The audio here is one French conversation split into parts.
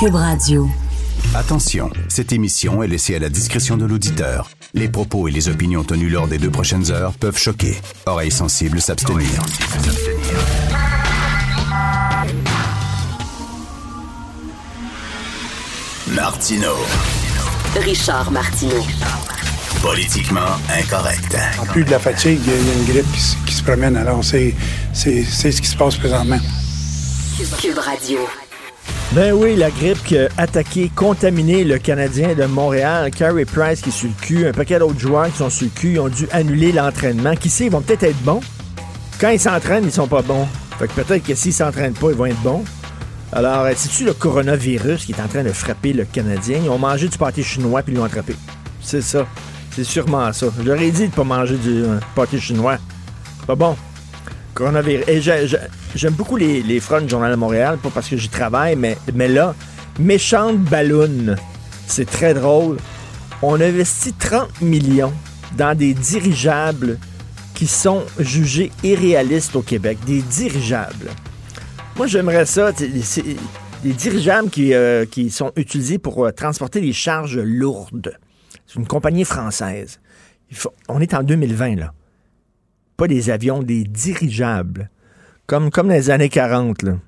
Cube Radio. Attention, cette émission est laissée à la discrétion de l'auditeur. Les propos et les opinions tenues lors des deux prochaines heures peuvent choquer. Oreilles sensibles s'abstenir. Martino. Richard Martineau. Politiquement incorrect. En plus de la fatigue, il y a une grippe qui, se- qui se promène. Alors, c'est c'est- c'est ce qui se passe présentement. Cube. Ben oui, la grippe qui a attaqué, contaminé le Canadien de Montréal, Carey Price qui est sur le cul, un paquet d'autres joueurs qui sont sur le cul, ils ont dû annuler l'entraînement. Qui sait, ils vont peut-être être bons. Quand ils s'entraînent, ils sont pas bons. Fait que peut-être que s'ils s'entraînent pas, ils vont être bons. Alors, euh, c'est-tu le coronavirus qui est en train de frapper le Canadien? Ils ont mangé du pâté chinois puis ils l'ont attrapé. C'est ça. C'est sûrement ça. J'aurais dit de pas manger du euh, pâté chinois. Pas bon. Et j'ai- j'ai- j'aime beaucoup les, les fronts du Journal de Montréal, pas parce que j'y travaille, mais, mais là, méchante balloune. C'est très drôle. On investit 30 millions dans des dirigeables qui sont jugés irréalistes au Québec. Des dirigeables. Moi, j'aimerais ça. Des dirigeables qui, euh, qui sont utilisés pour euh, transporter des charges lourdes. C'est une compagnie française. Faut- on est en 2020, là pas des avions, des dirigeables, comme, dans les années 40. Là.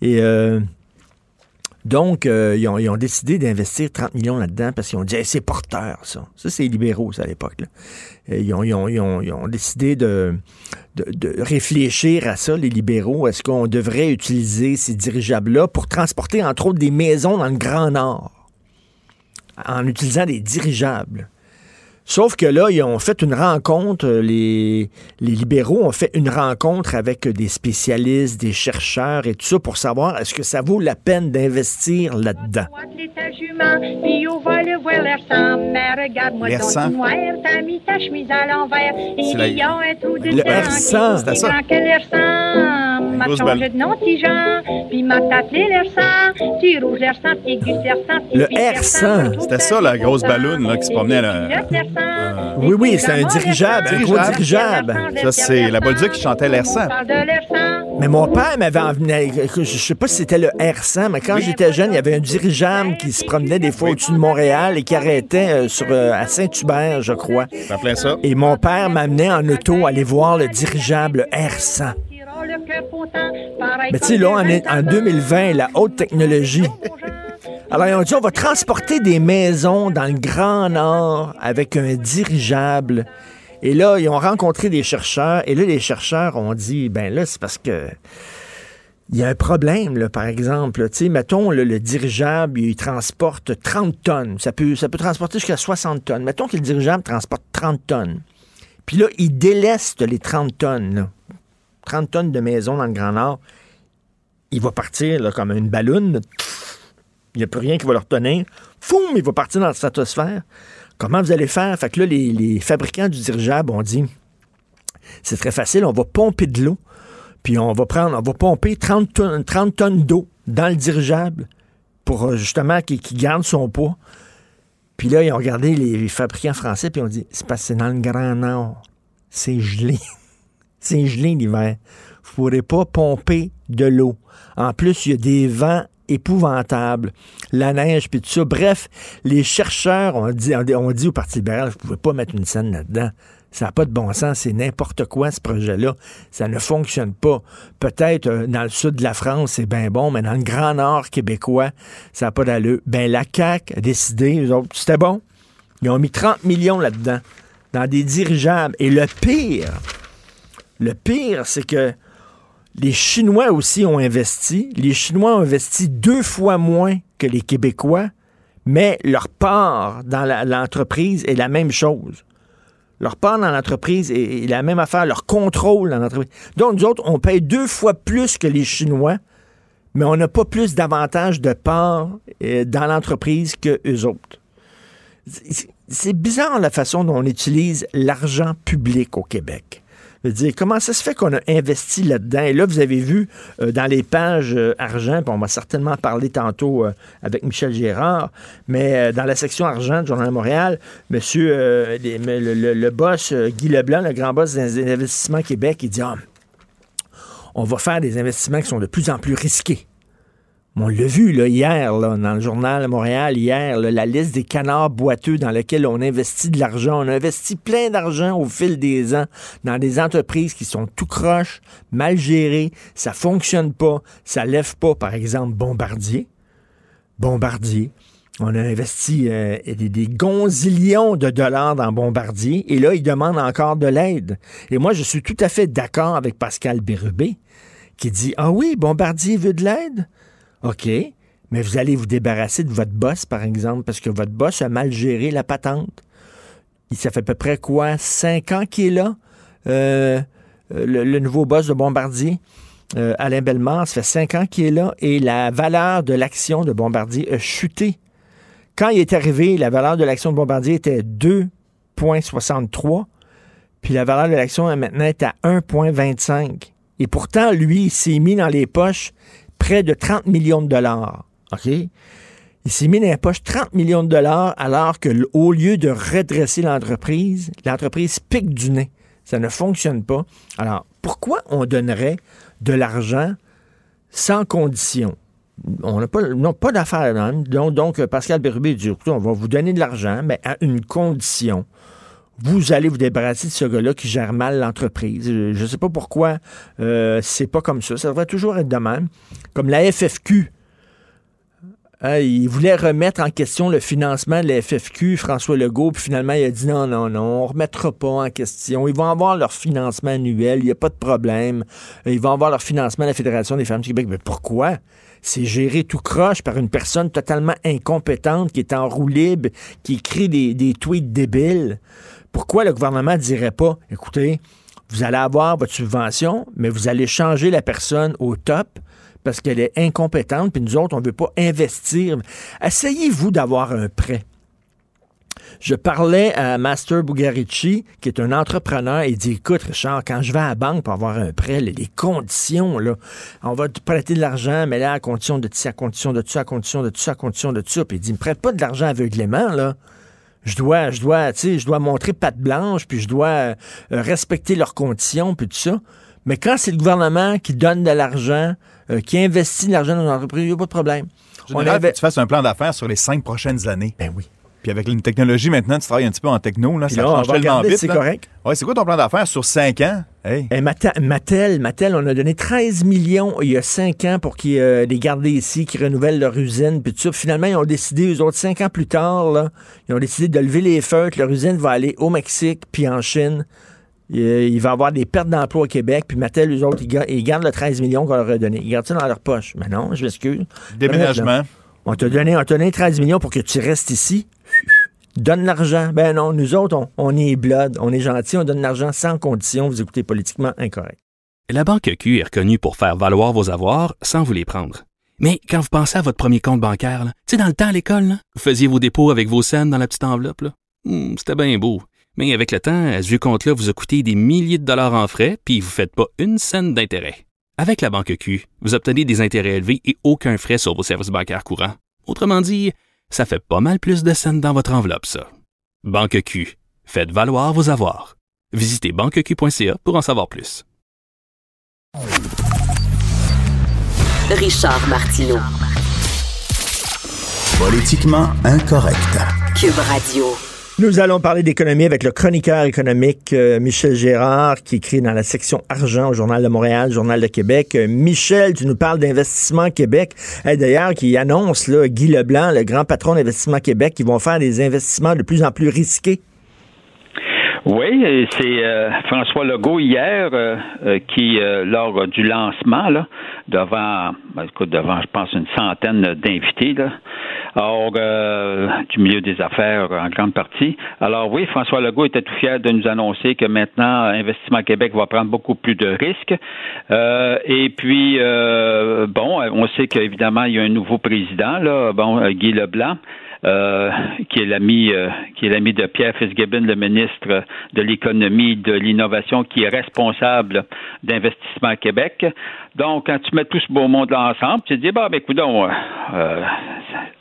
Et euh, donc, euh, ils, ont, décidé d'investir 30 millions là-dedans parce qu'ils ont dit c'est porteur, ça. Ça, c'est libéraux, ça, à l'époque. Ils ont, décidé de réfléchir à ça, les libéraux. Est-ce qu'on devrait utiliser ces dirigeables-là pour transporter, entre autres, des maisons dans le Grand Nord? En utilisant des dirigeables? Sauf que là, ils ont fait une rencontre, euh, les, les libéraux ont fait une rencontre avec des spécialistes, des chercheurs et tout ça pour savoir est-ce que ça vaut la peine d'investir là-dedans. le. C'est ça. grand que l'air sang. M'a grosse changé balle. de nom, petit Jean, puis m'a appelé l'air sang. Petit rouge l'air sang, petit gus l'air sang, petit Le pis air l'air sang, c'était ça, la grosse balloune, là, qui se promenait, là. Là. Oui, oui, c'est un dirigeable, un gros dirigeable. Ça, c'est la Bolduc qui chantait l'air sang. Mais mon père m'avait emmené, je sais pas si c'était le R100, mais quand j'étais jeune, il y avait un dirigeable qui se promenait des fois au-dessus de Montréal et qui arrêtait euh, sur, euh, à Saint-Hubert, je crois. Ça plein ça? Et mon père m'amenait en auto aller voir le dirigeable R100. Mais tu sais, là, en 2020, la haute technologie. Alors, ils ont dit, on va transporter des maisons dans le Grand Nord avec un dirigeable. Et là, ils ont rencontré des chercheurs. Et là, les chercheurs ont dit, ben là, c'est parce que il y a un problème, par exemple. Tu mettons, le dirigeable, il transporte 30 tonnes. Ça peut, ça peut transporter jusqu'à 60 tonnes. Mettons que le dirigeable transporte 30 tonnes. Puis là, il déleste les 30 tonnes. là. 30 tonnes de maison dans le Grand Nord. Il va partir comme une balloune. Il n'y a plus rien qui va le retenir. Foum, il va partir dans la stratosphère. Comment vous allez faire? Fait que là, les, fabricants du dirigeable ont dit c'est très facile, on va pomper de l'eau, puis on va prendre, on va pomper 30 tonnes, 30 tonnes d'eau dans le dirigeable pour euh, justement qu'il qu'il garde son poids. Puis là, ils ont regardé les fabricants français, puis ils ont dit c'est parce que c'est dans le Grand Nord. C'est gelé. c'est gelé l'hiver. Vous ne pourrez pas pomper de l'eau. En plus, il y a des vents épouvantables, la neige, puis tout ça. Bref, les chercheurs ont dit, dit au Parti libéral, vous pouvez pas mettre une scène là-dedans. Ça n'a pas de bon sens, c'est n'importe quoi ce projet-là. Ça ne fonctionne pas. Peut-être euh, dans le sud de la France, c'est bien bon, mais dans le Grand Nord québécois, ça n'a pas d'allure. Ben la CAQ a décidé, c'était bon. Ils ont mis 30 millions là-dedans, dans des dirigeables. Et le pire, le pire, c'est que les Chinois aussi ont investi. Les Chinois ont investi deux fois moins que les Québécois, mais leur part dans l'entreprise est la même chose. Leur part dans l'entreprise est, la même affaire, leur contrôle dans l'entreprise. Donc, nous autres, on paye deux fois plus que les Chinois, mais on n'a pas plus d'avantages de part euh, dans l'entreprise que eux autres. C'est bizarre la façon dont on utilise l'argent public au Québec. Dire, comment ça se fait qu'on a investi là-dedans? Et là, vous avez vu euh, dans les pages euh, argent, on va certainement parler tantôt euh, avec Michel Gérard, mais dans la section argent du Journal de Montréal, monsieur, le, boss Guy Leblanc, le grand boss des investissements Québec, il dit Ah, on va faire des investissements qui sont de plus en plus risqués. On l'a vu là, hier dans le journal Montréal, hier, la liste des canards boiteux dans lesquels on investit de l'argent. On a investi plein d'argent au fil des ans dans des entreprises qui sont tout croches, mal gérées, ça fonctionne pas, ça lève pas, par exemple, Bombardier. Bombardier. On a investi euh, des, des gonzillions de dollars dans Bombardier et là, ils demandent encore de l'aide. Et moi, je suis tout à fait d'accord avec Pascal Bérubé qui dit Ah oui, Bombardier veut de l'aide? OK, mais vous allez vous débarrasser de votre boss, par exemple, parce que votre boss a mal géré la patente. Ça fait à peu près quoi? Cinq ans qu'il est là, euh, euh, le, nouveau boss de Bombardier. Euh, Alain Bellemare, ça fait cinq ans qu'il est là et la valeur de l'action de Bombardier a chuté. Quand il est arrivé, la valeur de l'action de Bombardier était 2,63, puis la valeur de l'action maintenant est à 1,25. Et pourtant, lui, il s'est mis dans les poches de 30 millions de dollars. OK? Il s'est mis dans les poches 30 millions de dollars alors que, au lieu de redresser l'entreprise, l'entreprise pique du nez. Ça ne fonctionne pas. Alors, pourquoi on donnerait de l'argent sans condition? On n'a pas, non, pas d'affaires. hein? Donc, donc, Pascal Bérubé dit, on va vous donner de l'argent, mais à une condition vous allez vous débarrasser de ce gars-là qui gère mal l'entreprise. Je ne sais pas pourquoi euh, c'est pas comme ça. Ça devrait toujours être de même. Comme la FFQ. Il voulait remettre en question le financement de la FFQ, François Legault, puis finalement, il a dit non, non, non, on ne remettra pas en question. Ils vont avoir leur financement annuel, il n'y a pas de problème. Euh, Ils vont avoir leur financement à la Fédération des femmes du Québec. Mais pourquoi? C'est géré tout croche par une personne totalement incompétente qui est en roue libre, qui écrit des tweets débiles. Pourquoi le gouvernement ne dirait pas, écoutez, vous allez avoir votre subvention, mais vous allez changer la personne au top parce qu'elle est incompétente, puis nous autres, on ne veut pas investir. Essayez-vous d'avoir un prêt. Je parlais à Master Bugarici, qui est un entrepreneur, et il dit Écoute, Richard, quand je vais à la banque pour avoir un prêt, les, conditions, là, on va te prêter de l'argent, mais là, à condition de ci, à condition de ça, à condition de ça, à condition de ça. Puis il dit Me prête pas de l'argent aveuglément, là. Je dois, je dois, tu sais, je dois montrer patte blanche, puis je dois euh, respecter leurs conditions, puis tout ça. Mais quand c'est le gouvernement qui donne de l'argent, euh, qui investit de l'argent dans une entreprise, il n'y a pas de problème. Que tu fasses un plan d'affaires sur les cinq prochaines années. Ben oui. Puis avec une technologie maintenant, tu travailles un petit peu en techno, là, Puis ça là, change tellement vite. c'est correct. Ouais, c'est quoi ton plan d'affaires sur cinq ans? Hey. Et Mata- Mattel, Mattel, on a donné 13 millions il y a 5 ans pour qu'ils euh, les garder ici, qu'ils renouvellent leur usine, puis tout ça. Finalement, ils ont décidé, eux autres, 5 ans plus tard, là, ils ont décidé de lever les feux, que leur usine va aller au Mexique, puis en Chine. Il, euh, il va y avoir des pertes d'emploi au Québec, puis Mattel, eux autres, ils, ga- ils gardent le 13 millions qu'on leur a donné. Ils gardent ça dans leur poche. Mais non, je m'excuse. Déménagement. On t'a donné, on t'a donné 13 millions pour que tu restes ici. Donne l'argent. Ben non, nous autres, on, est blood, on est gentil, on donne l'argent sans condition. Vous écoutez politiquement incorrect. La Banque Q est reconnue pour faire valoir vos avoirs sans vous les prendre. Mais quand vous pensez à votre premier compte bancaire, tu sais, dans le temps à l'école, vous faisiez vos dépôts avec vos scènes dans la petite enveloppe. Hmm, C'était bien beau. Mais avec le temps, ce vieux compte-là vous a coûté des milliers de dollars en frais, puis vous ne faites pas une scène d'intérêt. Avec la Banque Q, vous obtenez des intérêts élevés et aucun frais sur vos services bancaires courants. Autrement dit, ça fait pas mal plus de scènes dans votre enveloppe, ça. Banque Q. Faites valoir vos avoirs. Visitez banqueq.ca pour en savoir plus. Richard Martineau. Politiquement incorrect. Cube Radio. Nous allons parler d'économie avec le chroniqueur économique euh, Michel Gérard, qui écrit dans la section argent au Journal de Montréal, Journal de Québec. Euh, Michel, tu nous parles d'Investissement Québec. Eh, D'ailleurs, qui annonce, là, Guy Leblanc, le grand patron d'Investissement Québec, qui vont faire des investissements de plus en plus risqués. Oui, c'est euh, François Legault hier euh, euh, qui, lors du lancement, devant, ben, écoute, devant, je pense, une centaine d'invités, or, du milieu des affaires en grande partie. Alors oui, François Legault était tout fier de nous annoncer que maintenant, Investissement Québec va prendre beaucoup plus de risques. et puis, bon, on sait qu'évidemment, il y a un nouveau président, bon, Guy Leblanc. Euh, qui est l'ami euh, qui est l'ami de Pierre Fitzgibbon, le ministre de l'économie, de l'innovation, qui est responsable d'investissement à Québec. Donc, quand tu mets tout ce beau monde là ensemble, tu te dis, bah, ben, écoute, euh,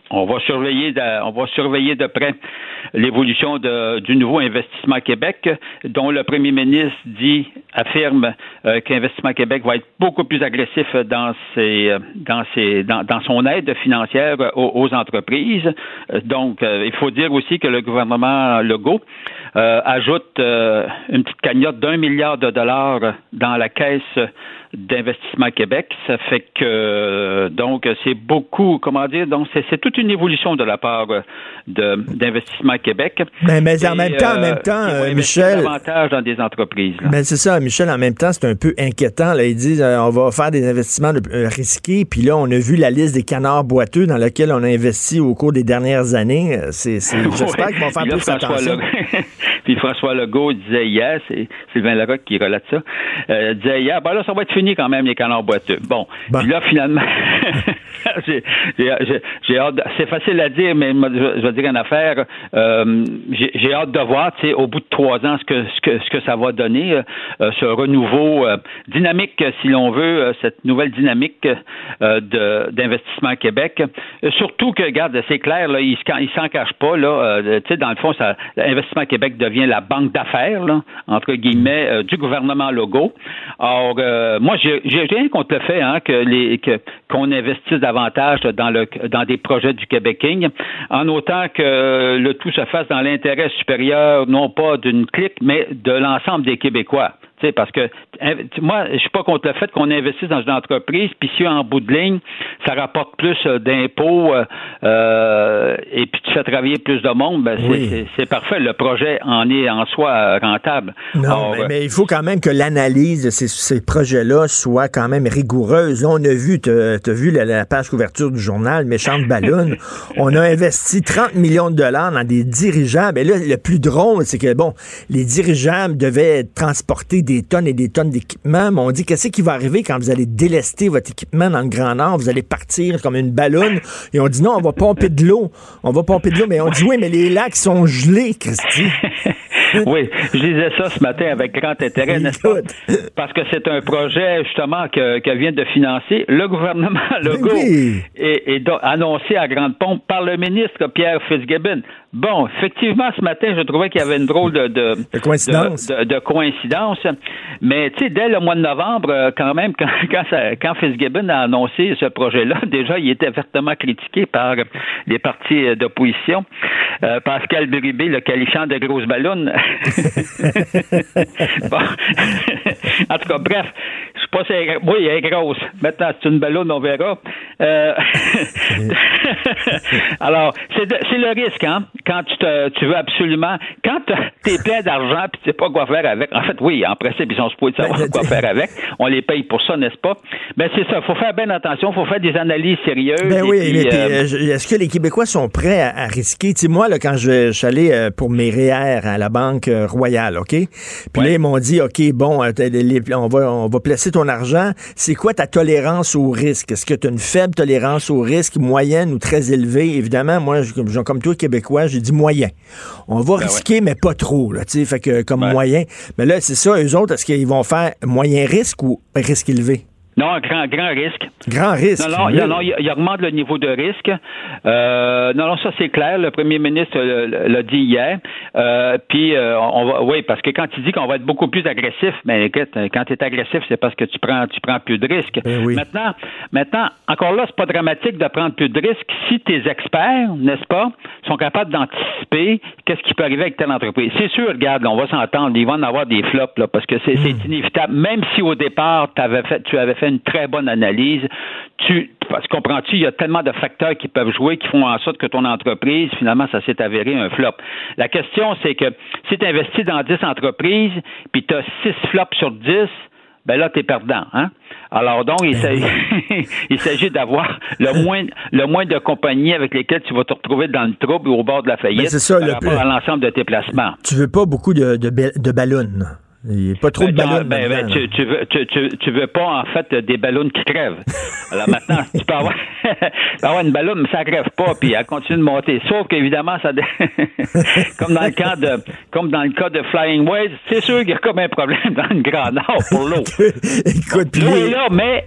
on va surveiller de, on va surveiller de près l'évolution du nouveau investissement Québec, dont le premier ministre dit affirme euh, qu'Investissement Québec va être beaucoup plus agressif dans son aide financière aux, entreprises. Donc, euh, il faut dire aussi que le gouvernement Legault euh, ajoute une petite cagnotte d'un milliard de dollars dans la caisse d'investissement Québec. Ça fait que donc c'est beaucoup, comment dire, donc c'est toute une évolution de la part d'investissement Québec. Mais, mais en même temps, en même euh, temps, euh, Michel. Davantage dans des entreprises. Mais c'est ça, Michel. En même temps, c'est un peu inquiétant. Là, ils disent euh, on va faire des investissements risqués. Puis là, on a vu la liste des canards boiteux dans laquelle on a investi au cours des dernières années. C'est, j'espère qu'ils vont faire plus attention. Puis François Legault disait hier, c'est Sylvain Larocque qui relate ça, euh, disait hier, ben là, ça va être fini quand même, les canards boiteux. Bon. Puis là, finalement, j'ai hâte, c'est facile à dire, mais je, vais dire une affaire, euh, j'ai hâte de voir, tu sais, au bout de trois ans, ce que, ce que, ce que ça va donner, euh, ce renouveau dynamique, si l'on veut, cette nouvelle dynamique d'investissement à Québec. surtout que, regarde, c'est clair, là, il, il s'en cache pas, là, tu sais, dans le fond, ça, Investissement Québec devient la banque d'affaires, entre guillemets, euh, du gouvernement Logo. Or, euh, moi, j'ai rien contre le fait hein, que les qu'on investisse davantage dans le dans des projets du Québec King, en autant que le tout se fasse dans l'intérêt supérieur, non pas d'une clique, mais de l'ensemble des Québécois parce que moi, je suis pas contre le fait qu'on investisse dans une entreprise, puis si en bout de ligne, ça rapporte plus euh, d'impôts euh, euh, et puis tu fais travailler plus de monde, ben c'est parfait. Le projet en est en soi rentable. Non, mais, il faut quand même que l'analyse de ces, projets-là soit quand même rigoureuse. on a vu, tu as, vu la, page couverture du journal, méchante ballon. on a investi 30 millions de dollars dans des dirigeables. Et là, le plus drôle, c'est que, bon, les dirigeables devaient transporter des tonnes et des tonnes d'équipement, mais on dit qu'est-ce qui va arriver quand vous allez délester votre équipement dans le Grand Nord, vous allez partir comme une ballonne, et on dit non, on va pomper de l'eau, on va pomper de l'eau, mais on dit oui, mais les lacs sont gelés, Christy. oui, je disais ça ce matin avec grand intérêt, n'est-ce pas? Parce que c'est un projet, justement, que, vient de financer le gouvernement Legault et, annoncé à grande pompe par le ministre Pierre Fitzgibbon. Bon, effectivement, ce matin, je trouvais qu'il y avait une drôle de, de, coïncidence. De, coïncidence. Mais, tu sais, dès le mois de novembre, euh, quand même, quand, quand, Fitzgibbon a annoncé ce projet-là, déjà, il était vertement critiqué par les partis d'opposition. Euh, Pascal Buribé, le qualifiant de grosse ballonne. bon. en tout cas, bref, je sais pas si elle, oui, elle est grosse. Maintenant, c'est une ballonne, on verra. Euh, alors, c'est le risque, hein? Quand tu, te, tu veux absolument, quand tu es plein d'argent puis tu sais pas quoi faire avec. En fait, oui, en principe, ils sont supposés savoir ben, quoi faire avec. On les paye pour ça, n'est-ce pas? Mais ben, c'est ça. Il faut faire bien attention. Il faut faire des analyses sérieuses. Ben oui, euh, est-ce que les Québécois sont prêts à, risquer? Tu sais, moi, là, quand je, suis allé euh, pour mes REER à la Banque Royale, OK? Puis là, ils m'ont dit, OK, bon, on va, on va placer ton argent. C'est quoi ta tolérance au risque? Est-ce que tu as une faible tolérance au risque, moyenne ou très élevée? Évidemment, moi, je, comme toi, Québécois, j'ai dit moyen. On va ben risquer, mais pas trop, là, tu sais, fait que comme moyen. Mais là, c'est ça, eux autres, est-ce qu'ils vont faire moyen risque ou risque élevé? Non, grand, grand risque. Grand risque. Non, non, non il, augmente le niveau de risque. Euh, non, non, ça c'est clair. Le premier ministre l'a dit hier. Euh, puis, euh, on va, oui, parce que quand il dit qu'on va être beaucoup plus agressif, mais écoute, quand tu es agressif, c'est parce que tu prends, tu prends plus de risques. Ben maintenant, maintenant, encore là, c'est pas dramatique de prendre plus de risques si tes experts, n'est-ce pas, sont capables d'anticiper qu'est-ce qui peut arriver avec telle entreprise. C'est sûr, regarde, on va s'entendre, il va en avoir des flops là, parce que c'est hmm. inévitable. Même si au départ, avais fait, tu avais fait une très bonne analyse. Tu, parce comprends-tu, il y a tellement de facteurs qui peuvent jouer qui font en sorte que ton entreprise, finalement, ça s'est avéré un flop. La question, c'est que si tu investis dans 10 entreprises, puis tu as 6 flops sur 10, ben là, tu es perdant. Hein? Alors donc, il s'agit, il s'agit d'avoir le moins, le moins de compagnies avec lesquelles tu vas te retrouver dans le trouble ou au bord de la faillite c'est ça, par le rapport à l'ensemble de tes placements. Tu veux pas beaucoup de, de, de ballons. Il n'y a pas trop de Ben, ballons. ben, ben, tu, tu veux, tu, tu, tu veux pas, en fait, des ballons qui crèvent. Alors maintenant, tu peux avoir, avoir une ballon, mais ça crève pas, puis elle continue de monter. Sauf qu'évidemment, ça, comme dans le cas de, comme dans le cas de Flying Waves, c'est sûr qu'il y a comme un problème dans le Grand Nord pour l'eau. Écoute, L'eau est là, mais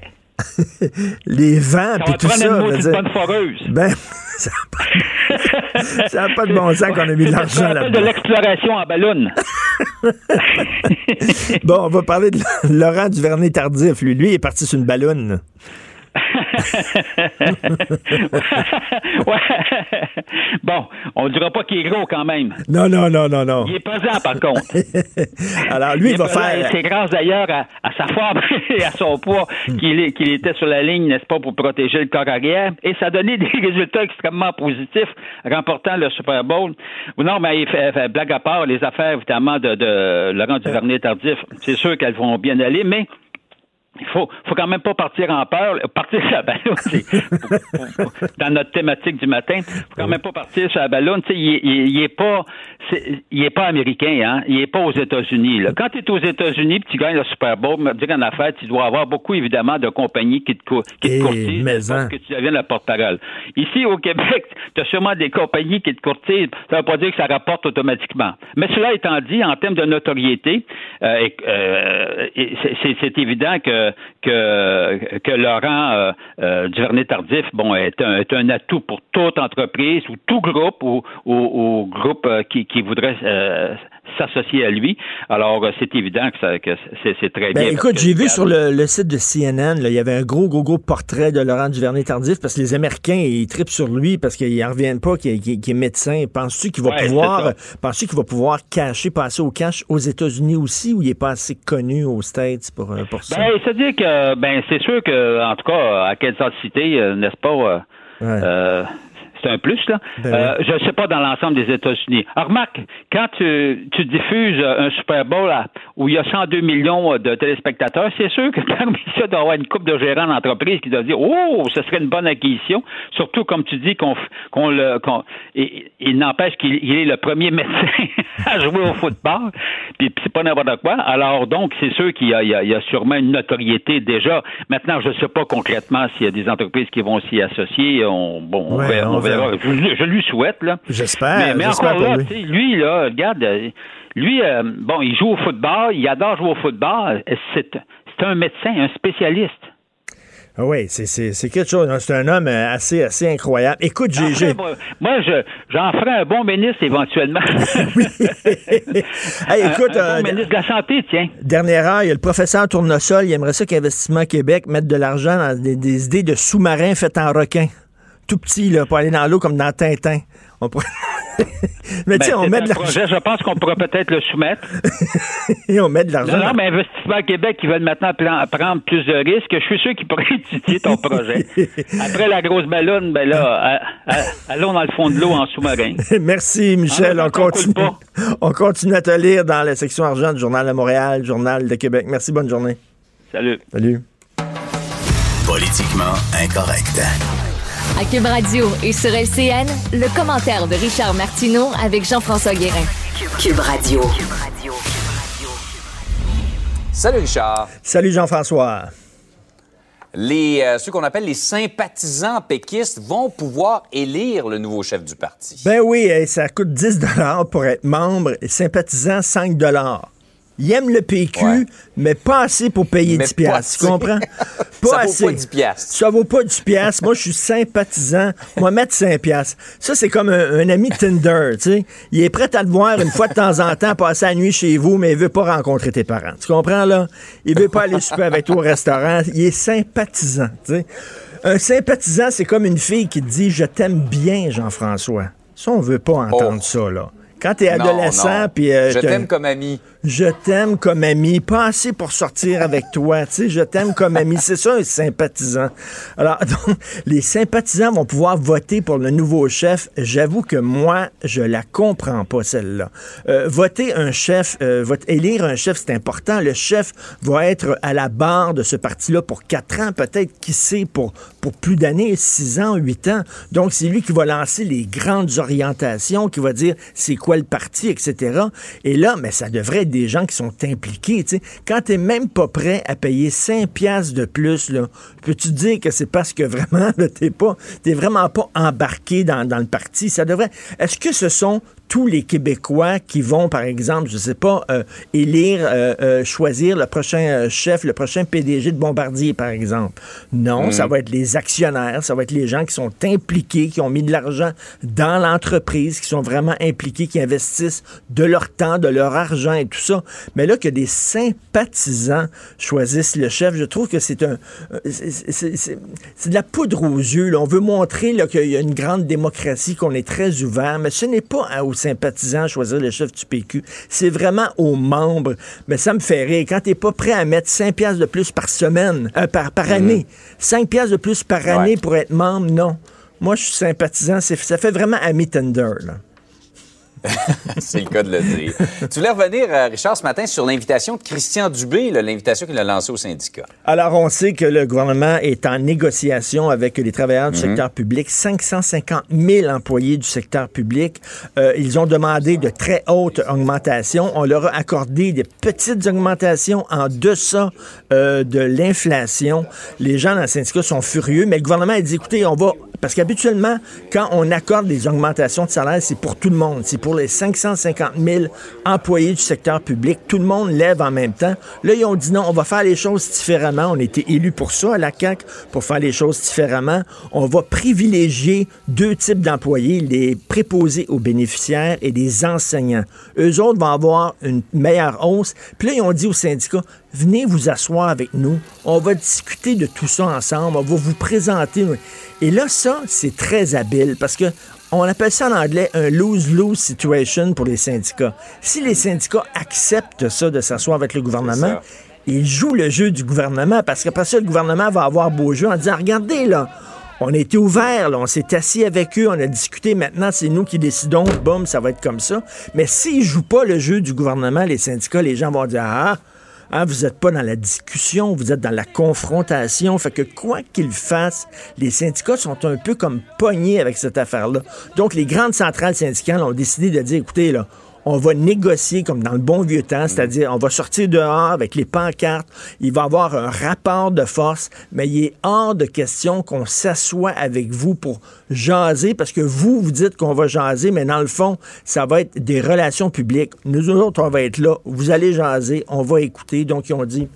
les vents, puis tout ça. une dire, bonne foreuse. ben, ça n'a pas, de bon sens qu'on a mis de l'argent appelle de là-dedans. l'exploration en ballon. Bon, on va parler de Laurent Duvernay-Tardif. Lui, lui, est parti sur une ballonne. Ouais. Bon, on ne dira pas qu'il est gros quand même. Non, non, non, non, non. Il est pesant, par contre. Alors, lui, il va pesant, faire... C'est grâce d'ailleurs à, à sa forme et à son poids qu'il est- qu'il était sur la ligne, n'est-ce pas, pour protéger le corps arrière. Et ça a donné des résultats extrêmement positifs, remportant le Super Bowl. Non, mais il fait, fait blague à part, les affaires, évidemment, de, de Laurent Duvernay-Tardif, c'est sûr qu'elles vont bien aller, mais il faut, faut quand même pas partir en peur. Partir sur la ballon, c'est dans notre thématique du matin. Faut quand même pas partir sur la ballon. Tu sais, il, il, il est pas, il est pas américain, hein. Il est pas aux États-Unis. Quand tu es aux États-Unis, tu gagnes le Super Bowl, me dire qu'en affaires, tu dois avoir beaucoup évidemment de compagnies qui te, qui te Eh, courtisent parce hein. que tu deviens la porte-parole. Ici au Québec, tu as sûrement des compagnies qui te courtisent. Ça veut pas dire que ça rapporte automatiquement. Mais cela étant dit, en termes de notoriété, euh, euh, c'est évident que que, que Laurent euh, euh, Duvernay-Tardif, bon, est un, est un atout pour toute entreprise ou tout groupe ou, ou, ou groupe euh, qui, qui voudrait euh, s'associer à lui. Alors, euh, c'est évident que, c'est très Ben, bien. écoute, j'ai vu sur le, le site de CNN, là, il y avait un gros, gros, gros portrait de Laurent Duvernay-Tardif parce que les Américains, ils tripent sur lui parce qu'ils n'en reviennent pas qu'il est médecin. Penses-tu qu'il va Ouais, pouvoir c'est penses-tu qu'il va pouvoir cacher, passer au cash aux États-Unis aussi ou il est pas assez connu aux States pour, euh, pour ça? Ben, c'est-à-dire que, ben, c'est sûr que, en tout cas, à City, euh, n'est-ce pas, euh, Ouais. euh, c'est un plus, là. Ben Euh, Je ne sais pas dans l'ensemble des États-Unis. Alors, remarque, quand tu, tu diffuses un Super Bowl où il y a 102 millions de téléspectateurs, c'est sûr que parmi ça, il doit y avoir une coupe de gérants d'entreprise qui doivent dire Oh, ce serait une bonne acquisition. Surtout, comme tu dis, qu'on le. qu'on- et- il n'empêche qu'il il est le premier médecin à jouer au football. Puis, c'est pas n'importe quoi. Alors, donc, c'est sûr qu'il y, a- il y a- il y a sûrement une notoriété déjà. Maintenant, je ne sais pas concrètement s'il y a des entreprises qui vont s'y associer. On, bon, on verra. on on verra. verra. Je, je lui souhaite, là. J'espère, Mais, mais encore là, lui. lui, là, regarde, euh, lui, euh, bon, il joue au football, il adore jouer au football. Euh, C'est c'est un médecin, un spécialiste. Ah oui, c'est- quelque chose. C'est un homme euh, assez, assez incroyable. Écoute, Après, moi, moi, je, j'en ferai un bon ministre éventuellement. Hey, écoute, un, un euh, ministre de la Santé, tiens. Dernière heure, il y a le professeur Tournesol, il aimerait ça qu'Investissement Québec mette de l'argent dans des, des idées de sous-marins faits en requin. Tout petit, là, pour aller dans l'eau comme dans Tintin. On pourrait- mais tu sais, Ben, on met de l'argent. projet, je pense qu'on pourrait peut-être le soumettre. on met de l'argent. Non, mais Investissement Québec, qui veulent maintenant plan- prendre plus de risques, je suis sûr qu'ils pourraient étudier ton projet. Après la grosse ballonne, ben là, à- à- allons dans le fond de l'eau en sous-marin. Merci, Michel. En On continue. On continue à te lire dans la section argent du Journal de Montréal, Journal de Québec. Merci, bonne journée. Salut. Salut. Politiquement incorrect. À Cube Radio et sur LCN, le commentaire de Richard Martineau avec Jean-François Guérin. Cube Radio. Salut Richard. Salut, Jean-François. Les, euh, ceux qu'on appelle les sympathisants péquistes vont pouvoir élire le nouveau chef du parti. Ben oui, hey, ça coûte 10 pour être membre et sympathisant 5 Il aime le PQ, Ouais. mais pas assez pour payer Mais 10 pas piastres. Tu assez. comprends? Ça vaut pas 10 piastres. Ça vaut pas 10 piastres. Moi, je suis sympathisant. Moi, mettre 5 piastres. Ça, c'est comme un, un ami Tinder, tu sais. Il est prêt à te voir une fois de temps en temps passer la nuit chez vous, mais il veut pas rencontrer tes parents. Tu comprends, là? Il veut pas aller souper avec toi au restaurant. Il est sympathisant, tu sais. Un sympathisant, c'est comme une fille qui te dit « Je t'aime bien, Jean-François ». Ça, on veut pas entendre Oh. ça, là. Quand t'es adolescent, puis... euh, Je t'aime comme ami. Je t'aime comme ami, pas assez pour sortir avec toi, tu sais, je t'aime comme ami, c'est ça un sympathisant. Alors, donc, les sympathisants vont pouvoir voter pour le nouveau chef. J'avoue que moi, je la comprends pas, celle-là. Euh, voter un chef, euh, vote- élire un chef, c'est important. Le chef va être à la barre de ce parti-là pour quatre ans, peut-être, qui sait, pour, pour plus d'années, six ans, huit ans. Donc, c'est lui qui va lancer les grandes orientations, qui va dire c'est quoi le parti, etc. Et là, mais ça devrait être des gens qui sont impliqués. tu sais. Quand tu même pas prêt à payer 5 piastres de plus, peux-tu dire que c'est parce que vraiment, tu n'es vraiment pas embarqué dans, dans le parti? Ça devrait. Est-ce que ce sont tous les Québécois qui vont, par exemple, je sais pas, euh, élire, euh, euh, choisir le prochain euh, chef, le prochain PDG de Bombardier, par exemple. Non, ça va être les actionnaires, ça va être les gens qui sont impliqués, qui ont mis de l'argent dans l'entreprise, qui sont vraiment impliqués, qui investissent de leur temps, de leur argent et tout ça. Mais là, que des sympathisants choisissent le chef, je trouve que c'est un... euh, c'est- de la poudre aux yeux. là. On veut montrer là, qu'il y a une grande démocratie, qu'on est très ouvert, mais ce n'est pas à- aux sympathisants choisir le chef du PQ. C'est vraiment aux membres. Mais ça me fait rire. Quand t'es pas prêt à mettre 5 piastres de plus par semaine, euh, par, par année, 5 piastres de plus par année pour être membre, non. Moi, je suis sympathisant. Ça fait vraiment ami tender. Là. C'est le cas de le dire. tu voulais revenir, euh, Richard, ce matin sur l'invitation de Christian Dubé, l'invitation qu'il a lancée au syndicat. Alors, on sait que le gouvernement est en négociation avec les travailleurs du secteur public. 550 000 employés du secteur public. Euh, ils ont demandé de très hautes augmentations. On leur a accordé des petites augmentations en deçà euh, de l'inflation. Les gens dans le syndicat sont furieux, mais le gouvernement a dit, écoutez, on va... Parce qu'habituellement, quand on accorde des augmentations de salaire, c'est pour tout le monde. C'est pour les 550 000 employés du secteur public. Tout le monde lève en même temps. Là, ils ont dit non, on va faire les choses différemment. On été élus pour ça à la CAQ, pour faire les choses différemment. On va privilégier deux types d'employés, les préposés aux bénéficiaires et les enseignants. Eux autres vont avoir une meilleure hausse. Puis là, ils ont dit aux syndicats, venez vous asseoir avec nous. On va discuter de tout ça ensemble. On va vous présenter. Et là, ça, c'est très habile parce que on appelle ça en anglais un lose-lose situation pour les syndicats. Si les syndicats acceptent ça, de s'asseoir avec le gouvernement, ils jouent le jeu du gouvernement parce qu'après ça, le gouvernement va avoir beau jeu en disant Regardez, là, on a été ouvert, là, on s'est assis avec eux, on a discuté, maintenant c'est nous qui décidons, boum, ça va être comme ça. Mais s'ils jouent pas le jeu du gouvernement, les syndicats, les gens vont dire Ah, Hein, vous n'êtes pas dans la discussion, vous êtes dans la confrontation. Fait que quoi qu'ils fassent, les syndicats sont un peu comme pognés avec cette affaire-là. Donc, les grandes centrales syndicales ont décidé de dire, écoutez, là, on va négocier comme dans le bon vieux temps, c'est-à-dire on va sortir dehors avec les pancartes, il va y avoir un rapport de force, mais il est hors de question qu'on s'assoie avec vous pour jaser, parce que vous, vous dites qu'on va jaser, mais dans le fond, ça va être des relations publiques. Nous autres, on va être là, vous allez jaser, on va écouter. Donc, ils ont dit,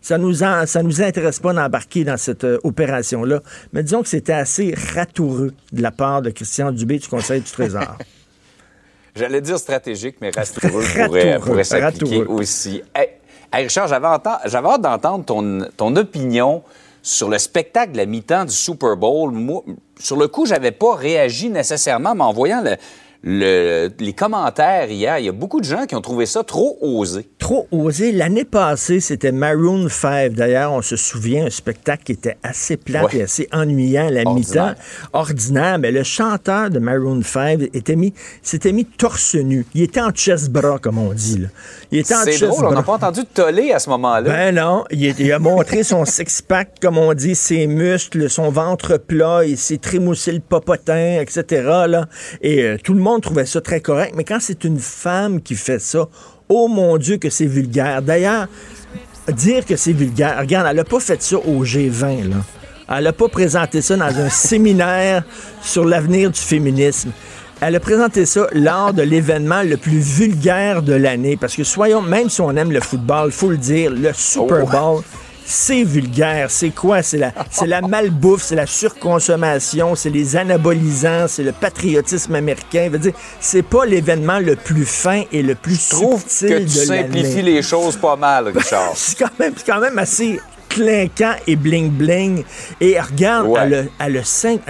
ça nous en- ça nous intéresse pas d'embarquer dans cette euh, opération-là. Mais disons que c'était assez ratoureux de la part de Christian Dubé du Conseil du Trésor. J'allais dire stratégique, mais rassureux Ratoureux, pourrait, pourrait s'appliquer aussi. Hey, hey, Richard, j'avais hâte d'entendre ton, ton opinion sur le spectacle de la mi-temps du Super Bowl. Moi, sur le coup, j'avais pas réagi nécessairement, mais en voyant le- le- les commentaires hier, il y a beaucoup de gens qui ont trouvé ça trop osé. Trop osé. L'année passée, c'était Maroon 5. D'ailleurs, on se souvient, un spectacle qui était assez plat Ouais. et assez ennuyant à la mi-temps. Ordinaire. Mais le chanteur de Maroon 5 était mis, s'était mis torse nu. Il était en chest-bras, comme on dit. là. Il était en C'est drôle, on n'a pas entendu de toller à ce moment-là. Ben non, il, a montré son six-pack, comme on dit, ses muscles, son ventre plat, il s'est trémoussé le popotin, etc. Là. Et euh, tout le monde trouvait ça très correct. Mais quand c'est une femme qui fait ça, oh mon Dieu que c'est vulgaire. D'ailleurs, dire que c'est vulgaire, regarde, elle n'a pas fait ça au G20, là. Elle n'a pas présenté ça dans un séminaire sur l'avenir du féminisme. Elle a présenté ça lors de l'événement le plus vulgaire de l'année. Parce que soyons, même si on aime le football, faut le dire, le Super Oh. C'est vulgaire. C'est quoi? C'est la, c'est la malbouffe, c'est la surconsommation, c'est les anabolisants, c'est le patriotisme américain. Je veux dire, c'est pas l'événement le plus fin et le plus Je trouve subtil que tu de simplifies les choses pas mal, Richard. C'est quand même, c'est quand même assez clinquant et bling-bling. Et regarde, Ouais. elle a- elle a cinq...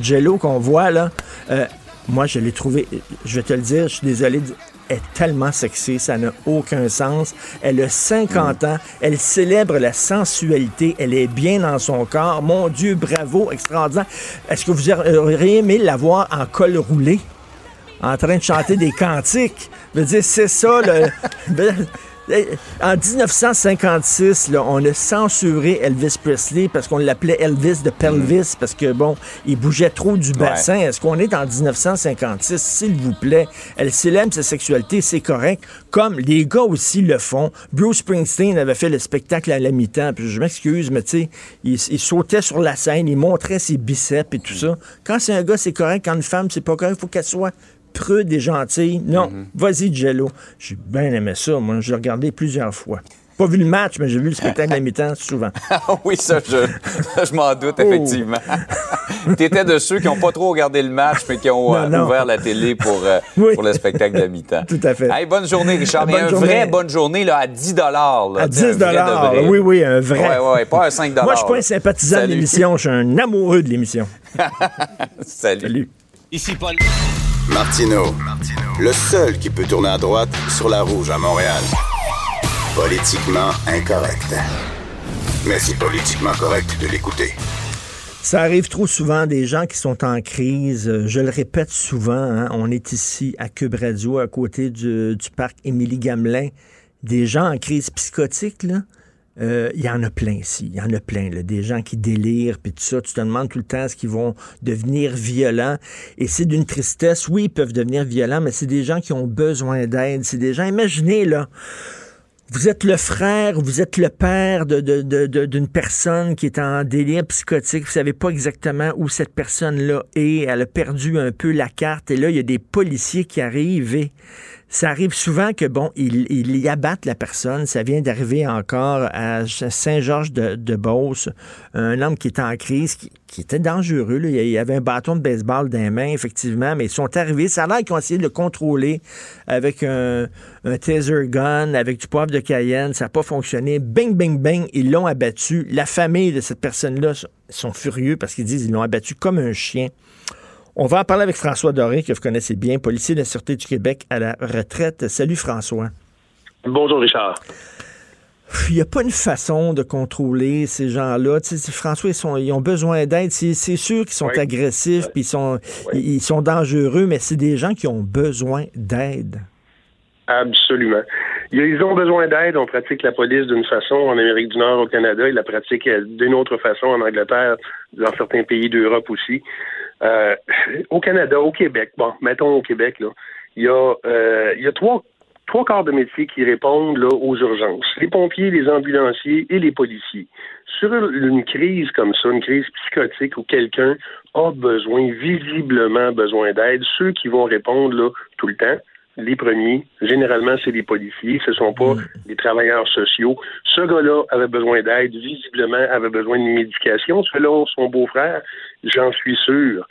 Jello qu'on voit, là, euh, Moi, je l'ai trouvé, je vais te le dire, je suis désolé, est tellement sexy, ça n'a aucun sens. Elle a 50 ans, elle célèbre la sensualité, elle est bien dans son corps. Mon Dieu, bravo, extraordinaire. Est-ce que vous auriez aimé la voir en col roulé? en train de chanter des cantiques? Je veux dire, c'est ça, le... En 1956, là, on a censuré Elvis Presley parce qu'on l'appelait Elvis de Pelvis parce que, bon, il bougeait trop du bassin. Est-ce qu'on est en 1956? S'il vous plaît, elle célèbre sa sexualité, c'est correct. Comme les gars aussi le font. Bruce Springsteen avait fait le spectacle à la mi-temps. Puis je m'excuse, mais tu sais, il, sautait sur la scène, il montrait ses biceps et tout ça. Quand c'est un gars, c'est correct. Quand une femme, c'est pas correct. Il faut qu'elle soit prude et gentille. Non, mhm. vas-y, Jello. J'ai bien aimé ça. Moi, j'ai regardé plusieurs fois. Pas vu le match, mais j'ai vu le spectacle à mi-temps souvent. Ah oui, ça, je, je m'en doute, oh. effectivement. tu étais de ceux qui n'ont pas trop regardé le match, mais qui ont euh, ouvert la télé pour, euh, pour le spectacle de mi-temps. Tout à fait. Hey, bonne journée, Richard. Bonne une vraie bonne journée là, à 10 là, À 10 Oui, oui, un vrai. Oui, oui, pas un 5 Moi, je suis pas un sympathisant de l'émission, je suis un amoureux de l'émission. Salut. Salut. Ici Paul. Martino, le seul qui peut tourner à droite sur la rouge à Montréal. Politiquement incorrect. Mais c'est politiquement correct de l'écouter. Ça arrive trop souvent des gens qui sont en crise. Je le répète souvent, hein, on est ici à Cube Radio, à côté du, du parc Émilie Gamelin. Des gens en crise psychotique, là, euh, il y en a plein ici. Il y en a plein. Des gens qui délirent, puis tout ça. Tu te demandes tout le temps ce qu'ils vont devenir violents. Et c'est d'une tristesse. Oui, ils peuvent devenir violents, mais c'est des gens qui ont besoin d'aide. C'est des gens, imaginez, là, vous êtes le frère, vous êtes le père d'une de, personne qui est en délire psychotique. Vous savez pas exactement où cette personne-là est. Elle a perdu un peu la carte. Et là, il y a des policiers qui arrivent et ça arrive souvent que, bon, ils, y abattent la personne. Ça vient d'arriver encore à Saint-Georges de, Beauce, un homme qui était en crise, qui, était dangereux. Il avait un bâton de baseball dans les mains, effectivement, mais ils sont arrivés. Ça a l'air qu'ils ont essayé de le contrôler avec un, taser gun, avec du poivre de Cayenne. Ça n'a pas fonctionné. Bing, bing, bing, ils l'ont abattu. La famille de cette personne-là sont furieux parce qu'ils disent qu'ils l'ont abattu comme un chien. On va en parler avec François Doré, que vous connaissez bien, policier de la Sûreté du Québec à la retraite. Salut François. Bonjour Richard. Il n'y a pas une façon de contrôler ces gens-là. François, ils, ont besoin d'aide. C'est sûr qu'ils sont agressifs, puis ils sont, ils sont dangereux, mais c'est des gens qui ont besoin d'aide. Absolument. Ils ont besoin d'aide. On pratique la police d'une façon en Amérique du Nord, au Canada. Ils la pratiquent d'une autre façon en Angleterre, dans certains pays d'Europe aussi. Euh, au Canada, au Québec, bon, mettons au Québec, là, il y a, euh, y a trois, trois quarts de métier qui répondent là, aux urgences. Les pompiers, les ambulanciers et les policiers. Sur une crise comme ça, une crise psychotique où quelqu'un a besoin, visiblement besoin d'aide, ceux qui vont répondre là, tout le temps, les premiers, généralement, c'est les policiers, ce ne sont pas les travailleurs sociaux. Ce gars-là avait besoin d'aide, visiblement avait besoin de médication. Selon son beau-frère, j'en suis sûr.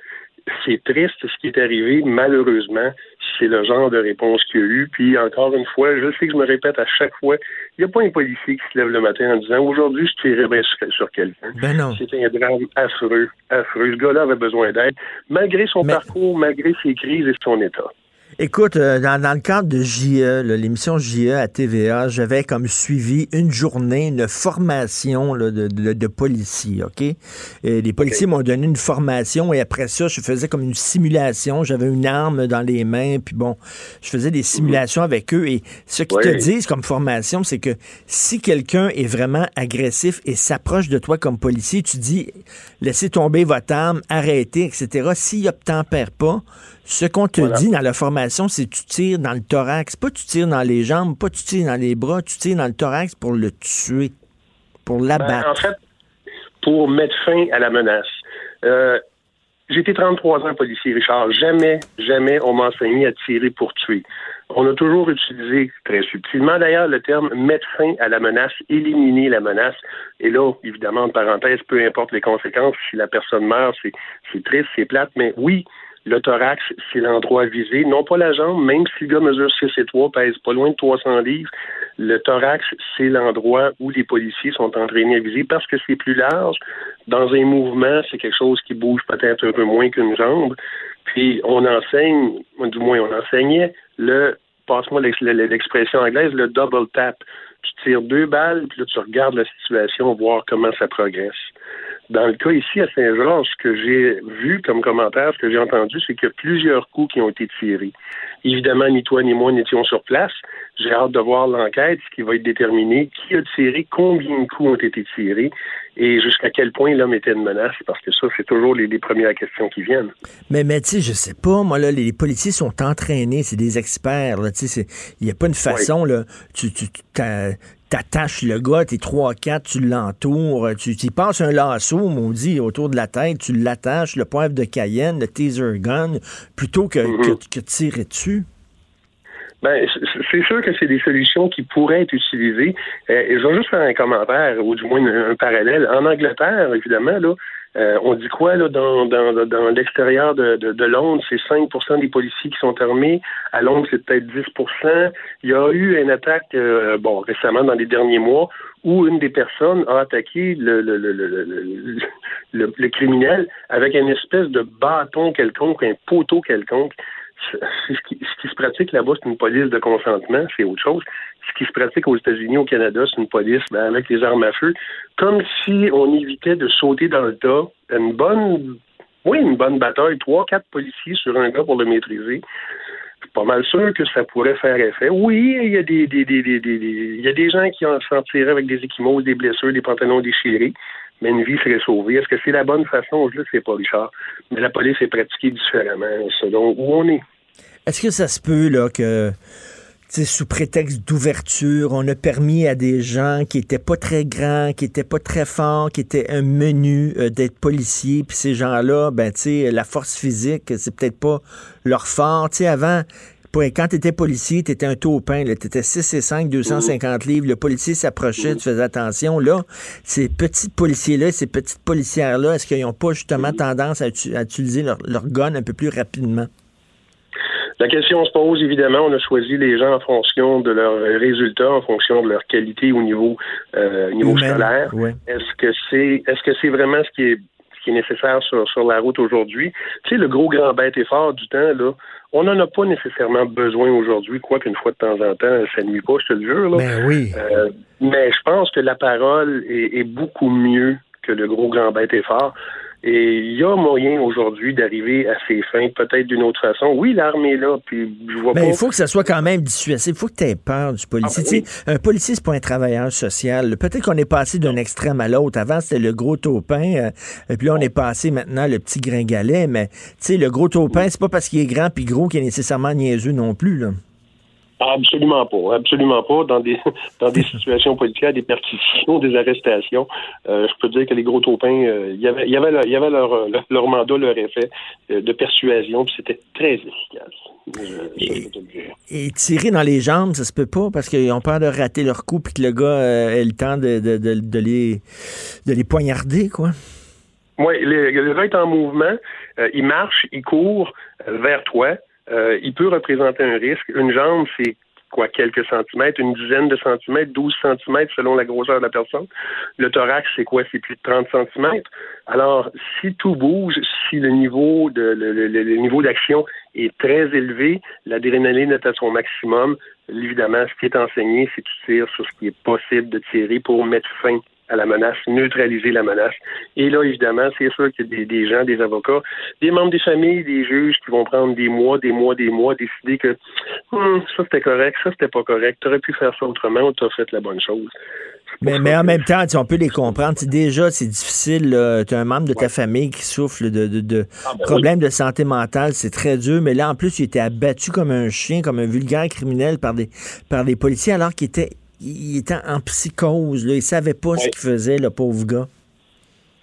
C'est triste ce qui est arrivé, malheureusement, c'est le genre de réponse qu'il y a eu. Puis encore une fois, je sais que je me répète à chaque fois, il n'y a pas un policier qui se lève le matin en disant aujourd'hui je tirerai bien sur, quelqu'un. Ben non. C'est un drame affreux, affreux. Ce gars-là avait besoin d'aide, malgré son parcours, malgré ses crises et son état. Écoute, euh, dans, le cadre de JE, l'émission JE à TVA, j'avais comme suivi une journée, une formation de, de, policiers, OK? Et les policiers m'ont donné une formation et après ça, je faisais comme une simulation. J'avais une arme dans les mains, puis bon, je faisais des simulations avec eux. Et ce qu'ils te disent comme formation, c'est que si quelqu'un est vraiment agressif et s'approche de toi comme policier, tu dis, laissez tomber votre arme, arrêtez, etc. S'il n'obtempère pas, ce qu'on te dit dans la formation, c'est tu tires dans le thorax, pas tu tires dans les jambes, pas tu tires dans les bras, tu tires dans le thorax pour le tuer, pour ben, l'abattre. en fait, pour mettre fin à la menace. Euh, j'ai été 33 ans policier, Richard. Jamais, jamais on m'a enseigné à tirer pour tuer. On a toujours utilisé, très subtilement d'ailleurs, le terme mettre fin à la menace, éliminer la menace. Et là, évidemment, en parenthèse, peu importe les conséquences, si la personne meurt, c'est triste, c'est plate, mais oui, le thorax, c'est l'endroit visé, non pas la jambe, même si le gars mesure 6 et 3, pèse pas loin de 300 livres. Le thorax, c'est l'endroit où les policiers sont entraînés à viser parce que c'est plus large. Dans un mouvement, c'est quelque chose qui bouge peut-être un peu moins qu'une jambe. Puis on enseigne, du moins on enseignait le, passe-moi l'expression anglaise, le double tap. Tu tires deux balles, puis là tu regardes la situation, voir comment ça progresse. Dans le cas ici à Saint-Georges, ce que j'ai vu comme commentaire, ce que j'ai entendu, c'est qu'il y a plusieurs coups qui ont été tirés. Évidemment, ni toi ni moi n'étions sur place. J'ai hâte de voir l'enquête, ce qui va être déterminé, qui a tiré, combien de coups ont été tirés et jusqu'à quel point l'homme était une menace, parce que ça, c'est toujours les, premières questions qui viennent. Mais, mais tu sais, je sais pas, moi, là, les policiers sont entraînés, c'est des experts, tu sais, il n'y a pas une façon, là, tu, tu t'attaches le gars, t'es 3-4, tu l'entoures, tu y passes un lasso, dit autour de la tête, tu l'attaches, le poivre de Cayenne, le taser gun, plutôt que, mm-hmm. que, tirer dessus? Ben, c'est sûr que c'est des solutions qui pourraient être utilisées. Euh, je vais juste faire un commentaire, ou du moins un, parallèle. En Angleterre, évidemment, là, euh, on dit quoi là dans, dans, l'extérieur de, de, Londres, c'est 5% des policiers qui sont armés. À Londres, c'est peut-être 10% Il y a eu une attaque, euh, bon, récemment, dans les derniers mois, où une des personnes a attaqué le, le, le, le, le criminel avec une espèce de bâton quelconque, un poteau quelconque ce qui, se pratique là-bas, c'est une police de consentement, c'est autre chose. Ce qui se pratique aux États-Unis, au Canada, c'est une police ben, avec les armes à feu, comme si on évitait de sauter dans le tas. Une bonne, oui, une bonne bataille, trois, quatre policiers sur un gars pour le maîtriser. Je suis pas mal sûr que ça pourrait faire effet. Oui, il y a des, des, des, il y a des gens qui en sortiraient avec des équimaux, des blessures, des pantalons déchirés mais une vie serait sauvée. Est-ce que c'est la bonne façon? Je ne sais pas, Richard. Mais la police est pratiquée différemment selon où on est. Est-ce que ça se peut là que sous prétexte d'ouverture, on a permis à des gens qui étaient pas très grands, qui étaient pas très forts, qui étaient un menu euh, d'être policiers, puis ces gens-là, ben tu sais, la force physique, c'est peut-être pas leur fort. Tu sais, avant, quand tu étais policier, tu étais un taupin, tu étais 6 et 5, 250 livres, le policier s'approchait, tu faisais attention. Là, ces petits policiers-là, ces petites policières-là, est-ce qu'ils n'ont pas justement tendance à, utiliser leur, leur gun un peu plus rapidement? La question se pose, évidemment, on a choisi les gens en fonction de leurs résultats, en fonction de leur qualité au niveau, euh, niveau scolaire. Est-ce que c'est est-ce que c'est vraiment ce qui est ce qui est nécessaire sur, sur la route aujourd'hui? Tu sais, le gros grand bête et fort du temps, là, on n'en a pas nécessairement besoin aujourd'hui, quoi qu'une fois de temps en temps, ça nuit pas, je te le jure. Là. Ben oui. Euh, mais je pense que la parole est, est beaucoup mieux que le gros grand bête et fort. Et il y a moyen aujourd'hui d'arriver à ses fins, peut-être d'une autre façon. Oui, l'armée est là, puis je vois Mais il faut que ça soit quand même dissuasif. Il faut que tu aies peur du policier. Ah, ben Un policier, c'est pas un travailleur social. Peut-être qu'on est passé d'un extrême à l'autre. Avant, c'était le gros taupin, euh, et puis là, on est passé maintenant le petit gringalet. Mais tu sais, le gros taupin, c'est pas parce qu'il est grand puis gros qu'il est nécessairement niaiseux non plus. Là. Absolument pas, absolument pas. Dans des dans des situations politiques, des perquisitions, des arrestations, euh, je peux dire que les gros taupins, euh, il y avait, y avait, leur, y avait leur, leur, mandat, leur effet euh, de persuasion, puis c'était très efficace. et, tirer dans les jambes, ça se peut pas parce qu'ils ont peur de rater leur coup, puis que le gars ait le temps de, de, de, de, les de les poignarder, quoi. Oui, le, le gars est en mouvement, il marche, il court vers toi. Euh, il peut représenter un risque. Une jambe, c'est quoi, quelques centimètres, une dizaine de centimètres, 12 centimètres selon la grosseur de la personne. Le thorax, c'est quoi? C'est plus de 30 centimètres. Alors, si tout bouge, si le niveau de le, niveau d'action est très élevé, l'adrénaline est à son maximum, évidemment, ce qui est enseigné, c'est de tirer sur ce qui est possible de tirer pour mettre fin à la menace, neutraliser la menace. Et là, évidemment, c'est sûr qu'il y a des, gens, des avocats, des membres des familles, des juges qui vont prendre des mois, des mois, des mois, décider que hum, ça c'était correct, ça c'était pas correct, tu aurais pu faire ça autrement ou tu as fait la bonne chose. Mais, mais en même temps, on peut les comprendre. déjà, c'est difficile. Tu as un membre de ta famille qui souffre de, de, ah, ben problèmes de santé mentale. C'est très dur. Mais là, en plus, il était abattu comme un chien, comme un vulgaire criminel par des, par des policiers, alors qu'il était il était en psychose. Là. Il savait pas ce qu'il faisait, le pauvre gars.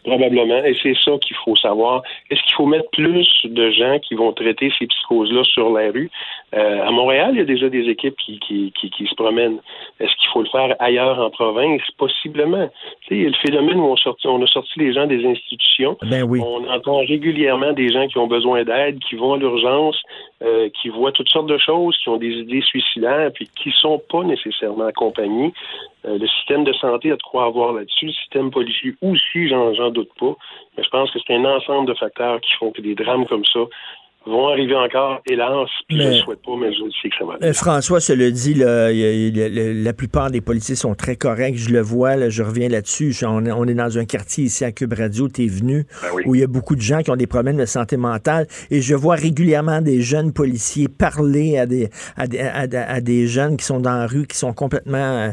Probablement. Et c'est ça qu'il faut savoir. Est-ce qu'il faut mettre plus de gens qui vont traiter ces psychoses-là sur la rue? Euh, à Montréal, il y a déjà des équipes qui, qui, qui, se promènent. Est-ce qu'il faut le faire ailleurs en province? Possiblement. Tu sais, le phénomène où on, sorti, on a sorti les gens des institutions. Ben oui. On entend régulièrement des gens qui ont besoin d'aide, qui vont à l'urgence, euh, qui voient toutes sortes de choses, qui ont des idées suicidaires, puis qui sont pas nécessairement accompagnés. Euh, le système de santé a de quoi avoir là-dessus. Le système policier aussi, j'en doute pas. Mais je pense que c'est un ensemble de facteurs qui font que des drames comme ça vont arriver encore, hélas, puis je ne souhaite pas, mais je sais que ça va arriver. François se le dit, là, la plupart des policiers sont très corrects, je le vois, là, je reviens là-dessus, on, est dans un quartier ici à Cube Radio, tu es venu, ben où il y a beaucoup de gens qui ont des problèmes de santé mentale, et je vois régulièrement des jeunes policiers parler à des, à des, jeunes qui sont dans la rue, qui sont complètement euh,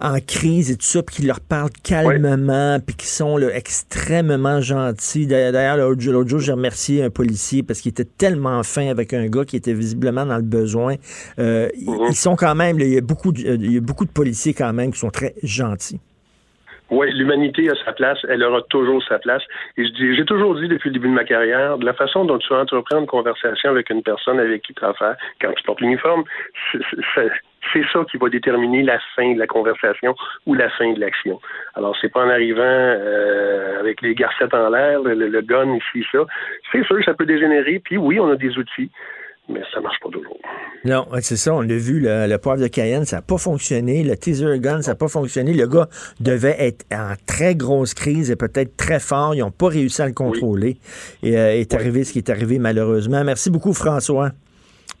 en crise et tout ça, puis qui leur parlent calmement, puis qui sont là, extrêmement gentils. D'ailleurs, l'autre jour, j'ai remercié un policier parce qu'il était tellement fin avec un gars qui était visiblement dans le besoin. Euh, mhm. Ils sont quand même, il y, a beaucoup de, il y a beaucoup de policiers quand même qui sont très gentils. Oui, l'humanité a sa place, elle aura toujours sa place. Et j'ai toujours dit depuis le début de ma carrière, de la façon dont tu entreprends une conversation avec une personne avec qui tu as affaire, quand tu portes l'uniforme, c'est ça qui va déterminer la fin de la conversation ou la fin de l'action. Alors, c'est pas en arrivant euh, avec les garcettes en l'air, le, le, gun ici, ça. C'est sûr que ça peut dégénérer, puis oui, on a des outils mais ça marche pas toujours. Non, c'est ça, on l'a vu, le, le, poivre de Cayenne, ça n'a pas fonctionné, le teaser gun, ça n'a pas fonctionné. Le gars devait être en très grosse crise et peut-être très fort. Ils n'ont pas réussi à le contrôler. Et euh, est arrivé ce qui est arrivé malheureusement. Merci beaucoup, François.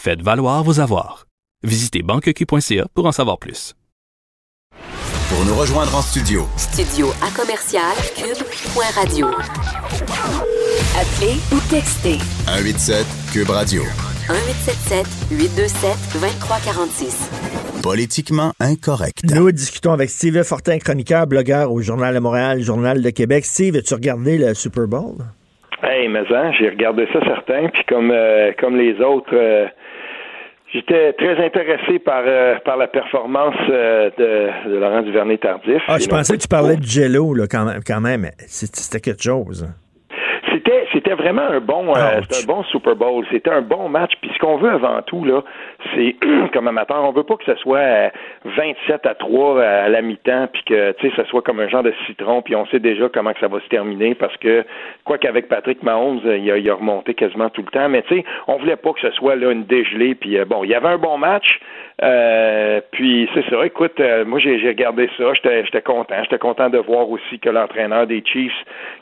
faites valoir vos avoirs. Visitez banqueq.ca pour en savoir plus. Pour nous rejoindre en studio. Studio à commercial cube.radio. Appelez ou textez. 187 cube radio. 1877 827 2346. Politiquement incorrect. Nous discutons avec Steve Fortin, chroniqueur, blogueur au Journal de Montréal, Journal de Québec. Steve, as-tu regardé le Super Bowl? Hey, mais hein, j'ai regardé ça certain, puis comme euh, comme les autres, euh, J'étais très intéressé par, euh, par la performance euh, de, de, Laurent Duvernay-Tardif. Ah, je pensais que tu parlais de Jello, là, quand même. Quand même. C'était quelque chose. Vraiment un bon, euh, un bon Super Bowl. C'était un bon match. Puis ce qu'on veut avant tout, là, c'est comme amateur, on veut pas que ce soit 27 à 3 à la mi-temps, puis que tu sais, ça soit comme un genre de citron, puis on sait déjà comment que ça va se terminer, parce que quoi qu'avec Patrick Mahomes, il a, il a remonté quasiment tout le temps. Mais tu sais, on voulait pas que ce soit là une dégelée. Puis bon, il y avait un bon match. Euh, puis c'est ça. Écoute, euh, moi j'ai regardé ça. J'étais content. J'étais content de voir aussi que l'entraîneur des Chiefs,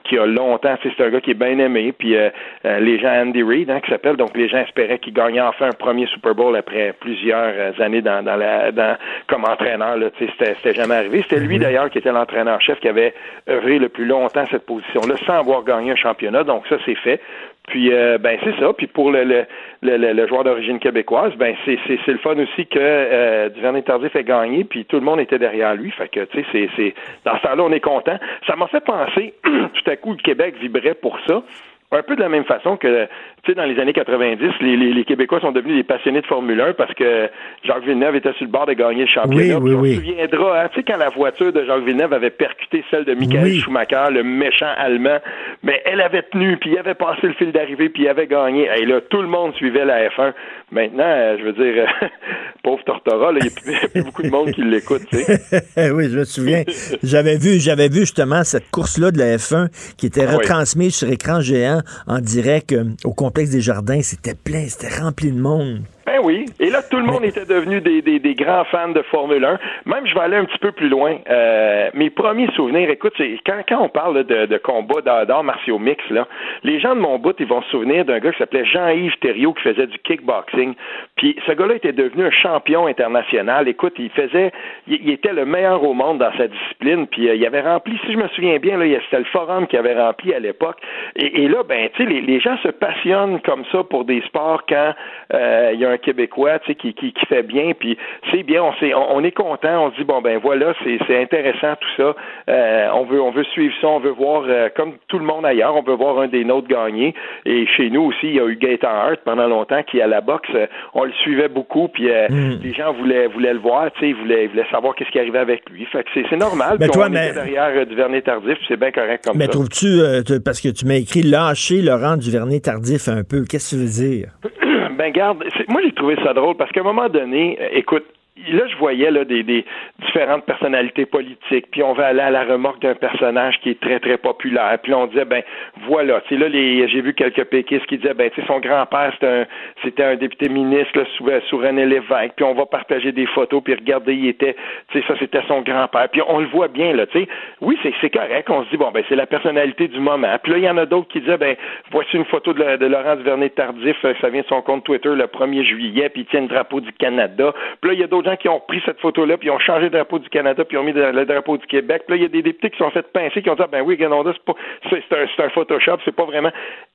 qui a longtemps, c'est un gars qui est bien aimé. Puis euh, les gens Andy Reid, hein, qui s'appelle, donc les gens espéraient qu'il gagnait enfin un premier Super Bowl après plusieurs années dans, dans la dans, comme entraîneur. C'était jamais arrivé. C'était lui mhm. d'ailleurs qui était l'entraîneur-chef qui avait œuvré le plus longtemps cette position-là sans avoir gagné un championnat. Donc ça c'est fait. Puis euh, ben c'est ça. Puis pour le, le, le, le joueur d'origine québécoise, ben c'est, c'est, c'est le fun aussi que euh, Duvernay Tardif ait gagné, puis tout le monde était derrière lui. Fait que tu sais, c'est, c'est dans ce temps-là, on est content. Ça m'a fait penser, tout à coup, le Québec vibrait pour ça. Un peu de la même façon que, tu sais, dans les années 90, les, les, les, Québécois sont devenus des passionnés de Formule 1 parce que Jacques Villeneuve était sur le bord de gagner le championnat. Oui, oui, on se souviendra, hein, tu sais, quand la voiture de Jacques Villeneuve avait percuté celle de Michael Schumacher, le méchant allemand, mais elle avait tenu, puis il avait passé le fil d'arrivée, puis il avait gagné. Et là, tout le monde suivait la F1. Maintenant, euh, je veux dire, pauvre Tortora, il n'y a plus, beaucoup de monde qui l'écoute, tu sais. oui, je me souviens. J'avais vu, j'avais vu justement cette course-là de la F1 qui était ah retransmise sur écran géant en direct euh, au complexe des jardins. C'était plein, c'était rempli de monde. Ben oui. Et là, tout le monde était devenu des, des, des, grands fans de Formule 1. Même, je vais aller un petit peu plus loin. Euh, mes premiers souvenirs, écoute, quand, quand on parle de, de combat d'art martiaux mix, là, les gens de mon bout, ils vont se souvenir d'un gars qui s'appelait Jean-Yves Thériault qui faisait du kickboxing. Puis ce gars-là était devenu un champion international. Écoute, il faisait, il, était le meilleur au monde dans sa discipline. Puis euh, il avait rempli, si je me souviens bien, là, c'était le forum qui avait rempli à l'époque. Et, et, là, ben, tu sais, les, les, gens se passionnent comme ça pour des sports quand euh, il y a un Québécois, tu sais, qui, qui, qui fait bien, puis c'est bien, on, sait, on, est content, on se dit bon ben voilà, c'est, intéressant tout ça. Euh, on veut on veut suivre ça, on veut voir euh, comme tout le monde ailleurs, on veut voir un des nôtres gagner. Et chez nous aussi, il y a eu Gaëtan Hart pendant longtemps qui à la boxe, on le suivait beaucoup, puis mm. les gens voulaient voulaient le voir, tu sais, ils voulaient, ils voulaient savoir qu'est-ce qui arrivait avec lui. Fait que c'est, normal. Mais toi, mais... derrière Duvernay Tardif, c'est bien correct comme mais ça. Mais trouves-tu parce que tu m'as écrit lâcher Laurent Duvernay Tardif un peu, qu'est-ce que tu veux dire? Ben garde, moi j'ai trouvé ça drôle parce qu'à un moment donné, écoute, là, je voyais là, des, des, différentes personnalités politiques, puis on va aller à la remorque d'un personnage qui est très, très populaire, puis on disait, ben voilà, tu là, les, j'ai vu quelques péquistes qui disaient, ben, tu sais, son grand-père, c'était un, c'était un député ministre là, sous, sous René Lévesque, puis on va partager des photos, puis regarder, il était, tu sais, ça, c'était son grand-père, puis on le voit bien, là, tu sais, oui, c'est, c'est correct, on se dit, bon, ben, c'est la personnalité du moment, puis là, il y en a d'autres qui disaient, ben, voici une photo de, de Laurent Duvernay-Tardif, euh, ça vient de son compte Twitter le 1er juillet, puis il tient le drapeau du Canada, puis là, il y a d'autres qui ont pris cette photo-là, puis ils ont changé le drapeau du Canada, puis ils ont mis le drapeau du Québec. Puis là, il y a des députés qui sont fait pincer, qui ont dit, ah, ben oui, Ganonda, c'est pas, c'est un, c'est un Photoshop, c'est pas vraiment.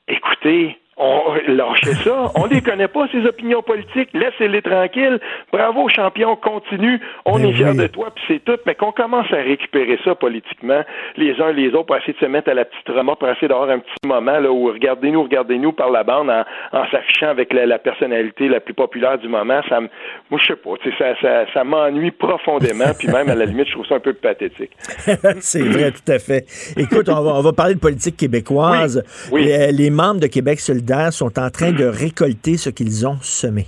Écoutez, on lâchez ça. On les connaît pas, ces opinions politiques. Laissez-les tranquilles. Bravo, champion, continue. On est fiers de toi, puis c'est tout. Mais qu'on commence à récupérer ça politiquement, les uns les autres, pour essayer de se mettre à la petite remorque, pour essayer d'avoir un petit moment là, où regardez-nous, regardez-nous par la bande en, en s'affichant avec la, personnalité la plus populaire du moment. Ça me, moi, je sais pas. Ça, ça, ça m'ennuie profondément, puis même à la limite, je trouve ça un peu pathétique. c'est vrai, tout à fait. Écoute, on va, on va parler de politique québécoise. Oui, Les, les membres de Québec solidaire sont en train de récolter ce qu'ils ont semé.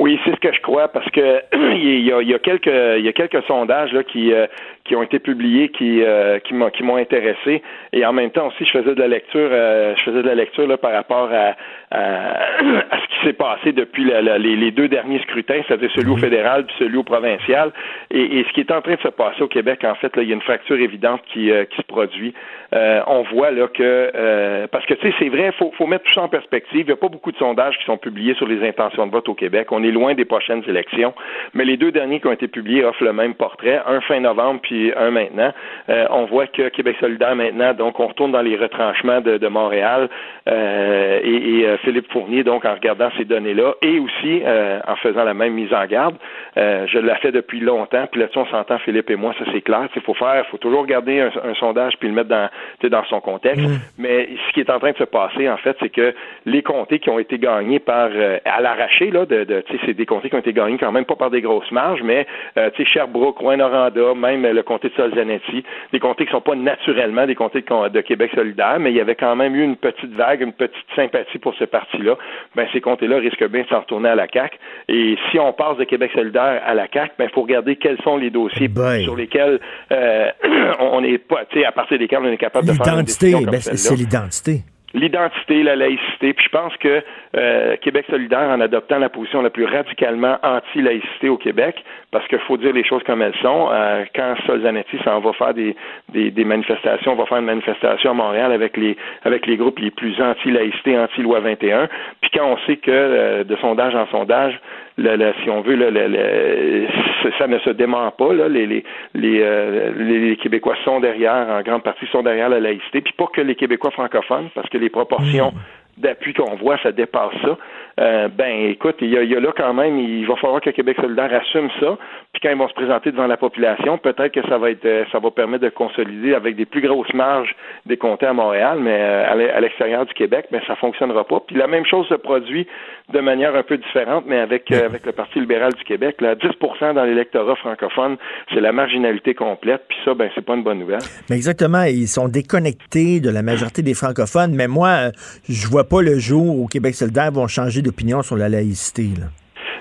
Oui, c'est ce que je crois parce que il y a, il y a quelques il y a quelques sondages là qui euh, qui ont été publiés qui euh, qui m'ont qui m'ont intéressé. Et en même temps aussi je faisais de la lecture euh, je faisais de la lecture là par rapport à à, ce qui s'est passé depuis les, les, deux derniers scrutins, c'est-à-dire celui au mhm. fédéral puis celui au provincial. Et, et, ce qui est en train de se passer au Québec en fait là il y a une fracture évidente qui qui se produit. On voit là que parce que tu sais c'est vrai faut faut mettre tout ça en perspective. Il n'y a pas beaucoup de sondages qui sont publiés sur les intentions de vote au Québec. On est loin des prochaines élections mais les deux derniers qui ont été publiés offrent le même portrait un fin novembre puis un maintenant. Euh, on voit que Québec solidaire maintenant, donc on retourne dans les retranchements de, Montréal euh, et, euh, Philippe Fournier, donc en regardant ces données-là et aussi en faisant la même mise en garde. je l'ai fait depuis longtemps, puis là-dessus on s'entend Philippe et moi, ça c'est clair. Il faut faire, faut toujours regarder un, sondage puis le mettre dans, dans son contexte. Mm. Mais ce qui est en train de se passer, en fait, c'est que les comtés qui ont été gagnés par à l'arraché, là, de, de c'est des comtés qui ont été gagnés quand même pas par des grosses marges, mais tu sais, Sherbrooke, Rouen-Noranda, même le comté de Solzanetti, des comtés qui ne sont pas naturellement des comtés de, Québec solidaire, mais il y avait quand même eu une petite vague, une petite sympathie pour ce parti-là. Ben, ces comtés-là risquent bien de s'en retourner à la CAQ. Et si on passe de Québec solidaire à la CAQ, ben, il faut regarder quels sont les dossiers sur lesquels euh, on est pas, tu sais, à partir desquels on est capable de faire décision ben, c'est l'identité l'identité, la laïcité. Puis je pense que euh, Québec solidaire, en adoptant la position la plus radicalement anti-laïcité au Québec, parce qu'il faut dire les choses comme elles sont, euh, quand Solzanetti s'en va faire des, des, des, manifestations, on va faire une manifestation à Montréal avec les avec les groupes les plus anti-laïcité, anti-loi 21, puis quand on sait que euh, de sondage en sondage, le, si on veut, le, ça ne se dément pas. Là, les, les, les, euh, les, Québécois sont derrière, en grande partie, sont derrière la laïcité. Puis pas que les Québécois francophones, parce que les proportions mmh. d'appui qu'on voit, ça dépasse ça. Euh, ben écoute, il y, a, là quand même, il va falloir que Québec solidaire assume ça. Puis quand ils vont se présenter devant la population, peut-être que ça va être, euh, ça va permettre de consolider avec des plus grosses marges des comtés à Montréal, mais euh, à l'extérieur du Québec, mais ça fonctionnera pas. Puis la même chose se produit de manière un peu différente, mais avec avec le Parti libéral du Québec. Là, 10% dans l'électorat francophone, c'est la marginalité complète. Puis ça, ben c'est pas une bonne nouvelle. Mais exactement, ils sont déconnectés de la majorité des francophones. Mais moi, je vois pas le jour où Québec solidaire vont changer de sur la laïcité.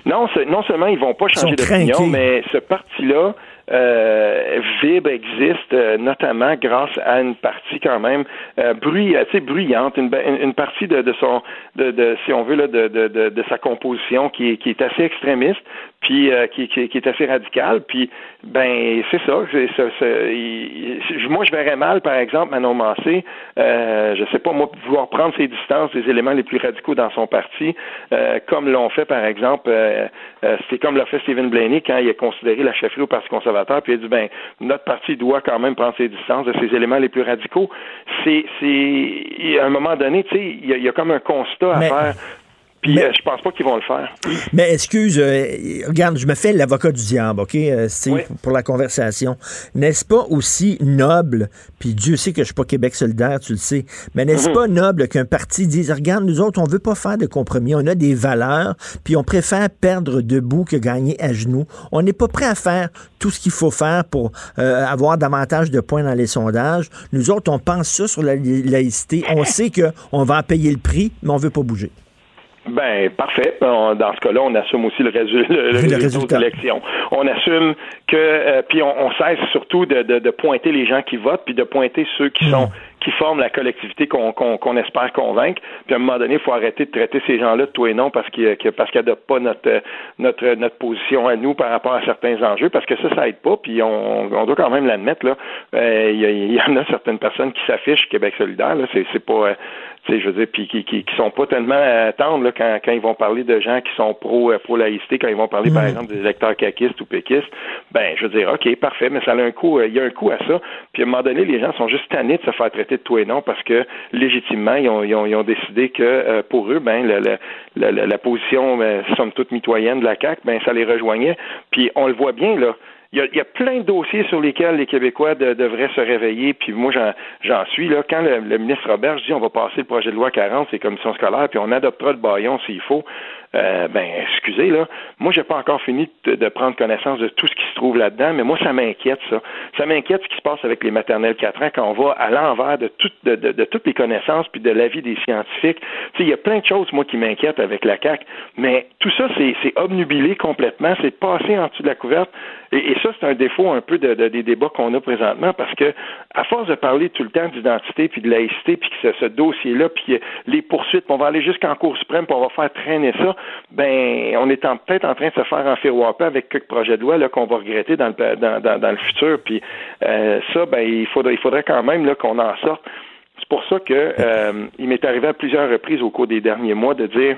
Non, non seulement ils vont pas changer d'opinion, mais ce parti-là euh, vibre, existe, euh, notamment grâce à une partie quand même euh, bruyante, une, une, partie de, de son, de, de, si on veut, là, de, de, de, sa composition qui est, qui est assez extrémiste, puis euh, qui, qui, qui, est assez radicale, puis ben c'est ça. moi, je verrais mal, par exemple, Manon Massé, euh, je sais pas, moi, pouvoir prendre ses distances des éléments les plus radicaux dans son parti, euh, comme l'ont fait, par exemple, euh, euh c'est comme l'a fait Stephen Blaney quand il a considéré la chefferie au Parti conservateur, puis il a dit, ben, notre parti doit quand même prendre ses distances de ces éléments les plus radicaux. C'est, c'est, à un moment donné, tu sais, il y, a comme un constat à faire Puis euh, je pense pas qu'ils vont le faire. Mais excuse, euh, regarde, je me fais l'avocat du diable, OK, euh, Steve, pour la conversation. N'est-ce pas aussi noble, puis Dieu sait que je suis pas Québec solidaire, tu le sais, mais n'est-ce Mhm. pas noble qu'un parti dise, regarde, nous autres, on veut pas faire de compromis, on a des valeurs, puis on préfère perdre debout que gagner à genoux. On n'est pas prêt à faire tout ce qu'il faut faire pour euh, avoir davantage de points dans les sondages. Nous autres, on pense ça sur la laïcité. On sait qu'on va en payer le prix, mais on veut pas bouger. Ben, parfait. On- dans ce cas-là, on assume aussi le, résu- le, le résultat résultat. de l'élection. On assume que, euh, puis on, on cesse surtout de, de, de pointer les gens qui votent, puis de pointer ceux qui sont qui forment la collectivité qu'on qu'on qu'on espère convaincre. Puis à un moment donné, il faut arrêter de traiter ces gens-là de tout et non parce qu'ils que- parce qu'ils n'adoptent pas notre euh, notre notre position à nous par rapport à certains enjeux, parce que ça, ça aide pas. Puis on, on doit quand même l'admettre là. Euh, Il y, a- il y en a certaines personnes qui s'affichent Québec solidaire. Là, c'est pas euh, je veux dire, puis qui, qui, qui sont pas tellement euh, tendres là, quand, quand ils vont parler de gens qui sont pro, euh, pro laïcité, quand ils vont parler, par exemple, des électeurs caquistes ou péquistes, ben, je veux dire, OK, parfait, mais ça a un coût, euh, il y a un coût à ça. Puis à un moment donné, les gens sont juste tannés de se faire traiter de tout et non parce que légitimement, ils ont, ils ont, ils ont décidé que euh, pour eux, ben, la, la, la, la- la position, euh, somme toute mitoyenne de la CAQ, ben, ça les rejoignait. Puis on le voit bien, là. Il y, a, plein de dossiers sur lesquels les Québécois de- devraient se réveiller, puis moi j'en, suis là. Quand le, ministre Robert dit on va passer le projet de loi 40, c'est commissions scolaires, puis on adoptera le baillon s'il faut. Euh, ben, excusez là, moi j'ai pas encore fini de, de prendre connaissance de tout ce qui se trouve là-dedans, mais moi ça m'inquiète ça. Ça m'inquiète ce qui se passe avec les maternelles 4 ans quand on va à l'envers de, tout- de, de- toutes les connaissances puis de l'avis des scientifiques. Tu sais, il y a plein de choses moi qui m'inquiètent avec la CAC, mais tout ça c'est, obnubilé complètement, c'est passé en dessous de la couverte. Et, ça, c'est un défaut un peu de, de- des débats qu'on a présentement parce que, à force de parler tout le temps d'identité puis de laïcité, puis que ce, ce dossier-là, puis les poursuites, puis on va aller jusqu'en Cour suprême, puis on va faire traîner ça, ben, on est en- peut-être en train de se faire enfiroiper avec quelques projets de loi là, qu'on va regretter dans le, dans, dans, dans le futur. Puis euh, ça, ben, il faudrait, il faudrait quand même là, qu'on en sorte. C'est pour ça que euh, il m'est arrivé à plusieurs reprises au cours des derniers mois de dire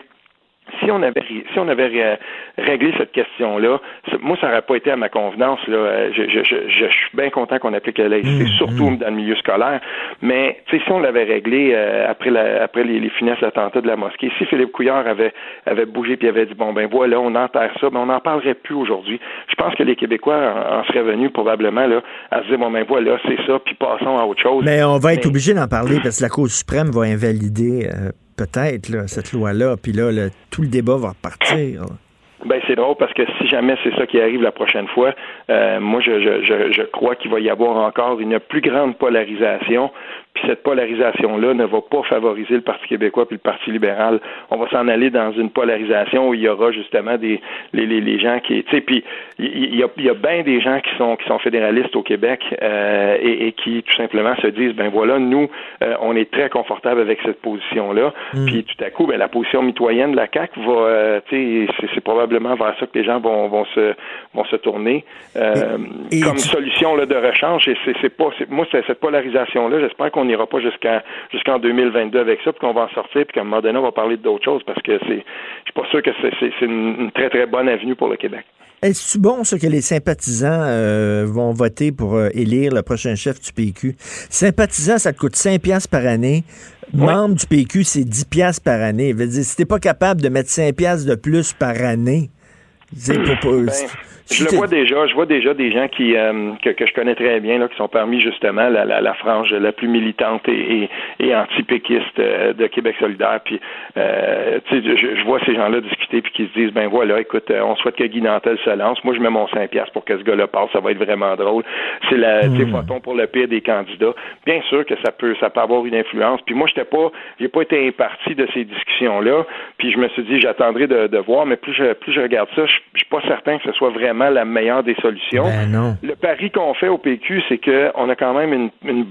si on avait si on avait ré- réglé cette question-là, moi ça n'aurait pas été à ma convenance. Là. Euh, Je, je, je, je suis bien content qu'on applique la laïcité, surtout dans le milieu scolaire. Mais tu sais, si on l'avait réglé euh, après la, après les, les finesses attentats de la mosquée, si Philippe Couillard avait avait bougé puis avait dit bon ben voilà, on enterre ça, ben on n'en parlerait plus aujourd'hui. Je pense que les Québécois en, en seraient venus probablement là à se dire bon ben voilà, c'est ça, puis passons à autre chose. Mais on va être obligé d'en parler parce que la Cour suprême va invalider euh, peut-être cette loi-là. Puis là, tout le débat va repartir. Ben c'est drôle parce que si jamais c'est ça qui arrive la prochaine fois, euh, moi je, je, je crois qu'il va y avoir encore une plus grande polarisation. Puis cette polarisation-là ne va pas favoriser le Parti québécois puis le Parti libéral. On va s'en aller dans une polarisation où il y aura justement des les, les, les gens qui, tu sais, puis il y a, il y a bien des gens qui sont qui sont fédéralistes au Québec euh, et, et qui tout simplement se disent ben voilà nous euh, on est très confortable avec cette position-là. Puis tout à coup ben la position mitoyenne de la CAC va, euh, tu sais, c'est- probablement vers ça que les gens vont vont se vont se tourner euh, Et- et comme tu- solution là, de rechange. Et c'est c'est pas moi cette polarisation-là. J'espère qu'on n'ira pas jusqu'à jusqu'en 2022 avec ça, puis qu'on va en sortir, puis qu'à un moment donné on va parler d'autres choses parce que c'est je suis pas sûr que c'est une, une très très bonne avenue pour le Québec. Est-ce bon, ça, que les sympathisants euh, vont voter pour euh, élire le prochain chef du PQ? Sympathisant, ça te coûte 5 piastres par année. Membre du PQ, c'est 10 piastres par année. Veut dire, si t'es pas capable de mettre 5 piastres de plus par année, c'est Ben, je le vois déjà, je vois déjà des gens qui euh, que, que je connais très bien là, qui sont parmi justement la, la, la frange la plus militante et, et, et anti-péquiste euh, de Québec solidaire. Puis, euh, je, je vois ces gens-là discuter puis qui se disent ben voilà, écoute, euh, on souhaite que Guy Nantel se lance. Moi, je mets mon 5 piastres pour que ce gars-là passe. Ça va être vraiment drôle. C'est la, photon pour le pire des candidats. Bien sûr que ça peut, ça peut avoir une influence. Puis moi, j'étais pas, j'ai pas été imparti de ces discussions-là. Puis je me suis dit, j'attendrai de, de voir. Mais plus je, plus je regarde ça, je, je suis pas certain que ce soit vraiment la meilleure des solutions. Ben non. Le pari qu'on fait au PQ, c'est qu'on a quand même une,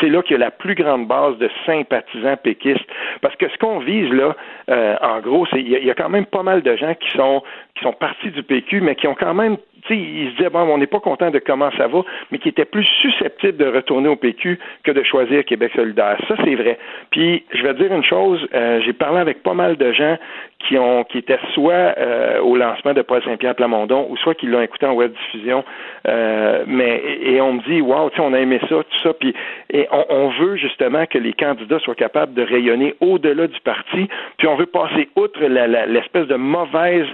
c'est là qu'il y a la plus grande base de sympathisants péquistes. Parce que ce qu'on vise là, euh, en gros, c'est il y, y a quand même pas mal de gens qui sont qui sont partis du PQ, mais qui ont quand même, ils se disaient bon, on n'est pas content de comment ça va, mais qui étaient plus susceptibles de retourner au PQ que de choisir Québec solidaire. Ça, c'est vrai. Puis je vais te dire une chose, euh, j'ai parlé avec pas mal de gens qui ont qui étaient soit euh, au lancement de Paul Saint-Pierre Plamondon ou soit qui l'ont écouté en web diffusion. Euh, mais et, on me dit waouh, on a aimé ça, tout ça, puis et on, on, veut justement que les candidats soient capables de rayonner au-delà du parti, puis on veut passer outre l'espèce de mauvaise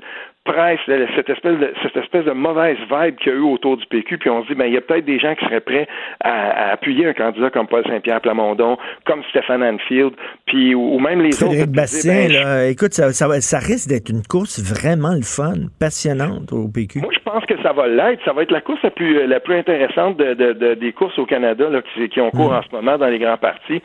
presse, cette espèce de, cette espèce de mauvaise vibe qu'il y a eu autour du PQ, puis on se dit, ben, il y a peut-être des gens qui seraient prêts à, appuyer un candidat comme Paul Saint-Pierre Plamondon, comme Stéphane Anfield, puis ou, même les Frédéric autres. Bastien, ben, là, écoute, ça, ça, ça risque d'être une course vraiment le fun, passionnante au PQ. Moi, je pense que ça va l'être. Ça va être la course la plus, la plus intéressante de, de, des courses au Canada là, qui, qui ont cours mm. en ce moment dans les grands partis.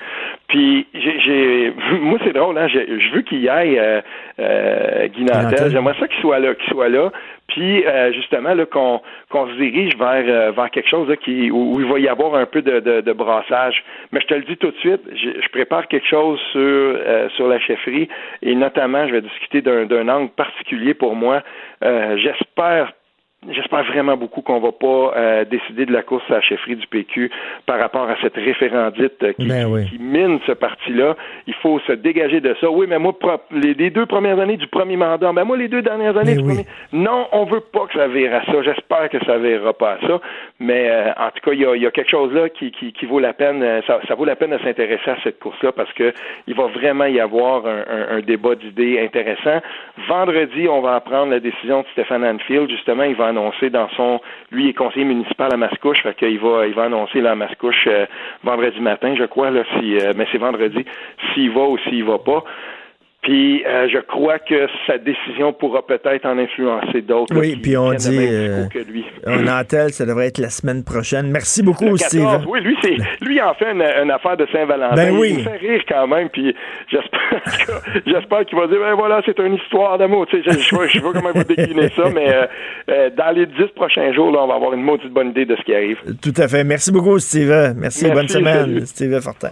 Puis, j'ai, moi, c'est drôle, hein, je veux qu'il y aille euh, euh, Guy Nantel. J'aimerais ça qu'il soit là qu'il soit là. Puis euh, justement là qu'on qu'on se dirige vers euh, vers quelque chose qui où, il va y avoir un peu de, de, brassage. Mais je te le dis tout de suite, je, prépare quelque chose sur euh, sur la chefferie et notamment je vais discuter d'un angle particulier pour moi. J'espère J'espère vraiment beaucoup qu'on va pas euh, décider de la course à la chefferie du PQ par rapport à cette référendite euh, ben qui, mine ce parti-là. Il faut se dégager de ça. Oui, mais moi, les, deux premières années du premier mandat, ben moi, les deux dernières années ben du premier... Non, on veut pas que ça vire à ça. J'espère que ça verra pas à ça. Mais euh, en tout cas, il y a, quelque chose là qui, qui, qui vaut la peine. Ça, ça, vaut la peine de s'intéresser à cette course-là parce que il va vraiment y avoir un, un, un débat d'idées intéressant. Vendredi, on va apprendre la décision de Stéphane Anfield. Justement, il va annoncer dans son, lui est conseiller municipal à Mascouche, fait qu'il va, il va annoncer la Mascouche euh, vendredi matin, je crois là, si, euh, mais c'est vendredi, s'il va ou s'il va pas. Puis euh, je crois que sa décision pourra peut-être en influencer d'autres. Oui, puis on dit euh, on entelle, ça devrait être la semaine prochaine. Merci beaucoup, Steve. Oui, lui c'est lui en fait une, affaire de Saint-Valentin. Ben oui. Il me fait rire quand même. Puis j'espère j'espère qu'il va dire ben voilà c'est une histoire d'amour. Tu sais, je, je, sais pas comment il va décliner ça, mais euh, dans les dix prochains jours là, on va avoir une maudite bonne idée de ce qui arrive. Tout à fait. Merci beaucoup, Steve. Merci, bonne semaine, Steve Fortin.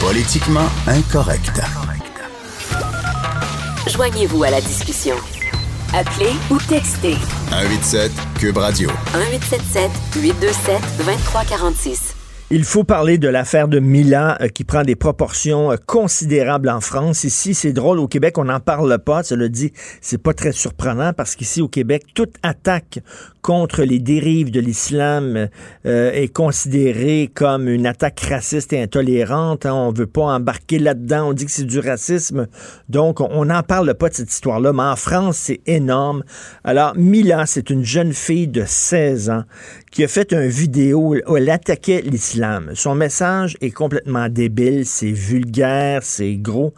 Politiquement incorrect. Joignez-vous à la discussion. Appelez ou textez. 187 Cube Radio. 1877 827 2346. Il faut parler de l'affaire de Milan euh, qui prend des proportions euh, considérables en France. Ici, c'est drôle, au Québec, on n'en parle pas. le dit, c'est pas très surprenant parce qu'ici, au Québec, toute attaque contre les dérives de l'islam euh, est considérée comme une attaque raciste et intolérante. Hein. On veut pas embarquer là-dedans. On dit que c'est du racisme. Donc, on n'en parle pas de cette histoire-là. Mais en France, c'est énorme. Alors, Milan, c'est une jeune fille de 16 ans qui a fait une vidéo où elle attaquait l'islam. Son message est complètement débile, c'est vulgaire, c'est gros.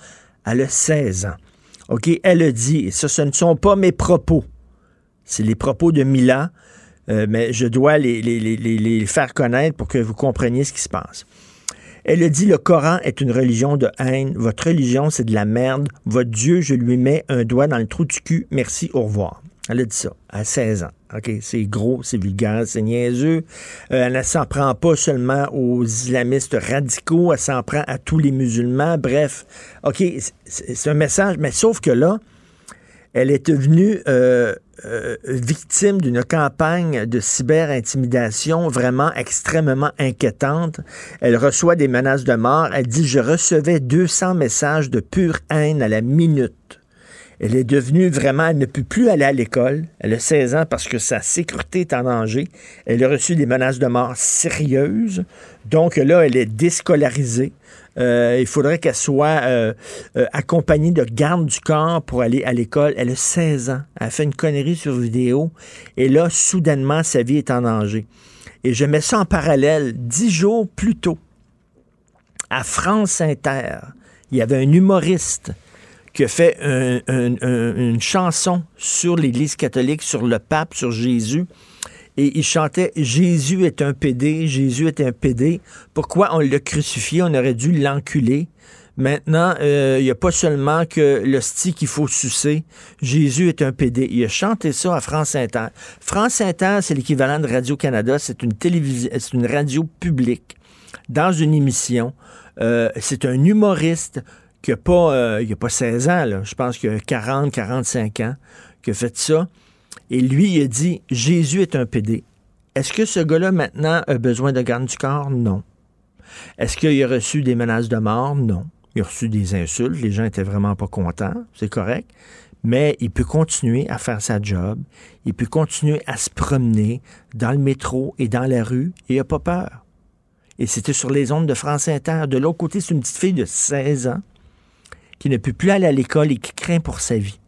Elle a 16 ans. OK, elle a dit, ça, ce ne sont pas mes propos. C'est les propos de Mila, euh, mais je dois les, faire connaître pour que vous compreniez ce qui se passe. Elle a dit, le Coran est une religion de haine, votre religion c'est de la merde, votre Dieu, je lui mets un doigt dans le trou du cul, merci, au revoir. Elle a dit ça à 16 ans. OK, c'est gros, c'est vulgaire, c'est niaiseux. Euh, elle ne s'en prend pas seulement aux islamistes radicaux, elle s'en prend à tous les musulmans. Bref, OK, c'est un message, mais sauf que là, elle est devenue euh, euh, victime d'une campagne de cyber-intimidation vraiment extrêmement inquiétante. Elle reçoit des menaces de mort. Elle dit, je recevais 200 messages de pure haine à la minute. Elle est devenue vraiment, elle ne peut plus aller à l'école. Elle a 16 ans parce que sa sécurité est en danger. Elle a reçu des menaces de mort sérieuses. Donc là, elle est déscolarisée. Euh, il faudrait qu'elle soit euh, euh, accompagnée de garde du corps pour aller à l'école. Elle a 16 ans. Elle a fait une connerie sur vidéo. Et là, soudainement, sa vie est en danger. Et je mets ça en parallèle. Dix jours plus tôt, à France Inter, il y avait un humoriste qui a fait une chanson sur l'Église catholique, sur le pape, sur Jésus. Et il chantait Jésus est un pédé, Jésus est un pédé. Pourquoi on l'a crucifié? On aurait dû l'enculer. Maintenant, euh, il n'y a pas seulement que l'hostie qu'il faut sucer. Jésus est un PD. Il a chanté ça à France Inter. France Inter, c'est l'équivalent de Radio-Canada. C'est une télévision, c'est une radio publique. Dans une émission, euh, c'est un humoriste qui n'a pas, euh, a pas 16 ans, je pense qu'il a 40, 45 ans, qui a fait ça. Et lui, il a dit Jésus est un PD. Est-ce que ce gars-là, maintenant, a besoin de garde du corps? Non. Est-ce qu'il a reçu des menaces de mort? Non. Il a reçu des insultes. Les gens étaient vraiment pas contents. C'est correct. Mais il peut continuer à faire sa job. Il peut continuer à se promener dans le métro et dans la rue et il n'a pas peur. Et c'était sur les ondes de France Inter. De l'autre côté, c'est une petite fille de 16 ans qui ne peut plus aller à l'école et qui craint pour sa vie.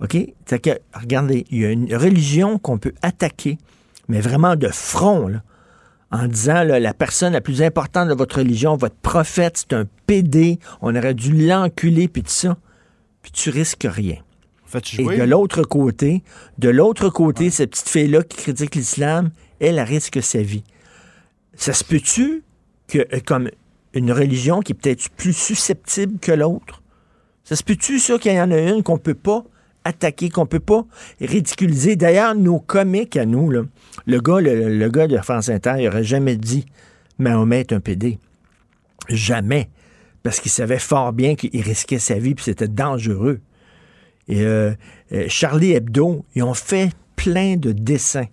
OK? C'est que, regardez, il y a une religion qu'on peut attaquer, mais vraiment de front, là, en disant la personne la plus importante de votre religion, votre prophète, c'est un PD, on aurait dû l'enculer, puis tout ça. Puis tu risques rien. Et de l'autre côté, de l'autre côté, cette petite fille-là qui critique l'islam, elle, elle risque sa vie. Ça se peut-tu que, euh, comme une religion qui est peut-être plus susceptible que l'autre, ça se peut-tu, ça, qu'il y en a une qu'on peut pas attaquer, qu'on peut pas ridiculiser? D'ailleurs, nos comiques à nous, le, gars, le, gars de France Inter, il n'aurait jamais dit Mahomet est un PD. Jamais. Parce qu'il savait fort bien qu'il risquait sa vie, puis c'était dangereux. Euh, euh, Charlie Hebdo, ils ont fait plein de dessins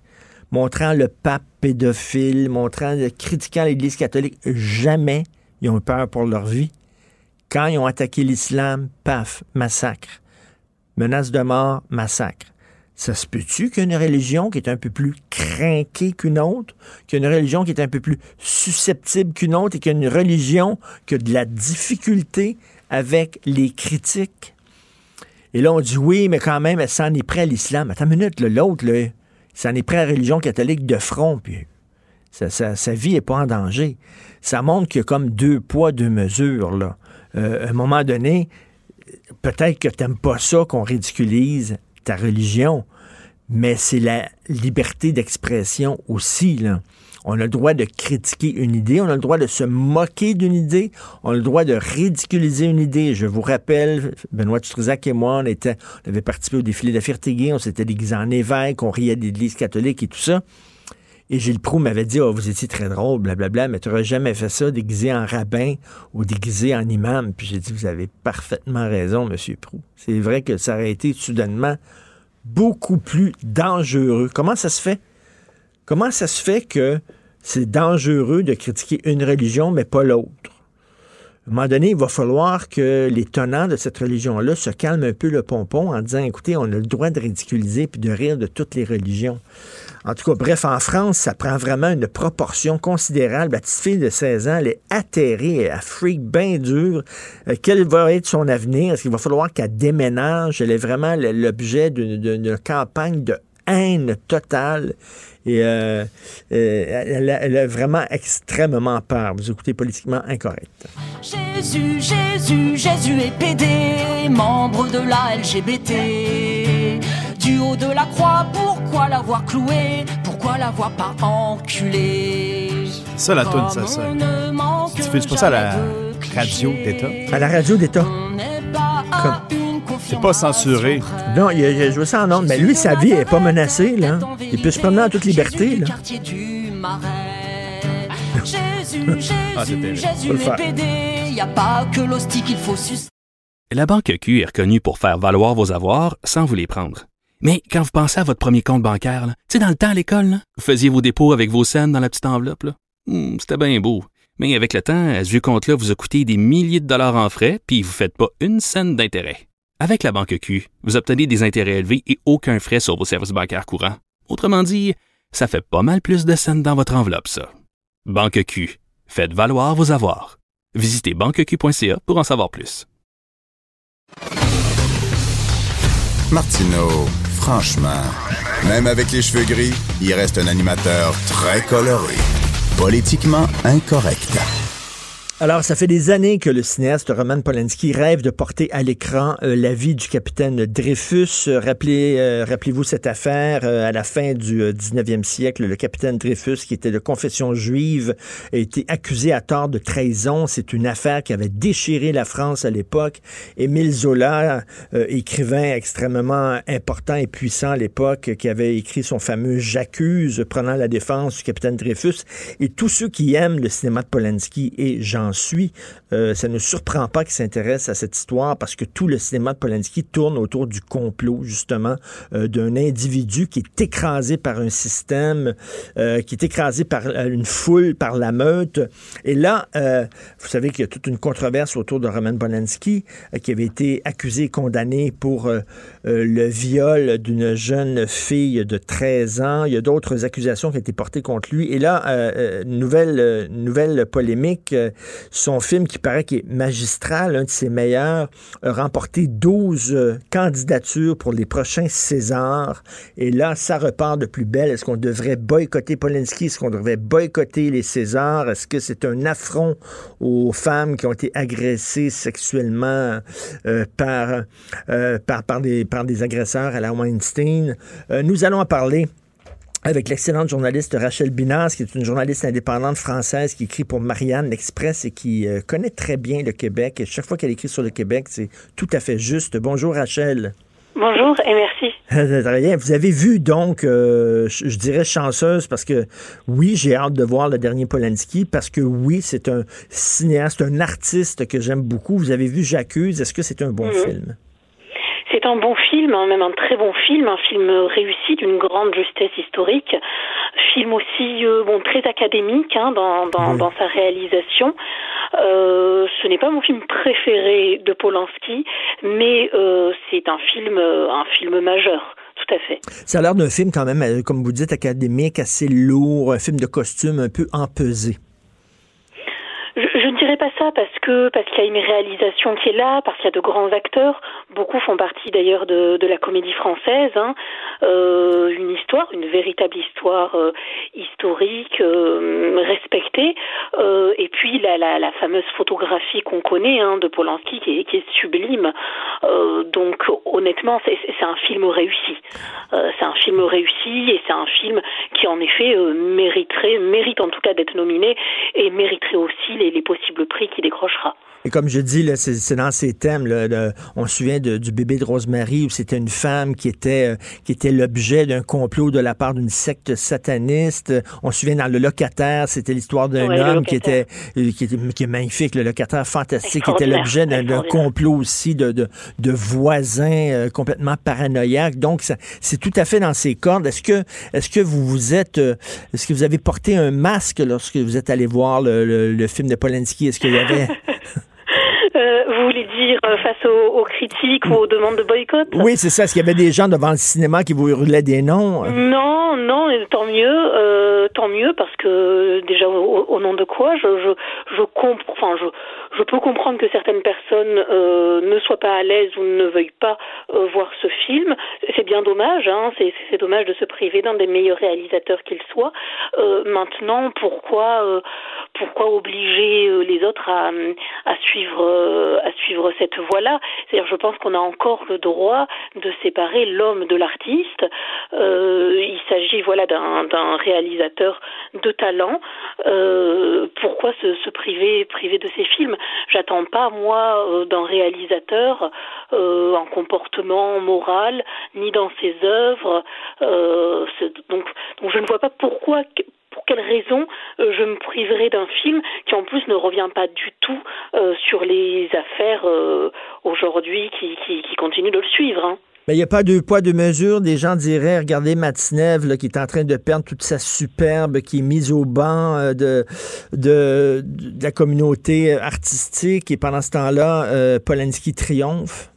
montrant le pape pédophile, montrant, critiquant l'Église catholique. Jamais ils ont eu peur pour leur vie. Quand ils ont attaqué l'islam, paf, massacre menace de mort, massacre. Ça se peut-tu qu'une religion qui est un peu plus crainquée qu'une autre, qu'une religion qui est un peu plus susceptible qu'une autre et qu'une religion qui a de la difficulté avec les critiques? Et là, on dit oui, mais quand même, elle s'en est prêt à l'islam. Attends une minute, l'autre, il s'en est prêt à la religion catholique de front, sa, vie n'est pas en danger. Ça montre qu'il y a comme deux poids, deux mesures. Là. Euh, à un moment donné, peut-être que tu n'aimes pas ça qu'on ridiculise ta religion, mais c'est la liberté d'expression aussi. Là. On a le droit de critiquer une idée, on a le droit de se moquer d'une idée, on a le droit de ridiculiser une idée. Je vous rappelle, Benoît Tutrizac et moi, on, était, on avait participé au défilé de la on s'était déguisé en évêque, on riait de l'Église catholique et tout ça. Et Gilles Proux m'avait dit, oh, vous étiez très drôle, blablabla, mais tu n'aurais jamais fait ça déguisé en rabbin ou déguisé en imam. Puis j'ai dit, vous avez parfaitement raison, Monsieur Proux. C'est vrai que ça aurait été soudainement beaucoup plus dangereux. Comment ça se fait? Comment ça se fait que c'est dangereux de critiquer une religion, mais pas l'autre? À un moment donné, il va falloir que les tenants de cette religion-là se calment un peu le pompon en disant, écoutez, on a le droit de ridiculiser puis de rire de toutes les religions. En tout cas, bref, en France, ça prend vraiment une proportion considérable. La petite fille de 16 ans, elle est atterrée, elle freak bien dur. Euh, quel va être son avenir? Est-ce qu'il va falloir qu'elle déménage? Elle est vraiment l'objet d'une campagne de haine totale. Et euh, euh, elle, elle, a vraiment extrêmement peur. Vous écoutez politiquement incorrect. Jésus, Jésus, Jésus est pédé, membre de la LGBT. Du haut de la croix, pourquoi l'avoir cloué Pourquoi l'avoir pas enculé Ça, la toune, ça, ça. Tu fais pas ça à la radio d'État? À la radio d'État. C'est pas censuré. Non, il a, joué ça en ondes. Mais lui, sa vie est pas menacée, là. Il peut se promener en toute liberté, là. ah, Jésus, pédé, y a pas que l'hostie qu'il faut La Banque Q est reconnue pour faire valoir vos avoirs sans vous les prendre. Mais quand vous pensez à votre premier compte bancaire, tu sais, dans le temps à l'école, vous faisiez vos dépôts avec vos scènes dans la petite enveloppe. Hmm, c'était bien beau. Mais avec le temps, ce vieux compte-là vous a coûté des milliers de dollars en frais, puis vous ne faites pas une scène d'intérêt. Avec la banque Q, vous obtenez des intérêts élevés et aucun frais sur vos services bancaires courants. Autrement dit, ça fait pas mal plus de scènes dans votre enveloppe, ça. Banque Q, faites valoir vos avoirs. Visitez banqueq.ca pour en savoir plus. Martineau Franchement, même avec les cheveux gris, il reste un animateur très coloré. Politiquement incorrect. Alors, ça fait des années que le cinéaste Roman Polanski rêve de porter à l'écran euh, la vie du capitaine Dreyfus. Euh, rappelez, euh, rappelez-vous cette affaire à la fin du 19e siècle. Le capitaine Dreyfus, qui était de confession juive, a été accusé à tort de trahison. C'est une affaire qui avait déchiré la France à l'époque. Émile Zola, écrivain extrêmement important et puissant à l'époque, qui avait écrit son fameux J'accuse, prenant la défense du capitaine Dreyfus. Et tous ceux qui aiment le cinéma de Polanski et Jean suit. Euh, ça ne surprend pas qu'il s'intéresse à cette histoire parce que tout le cinéma de Polanski tourne autour du complot, justement, euh, d'un individu qui est écrasé par un système, euh, qui est écrasé par une foule, par la meute. Et là, vous savez qu'il y a toute une controverse autour de Roman Polanski, qui avait été accusé et condamné pour le viol d'une jeune fille de 13 ans. Il y a d'autres accusations qui ont été portées contre lui. Et là, nouvelle, nouvelle polémique son film qui paraît qu'il est magistral, un de ses meilleurs, a remporté 12 euh, candidatures pour les prochains Césars. Et là, ça repart de plus belle. Est-ce qu'on devrait boycotter Polanski? Est-ce qu'on devrait boycotter les Césars? Est-ce que c'est un affront aux femmes qui ont été agressées sexuellement euh, par, euh, par des agresseurs à la Weinstein? nous allons en parler avec l'excellente journaliste Rachel Binas, qui est une journaliste indépendante française qui écrit pour Marianne l'Express et qui euh, connaît très bien le Québec. Et chaque fois qu'elle écrit sur le Québec, c'est tout à fait juste. Bonjour Rachel. Bonjour et merci. Rien. Vous avez vu donc, euh, je dirais chanceuse parce que oui, j'ai hâte de voir le dernier Polanski parce que oui, c'est un cinéaste, un artiste que j'aime beaucoup. Vous avez vu J'accuse. Est-ce que c'est un bon mhm. film? C'est un bon film, hein, même un très bon film, un film réussi d'une grande justesse historique, film aussi euh, bon très académique hein, dans, dans, dans, sa réalisation. Euh, ce n'est pas mon film préféré de Polanski, mais euh, c'est un film un film majeur. Tout à fait. Ça a l'air d'un film quand même, euh, comme vous dites, académique, assez lourd, un film de costume un peu empesé. Je, ne dirais pas ça parce que parce qu'il y a une réalisation qui est là, parce qu'il y a de grands acteurs. Beaucoup font partie d'ailleurs de, la comédie française. Hein. Euh, une histoire, une véritable histoire euh, historique, euh, respectée. Et puis la, la, la fameuse photographie qu'on connaît hein, de Polanski qui est, sublime. Donc honnêtement, c'est un film réussi. c'est un film réussi et c'est un film qui en effet mériterait, mérite en tout cas d'être nominé et mériterait aussi les les possibles prix qu'il décrochera. Et comme je dis, c'est dans ces thèmes. Là, on se souvient du bébé de Rosemary où c'était une femme qui était, euh, qui était l'objet d'un complot de la part d'une secte sataniste. On se souvient dans Le Locataire, c'était l'histoire d'un homme qui était, euh, qui était qui est magnifique, le locataire fantastique, qui était l'objet d'un complot aussi de, de, de voisins euh, complètement paranoïaques. Donc, c'est tout à fait dans ces cordes. Est-ce que, est-ce que vous vous êtes, est-ce que vous avez porté un masque lorsque vous êtes allé voir le, le film de Polanski? Est-ce qu'il y avait... Euh, euh, aux, critiques ou aux demandes de boycott? Oui, c'est ça. Est-ce qu'il y avait des gens devant le cinéma qui vous hurlaient des noms? Non, non, tant mieux, euh, tant mieux, parce que déjà au, nom de quoi? Je, je, je comprends, enfin je je peux comprendre que certaines personnes euh, ne soient pas à l'aise ou ne veuillent pas euh, voir ce film. C'est bien dommage, hein, c'est dommage de se priver d'un des meilleurs réalisateurs qu'il soit. Euh, maintenant, pourquoi, pourquoi obliger les autres à, à suivre, à suivre cette voie-là C'est-à-dire, je pense qu'on a encore le droit de séparer l'homme de l'artiste. il s'agit, voilà, d'un réalisateur de talent. pourquoi se, se priver, priver de ses films? J'attends pas moi euh, d'un réalisateur euh, comportement moral ni dans ses œuvres. Euh, donc, donc je ne vois pas pourquoi pour quelle raison je me priverais d'un film qui en plus ne revient pas du tout sur les affaires aujourd'hui qui, qui, continuent de le suivre. Hein. Mais il n'y a pas de poids, de mesure. Des gens diraient, regardez Matinev, qui est en train de perdre toute sa superbe, qui est mise au banc euh, de, la communauté artistique, et pendant ce temps-là, euh, Polanski triomphe.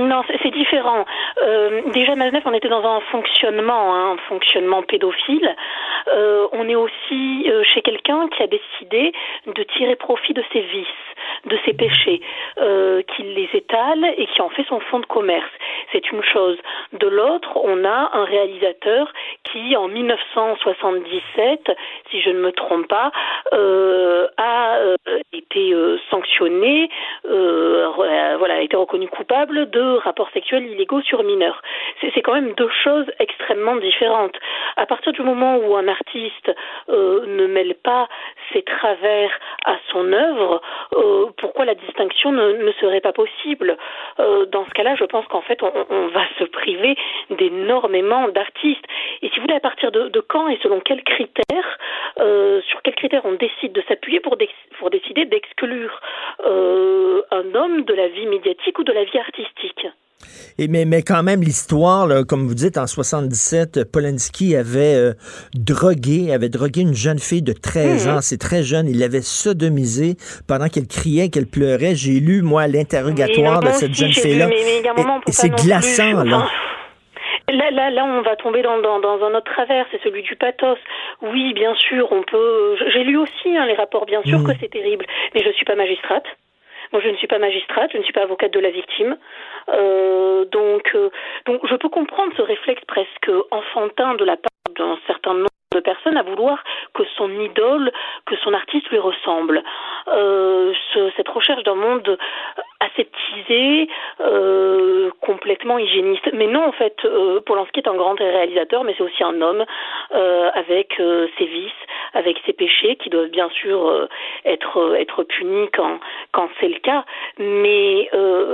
Non, c'est différent. Euh, déjà, Maznev, on était dans un fonctionnement, hein, un fonctionnement pédophile. Euh, on est aussi euh, chez quelqu'un qui a décidé de tirer profit de ses vices, de ses péchés, euh, qui les étale et qui en fait son fonds de commerce. c'est une chose. De l'autre, on a un réalisateur qui, en 1977, si je ne me trompe pas, euh, a euh, été euh, sanctionné, voilà, a été reconnu coupable de rapports sexuels illégaux sur mineurs. C'est quand même deux choses extrêmement différentes. À partir du moment où un artiste ne mêle pas ses travers à son œuvre, pourquoi la distinction ne, serait pas possible Dans ce cas-là, je pense qu'en fait, on, on, va se priver d'énormément d'artistes. Et si vous voulez, à partir de, de quand et selon quels critères, euh, sur quels critères on décide de s'appuyer pour, pour, décider d'exclure euh, un homme de la vie médiatique ou de la vie artistique? Et mais, mais quand même, l'histoire, comme vous dites, en 77, Polanski avait euh, drogué, avait drogué une jeune fille de 13 mhm. ans. C'est très jeune. Il l'avait sodomisée pendant qu'elle criait, qu'elle pleurait. J'ai lu, moi, l'interrogatoire de cette jeune fille-là. Et, c'est glaçant, là. Là, là, là, on va tomber dans, dans, dans un autre travers, c'est celui du pathos. Oui, bien sûr, on peut. J'ai lu aussi hein, les rapports, bien sûr mm. que c'est terrible, mais je suis pas magistrate. Moi, je ne suis pas magistrate, je ne suis pas avocate de la victime. Euh, donc, euh, donc, je peux comprendre ce réflexe presque enfantin de la part d'un certain nombre de personnes à vouloir que son idole, que son artiste lui ressemble. Euh, ce, cette recherche d'un monde aseptisé, euh, complètement hygiéniste. Mais non, en fait, euh, Polanski est un grand réalisateur, mais c'est aussi un homme euh, avec euh, ses vices, avec ses péchés, qui doivent bien sûr euh, être être punis quand quand c'est le cas. Mais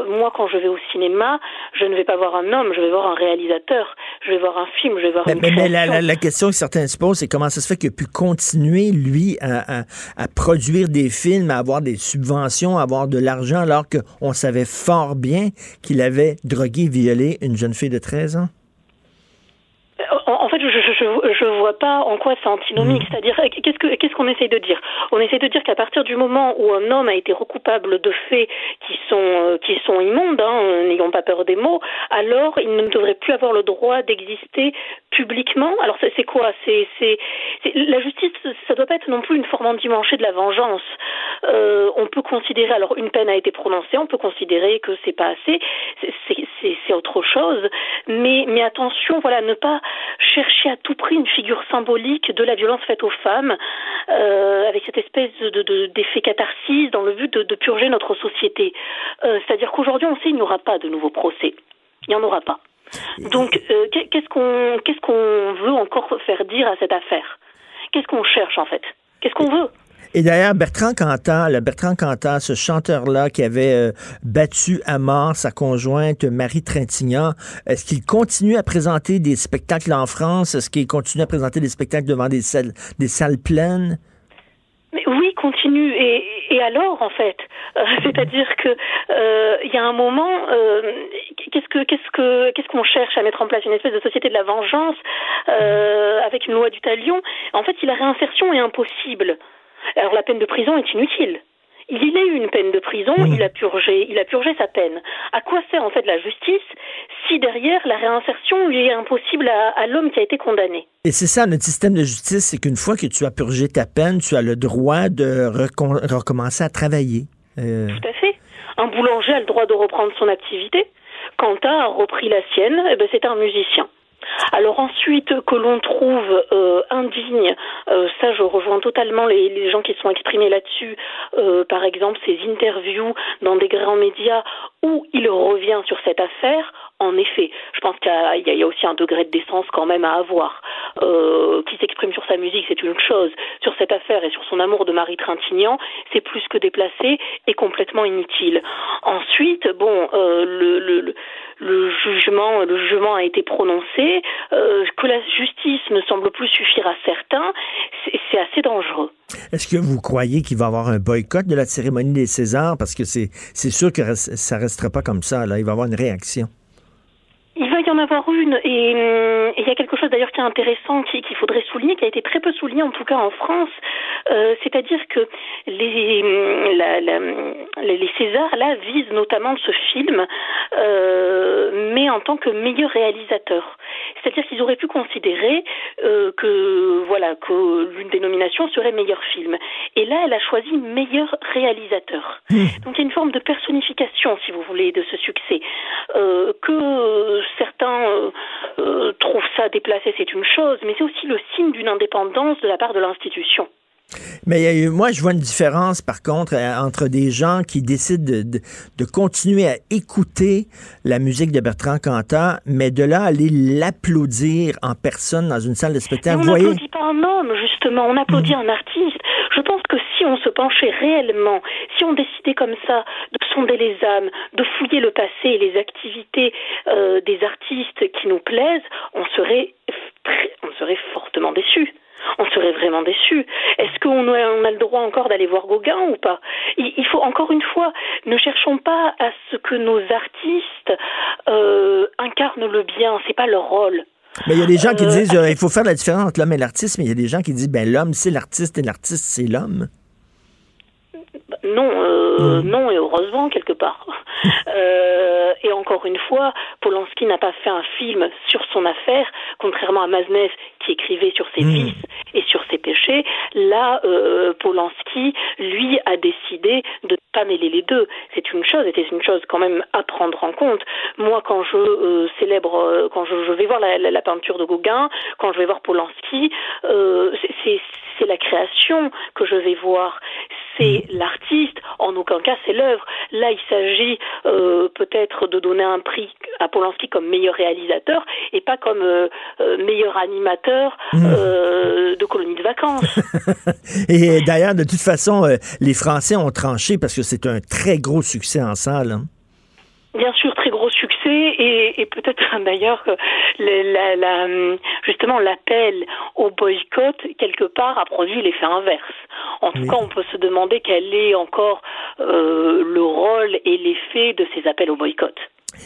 moi, quand je vais au cinéma, je ne vais pas voir un homme, je vais voir un réalisateur, je vais voir un film, je vais voir mais, une mais, mais la, la, la, question que certains se posent, c'est comment ça se fait qu'il a pu continuer, lui, à, à, à produire des films, à avoir des subventions, à avoir de l'argent, alors qu'on savait fort bien qu'il avait drogué, violé une jeune fille de 13 ans? Je je vois pas en quoi c'est antinomique. Mm. C'est-à-dire, qu'est-ce que qu'est-ce qu'on essaye de dire? On essaye de dire qu'à partir du moment où un homme a été recoupable de faits qui sont euh, qui sont immondes, hein, n'ayons pas peur des mots, alors il ne devrait plus avoir le droit d'exister publiquement. Alors c'est quoi? C'est la justice. Ça doit pas être non plus une forme endimanchée de la vengeance. Euh, on peut considérer alors une peine a été prononcée, on peut considérer que c'est pas assez. C'est autre chose. Mais mais attention, voilà, ne pas chercher à tout prix une figure symbolique de la violence faite aux femmes, euh, avec cette espèce de, d'effet catharsis dans le but de, purger notre société. Euh, c'est-à-dire qu'aujourd'hui, on sait qu'il n'y aura pas de nouveaux procès. Il n'y en aura pas. Donc, euh, qu'est-ce qu'on qu'est-ce qu'on veut encore faire dire à cette affaire? Qu'est-ce qu'on cherche en fait? Qu'est-ce qu'on veut? Et d'ailleurs, Bertrand Cantat, le Bertrand Cantat, ce chanteur-là qui avait euh, battu à mort sa conjointe Marie Trintignant, est-ce qu'il continue à présenter des spectacles en France? Est-ce qu'il continue à présenter des spectacles devant des salles, des salles pleines? Mais oui, continue. Et, alors, en fait, euh, c'est-à-dire que euh, il y a un moment, qu'est-ce que qu'est-ce que qu'est-ce qu'on cherche à mettre en place? Une espèce de société de la vengeance avec une loi du talion? En fait, si la réinsertion est impossible, alors la peine de prison est inutile. Il a eu une peine de prison, mmh. il a purgé, il a purgé sa peine. À quoi sert en fait la justice si derrière la réinsertion lui est impossible à, l'homme qui a été condamné? Et c'est ça notre système de justice, c'est qu'une fois que tu as purgé ta peine, tu as le droit de recommencer à travailler. Euh, Tout à fait. Un boulanger a le droit de reprendre son activité. Quentin a repris la sienne, eh ben c'est un musicien. Alors ensuite que l'on trouve euh, indigne, euh, ça je rejoins totalement les, gens qui sont exprimés là-dessus, euh, par exemple ces interviews dans des grands médias où il revient sur cette affaire, en effet, je pense qu'il y, a aussi un degré de décence quand même à avoir. Euh, qui s'exprime sur sa musique, c'est une chose. Sur cette affaire et sur son amour de Marie Trintignant, c'est plus que déplacé et complètement inutile. Ensuite, bon, euh, le, le, le, jugement, le jugement a été prononcé. Euh, que la justice ne semble plus suffire à certains, c'est assez dangereux. Est-ce que vous croyez qu'il va y avoir un boycott de la cérémonie des Césars? Parce que c'est sûr que ça restera pas comme ça. Là. Il va y avoir une réaction. Il va y en avoir une, hum, et il y a quelque chose d'ailleurs qui est intéressant, qu'il faudrait souligner, qui a été très peu souligné en tout cas en France, euh, c'est-à-dire que les, la, la, les Césars là visent notamment ce film, euh, mais en tant que meilleur réalisateur. C'est-à-dire qu'ils auraient pu considérer euh, que voilà que l'une des nominations serait meilleur film. Et là, elle a choisi meilleur réalisateur. Donc il y a une forme de personnification, si vous voulez, de ce succès. Euh, que certains euh, trouvent ça déplacé, c'est une chose, mais c'est aussi le signe d'une indépendance de la part de l'institution. Mais il y a eu- moi, je vois une différence, par contre, euh, entre des gens qui décident de, de- de continuer à écouter la musique de Bertrand Cantat, mais de là aller l'applaudir en personne dans une salle de Mais spectacle. on Vous voyez? n'applaudit pas un homme, justement, on applaudit un artiste. Je pense que si on se penchait réellement, si on décidait comme ça de sonder les âmes, de fouiller le passé et les activités euh, des artistes qui nous plaisent, on serait, très- on serait fortement déçus. On serait vraiment déçus. Est-ce qu'on a, on a le droit encore d'aller voir Gauguin ou pas? Il, il faut encore une fois, ne cherchons pas à ce que nos artistes euh, incarnent le bien. C'est pas leur rôle. Mais il y a des gens qui Euh, disent euh, il faut faire la différence entre l'homme et l'artiste, mais il y a des gens qui disent ben l'homme c'est l'artiste et l'artiste c'est l'homme. Non, euh, non, et heureusement quelque part. Euh, et encore une fois, Polanski n'a pas fait un film sur son affaire, contrairement à Maznev qui écrivait sur ses vices et sur ses péchés. Là, euh, Polanski, lui, a décidé de ne pas mêler les deux. C'est une chose, et c'est une chose quand même à prendre en compte. Moi, quand je célèbre, quand je, je vais voir la, la- la peinture de Gauguin, quand je vais voir Polanski, c'est la création que je vais voir. C'est l'artiste, en aucun cas c'est l'œuvre. Là, il s'agit euh, peut-être de donner un prix à Polanski comme meilleur réalisateur et pas comme euh, euh, meilleur animateur euh, de colonies de vacances. Et d'ailleurs, de toute façon, les Français ont tranché parce que c'est un très gros succès en salle. hein. Bien sûr, très gros succès et, et peut-être d'ailleurs le- la, la- justement l'appel au boycott quelque part a produit l'effet inverse. En tout cas, on peut se demander quel est encore euh, le rôle et l'effet de ces appels au boycott.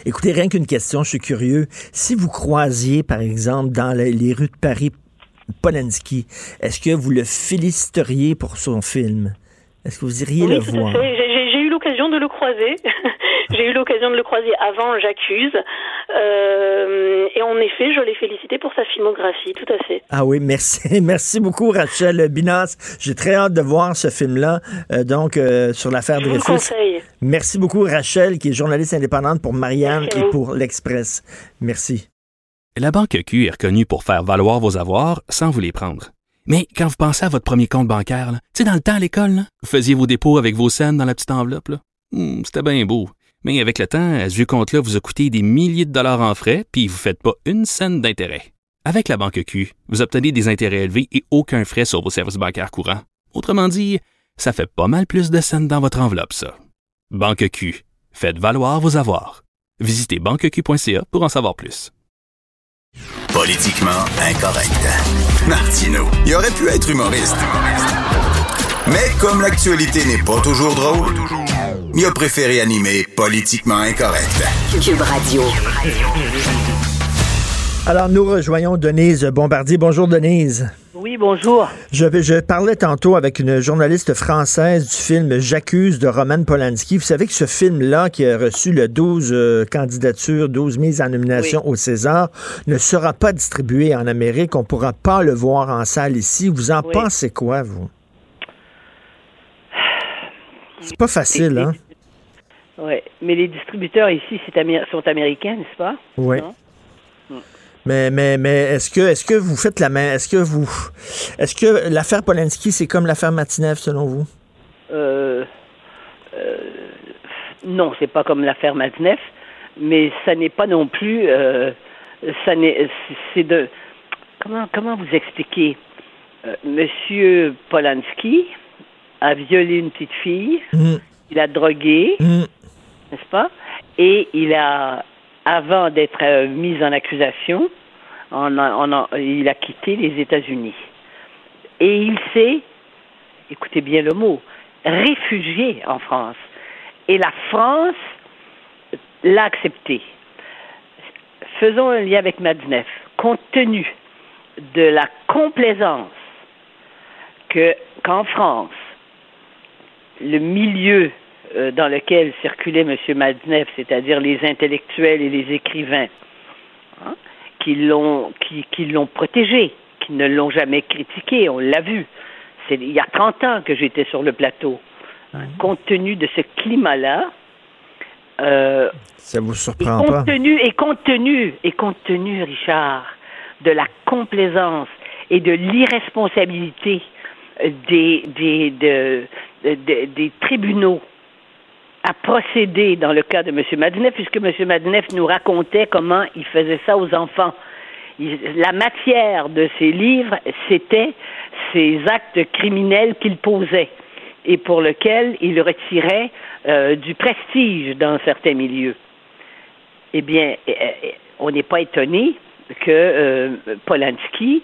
Écoutez, rien qu'une question, je suis curieux. Si vous croisiez, par exemple, dans les, rues de Paris, Polanski, est-ce que vous le féliciteriez pour son film? Est-ce que vous iriez Oui, le voir? j'ai eu l'occasion de le croiser. J'ai eu l'occasion de le croiser avant J'accuse. Euh, et en effet, je l'ai félicité pour sa filmographie, tout à fait. Ah oui, merci. Merci beaucoup, Rachel Binas. J'ai très hâte de voir ce film-là, euh, donc, euh, sur l'affaire le Dreyfus. Merci beaucoup, Rachel, qui est journaliste indépendante pour Marianne et vous. pour l'Express. Merci. La Banque Q est reconnue pour faire valoir vos avoirs sans vous les prendre. Mais quand vous pensez à votre premier compte bancaire, tu sais, dans le temps à l'école, vous faisiez vos dépôts avec vos scènes dans la petite enveloppe. là. Hmm, C'était bien beau. Mais avec le temps, à ce compte-là vous a coûté des milliers de dollars en frais, puis vous ne faites pas une scène d'intérêt. Avec la Banque Q, vous obtenez des intérêts élevés et aucun frais sur vos services bancaires courants. Autrement dit, ça fait pas mal plus de scènes dans votre enveloppe, ça. Banque Q. Faites valoir vos avoirs. Visitez banqueq.ca pour en savoir plus. Politiquement incorrect. Martino, il aurait pu être humoriste. Mais comme l'actualité n'est pas toujours drôle, il a préféré animer Politiquement incorrect. Cube Radio. Alors, nous rejoignons Denise Bombardier. Bonjour, Denise. Oui, bonjour. Je, je parlais tantôt avec une journaliste française du film J'accuse de Roman Polanski. Vous savez que ce film-là, qui a reçu le 12 euh, candidatures, 12 mises en nomination au César, ne sera pas distribué en Amérique. On ne pourra pas le voir en salle ici. Vous en Oui. pensez quoi, vous? C'est pas facile, hein? Oui, mais les distributeurs ici améri- sont américains, n'est-ce pas? Oui. Non? Mais, mais, mais est-ce que, est-ce que vous faites la main? Est-ce que vous. Est-ce que l'affaire Polanski, c'est comme l'affaire Matinev, selon vous? Euh, euh, non, c'est pas comme l'affaire Maznev, mais ça n'est pas non plus. euh, ça n'est, c'est de. Comment, comment vous expliquer? Euh, Monsieur Polanski a violé une petite fille, il a drogué, n'est-ce pas? Et il a, avant d'être euh, mis en accusation, on a- on a- il a quitté les États-Unis. Et il s'est, écoutez bien le mot, réfugié en France. Et la France l'a accepté. Faisons un lien avec Madneff. Compte tenu de la complaisance que qu'en France, le milieu euh, dans lequel circulait M. Madneff, c'est-à-dire les intellectuels et les écrivains, hein, qui l'ont qui, qui l'ont protégé, qui ne l'ont jamais critiqué, on l'a vu. C'est il y a 30 ans que j'étais sur le plateau. Compte tenu de ce climat-là, euh, Ça vous et surprend compte pas? tenu, et compte tenu, et compte tenu, Richard, de la complaisance et de l'irresponsabilité euh, des, des, de- de- des tribunaux à procéder dans le cas de M. Madneff, puisque M. Madneff nous racontait comment il faisait ça aux enfants. Il- la matière de ses livres, c'était ces actes criminels qu'il posait et pour lesquels il retirait euh, du prestige dans certains milieux. Eh bien, euh, euh, on n'est pas étonné que euh, Polanski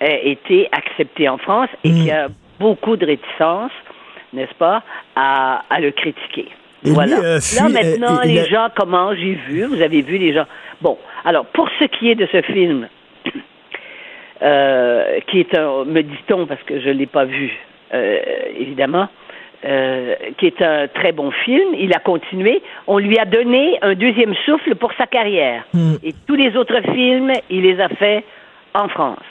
ait été accepté en France et qu'il y a beaucoup de réticence, n'est-ce pas, à, à le critiquer. Et lui, voilà. euh, Là, maintenant, euh, il les a- gens, comment j'ai vu, vous avez vu les gens. Bon, alors, pour ce qui est de ce film, euh, qui est un, me dit-on, parce que je ne l'ai pas vu, euh, évidemment, euh, qui est un très bon film. Il a continué. On lui a donné un deuxième souffle pour sa carrière. Et tous les autres films, il les a faits en France.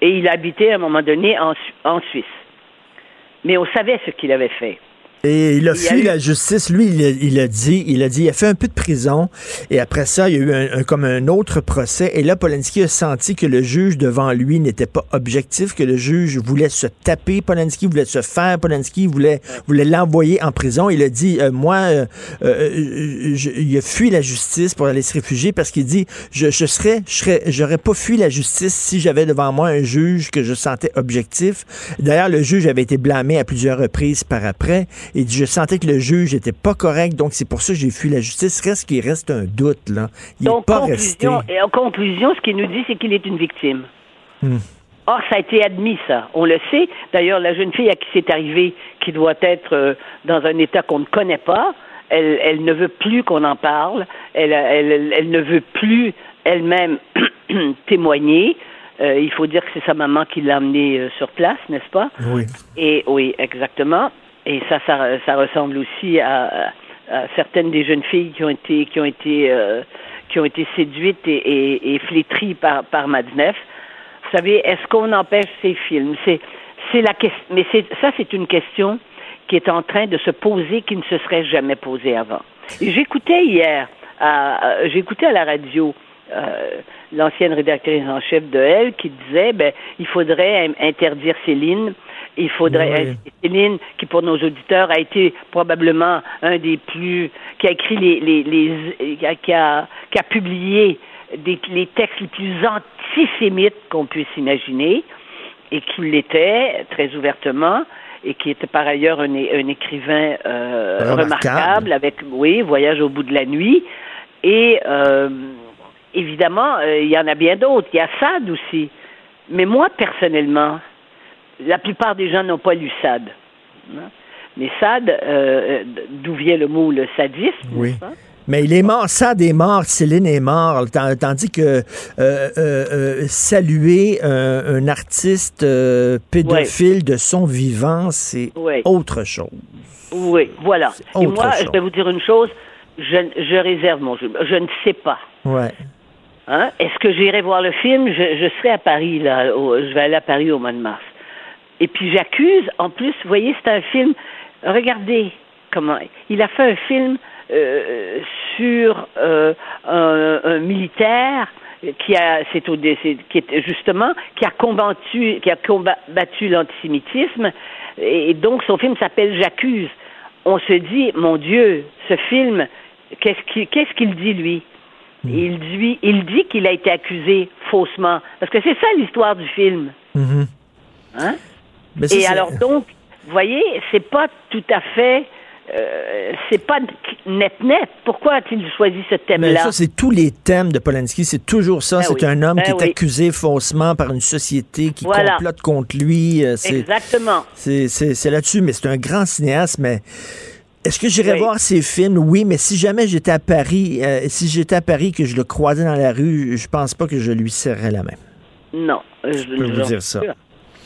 Et il habitait à un moment donné en, en Suisse. Mais on savait ce qu'il avait fait. Et il a Il y a fui eu- la justice. Lui, il a, il a dit, il a dit, il a fait un peu de prison. Et après ça, il y a eu un, un- comme un autre procès. Et là, Polanski a senti que le juge devant lui n'était pas objectif, que le juge voulait se taper Polanski, voulait se faire Polanski, voulait, voulait l'envoyer en prison. Il a dit, euh, moi, euh, euh, je- il a fui la justice pour aller se réfugier parce qu'il dit, je, je serais, je serais, j'aurais pas fui la justice si j'avais devant moi un juge que je sentais objectif. D'ailleurs, le juge avait été blâmé à plusieurs reprises par après. Il dit, je sentais que le juge était pas correct, donc c'est pour ça que j'ai fui la justice. Reste qu'il reste un doute, là. Il Donc, pas resté. conclusion, et en conclusion, ce qu'il nous dit, c'est qu'il est une victime. Hmm. Or, ça a été admis, ça. On le sait. D'ailleurs, la jeune fille à qui c'est arrivé, qui doit être euh, dans un état qu'on ne connaît pas, elle, elle ne veut plus qu'on en parle. Elle, elle, elle ne veut plus elle-même témoigner. Euh, il faut dire que c'est sa maman qui l'a amenée euh, sur place, n'est-ce pas? Oui. Et oui, exactement. Et ça, ça, ressemble aussi à, certaines des jeunes filles qui ont été, qui ont été, euh, qui ont été séduites et, flétries par, par Madneff. Vous savez, est-ce qu'on empêche ces films? C'est, c'est la question. Mais ça, c'est une question qui est en train de se poser, qui ne se serait jamais posée avant. Et j'écoutais hier, à, à- j'écoutais à la radio euh, l'ancienne rédactrice en chef de Elle qui disait, ben, il faudrait in- interdire Céline. Il faudrait Oui. Céline, qui pour nos auditeurs a été probablement un des plus, qui a écrit les, les, les qui, a, qui a- qui a publié des, les textes les plus antisémites qu'on puisse imaginer, et qui l'était très ouvertement, et qui était par ailleurs un, un écrivain euh, Remarquable. remarquable, avec, oui, Voyage au bout de la nuit, et euh, évidemment, euh, il y en a bien d'autres. Il y a Sade aussi. Mais moi, personnellement, la plupart des gens n'ont pas lu hein. Mais Sade, euh, d'où vient le mot le sadisme, Oui. pas? Mais il est mort, Sade est mort, Céline est mort, Tan- tandis que euh, euh, euh, saluer un, un artiste euh, pédophile de son vivant, c'est Ouais. autre chose. Oui, voilà. Et moi, chose. je vais vous dire une chose, je, je réserve mon jeu. Je ne sais pas. Ouais. Hein? Est-ce que j'irai voir le film? Je, je serai à Paris, là. au- je vais aller à Paris au mois de mars. Et puis j'accuse, en plus, vous voyez, c'est un film. Regardez comment. Il a fait un film euh, sur euh, un, un militaire qui a, c'est au, c'est- qui est justement, qui a combattu, qui a combattu l'antisémitisme, et donc son film s'appelle J'accuse. On se dit, mon Dieu, ce film, qu'est-ce qu'il, qu'est-ce qu'il dit lui? Il dit, il dit qu'il a été accusé faussement, parce que c'est ça l'histoire du film. Mhm. Hein? Mais ça, Et alors donc, vous voyez, c'est pas tout à fait, euh, c'est pas net net. Pourquoi a-t-il choisi ce Mais thème-là ça, c'est tous les thèmes de Polanski. C'est toujours ça. Ben c'est oui. un homme Ben qui est accusé faussement par une société qui Voilà. complote contre lui. Euh, C'est, Exactement. c'est, là-dessus. Mais c'est un grand cinéaste. Mais est-ce que j'irais Oui. voir ses films? Oui, mais si jamais j'étais à Paris, euh, si j'étais à Paris que je le croisais dans la rue, je pense pas que je lui serrais la main. Non, je, peux vous dire ça.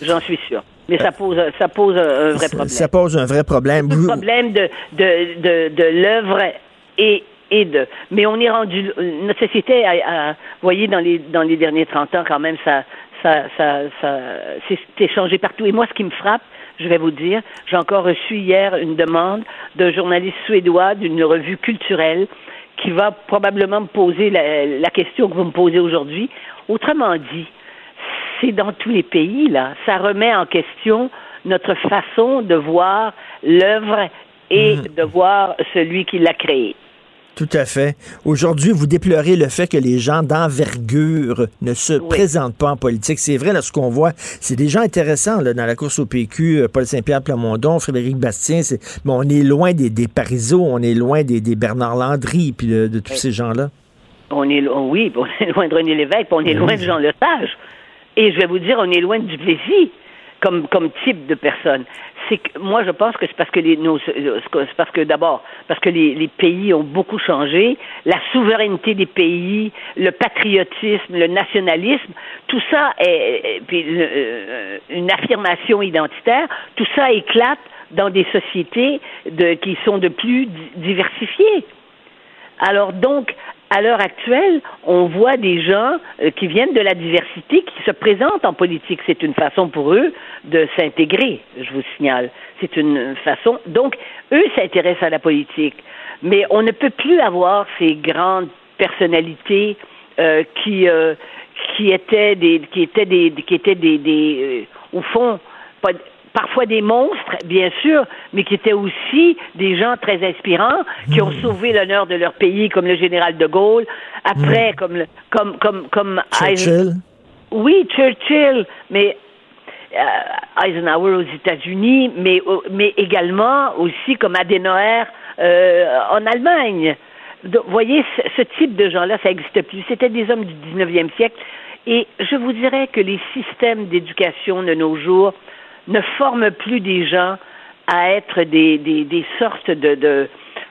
J'en suis sûr. Mais ça pose, ça pose un, vrai problème. Ça pose un vrai problème. Le problème de, de, de, de l'œuvre et, et de. Mais on est rendu. Notre société, a, a- vous voyez, dans les dans les derniers 30 ans, quand même, ça ça ça ça c'est changé partout. Et moi, ce qui me frappe, je vais vous dire, j'ai encore reçu hier une demande d'un journaliste suédois d'une revue culturelle qui va probablement me poser la, la question que vous me posez aujourd'hui. Autrement dit, c'est dans tous les pays, là. Ça remet en question notre façon de voir l'œuvre et de voir celui qui l'a créée. Tout à fait. Aujourd'hui, vous déplorez le fait que les gens d'envergure ne se présentent pas en politique. C'est vrai, là, ce qu'on voit, c'est des gens intéressants là, dans la course au PQ, euh, Paul Saint-Pierre Plamondon, Frédéric Bastien. Mais on est loin des, des Parizeau, on est loin des, des Bernard Landry, puis de, de tous ces gens-là. On est, lo- oui, on est loin de René Lévesque, puis on est loin de Jean Lesage. Et je vais vous dire, on est loin de Duplessis comme, type de personne. C'est que moi, je pense que c'est parce que les, d'abord, parce que les, pays ont beaucoup changé, la souveraineté des pays, le patriotisme, le nationalisme, tout ça est, euh, une affirmation identitaire, tout ça éclate dans des sociétés qui sont de plus di- diversifiées. Alors donc, à l'heure actuelle, on voit des gens euh, qui viennent de la diversité qui se présentent en politique. C'est une façon pour eux de s'intégrer, je vous signale. C'est une façon. Donc, eux s'intéressent à la politique. Mais on ne peut plus avoir ces grandes personnalités euh, qui euh, qui étaient des qui étaient des qui étaient des, des au fond pas, parfois des monstres, bien sûr, mais qui étaient aussi des gens très inspirants, qui ont sauvé l'honneur de leur pays, comme le général de Gaulle, après, comme, le- comme, comme, comme Churchill. oui, Churchill, mais euh, Eisenhower aux États-Unis, mais, mais également aussi comme Adenauer euh, en Allemagne. Donc, voyez, ce, ce type de gens-là, ça n'existe plus. C'était des hommes du 19e siècle. Et je vous dirais que les systèmes d'éducation de nos jours ne forment plus des gens à être des, des, des sortes de, de,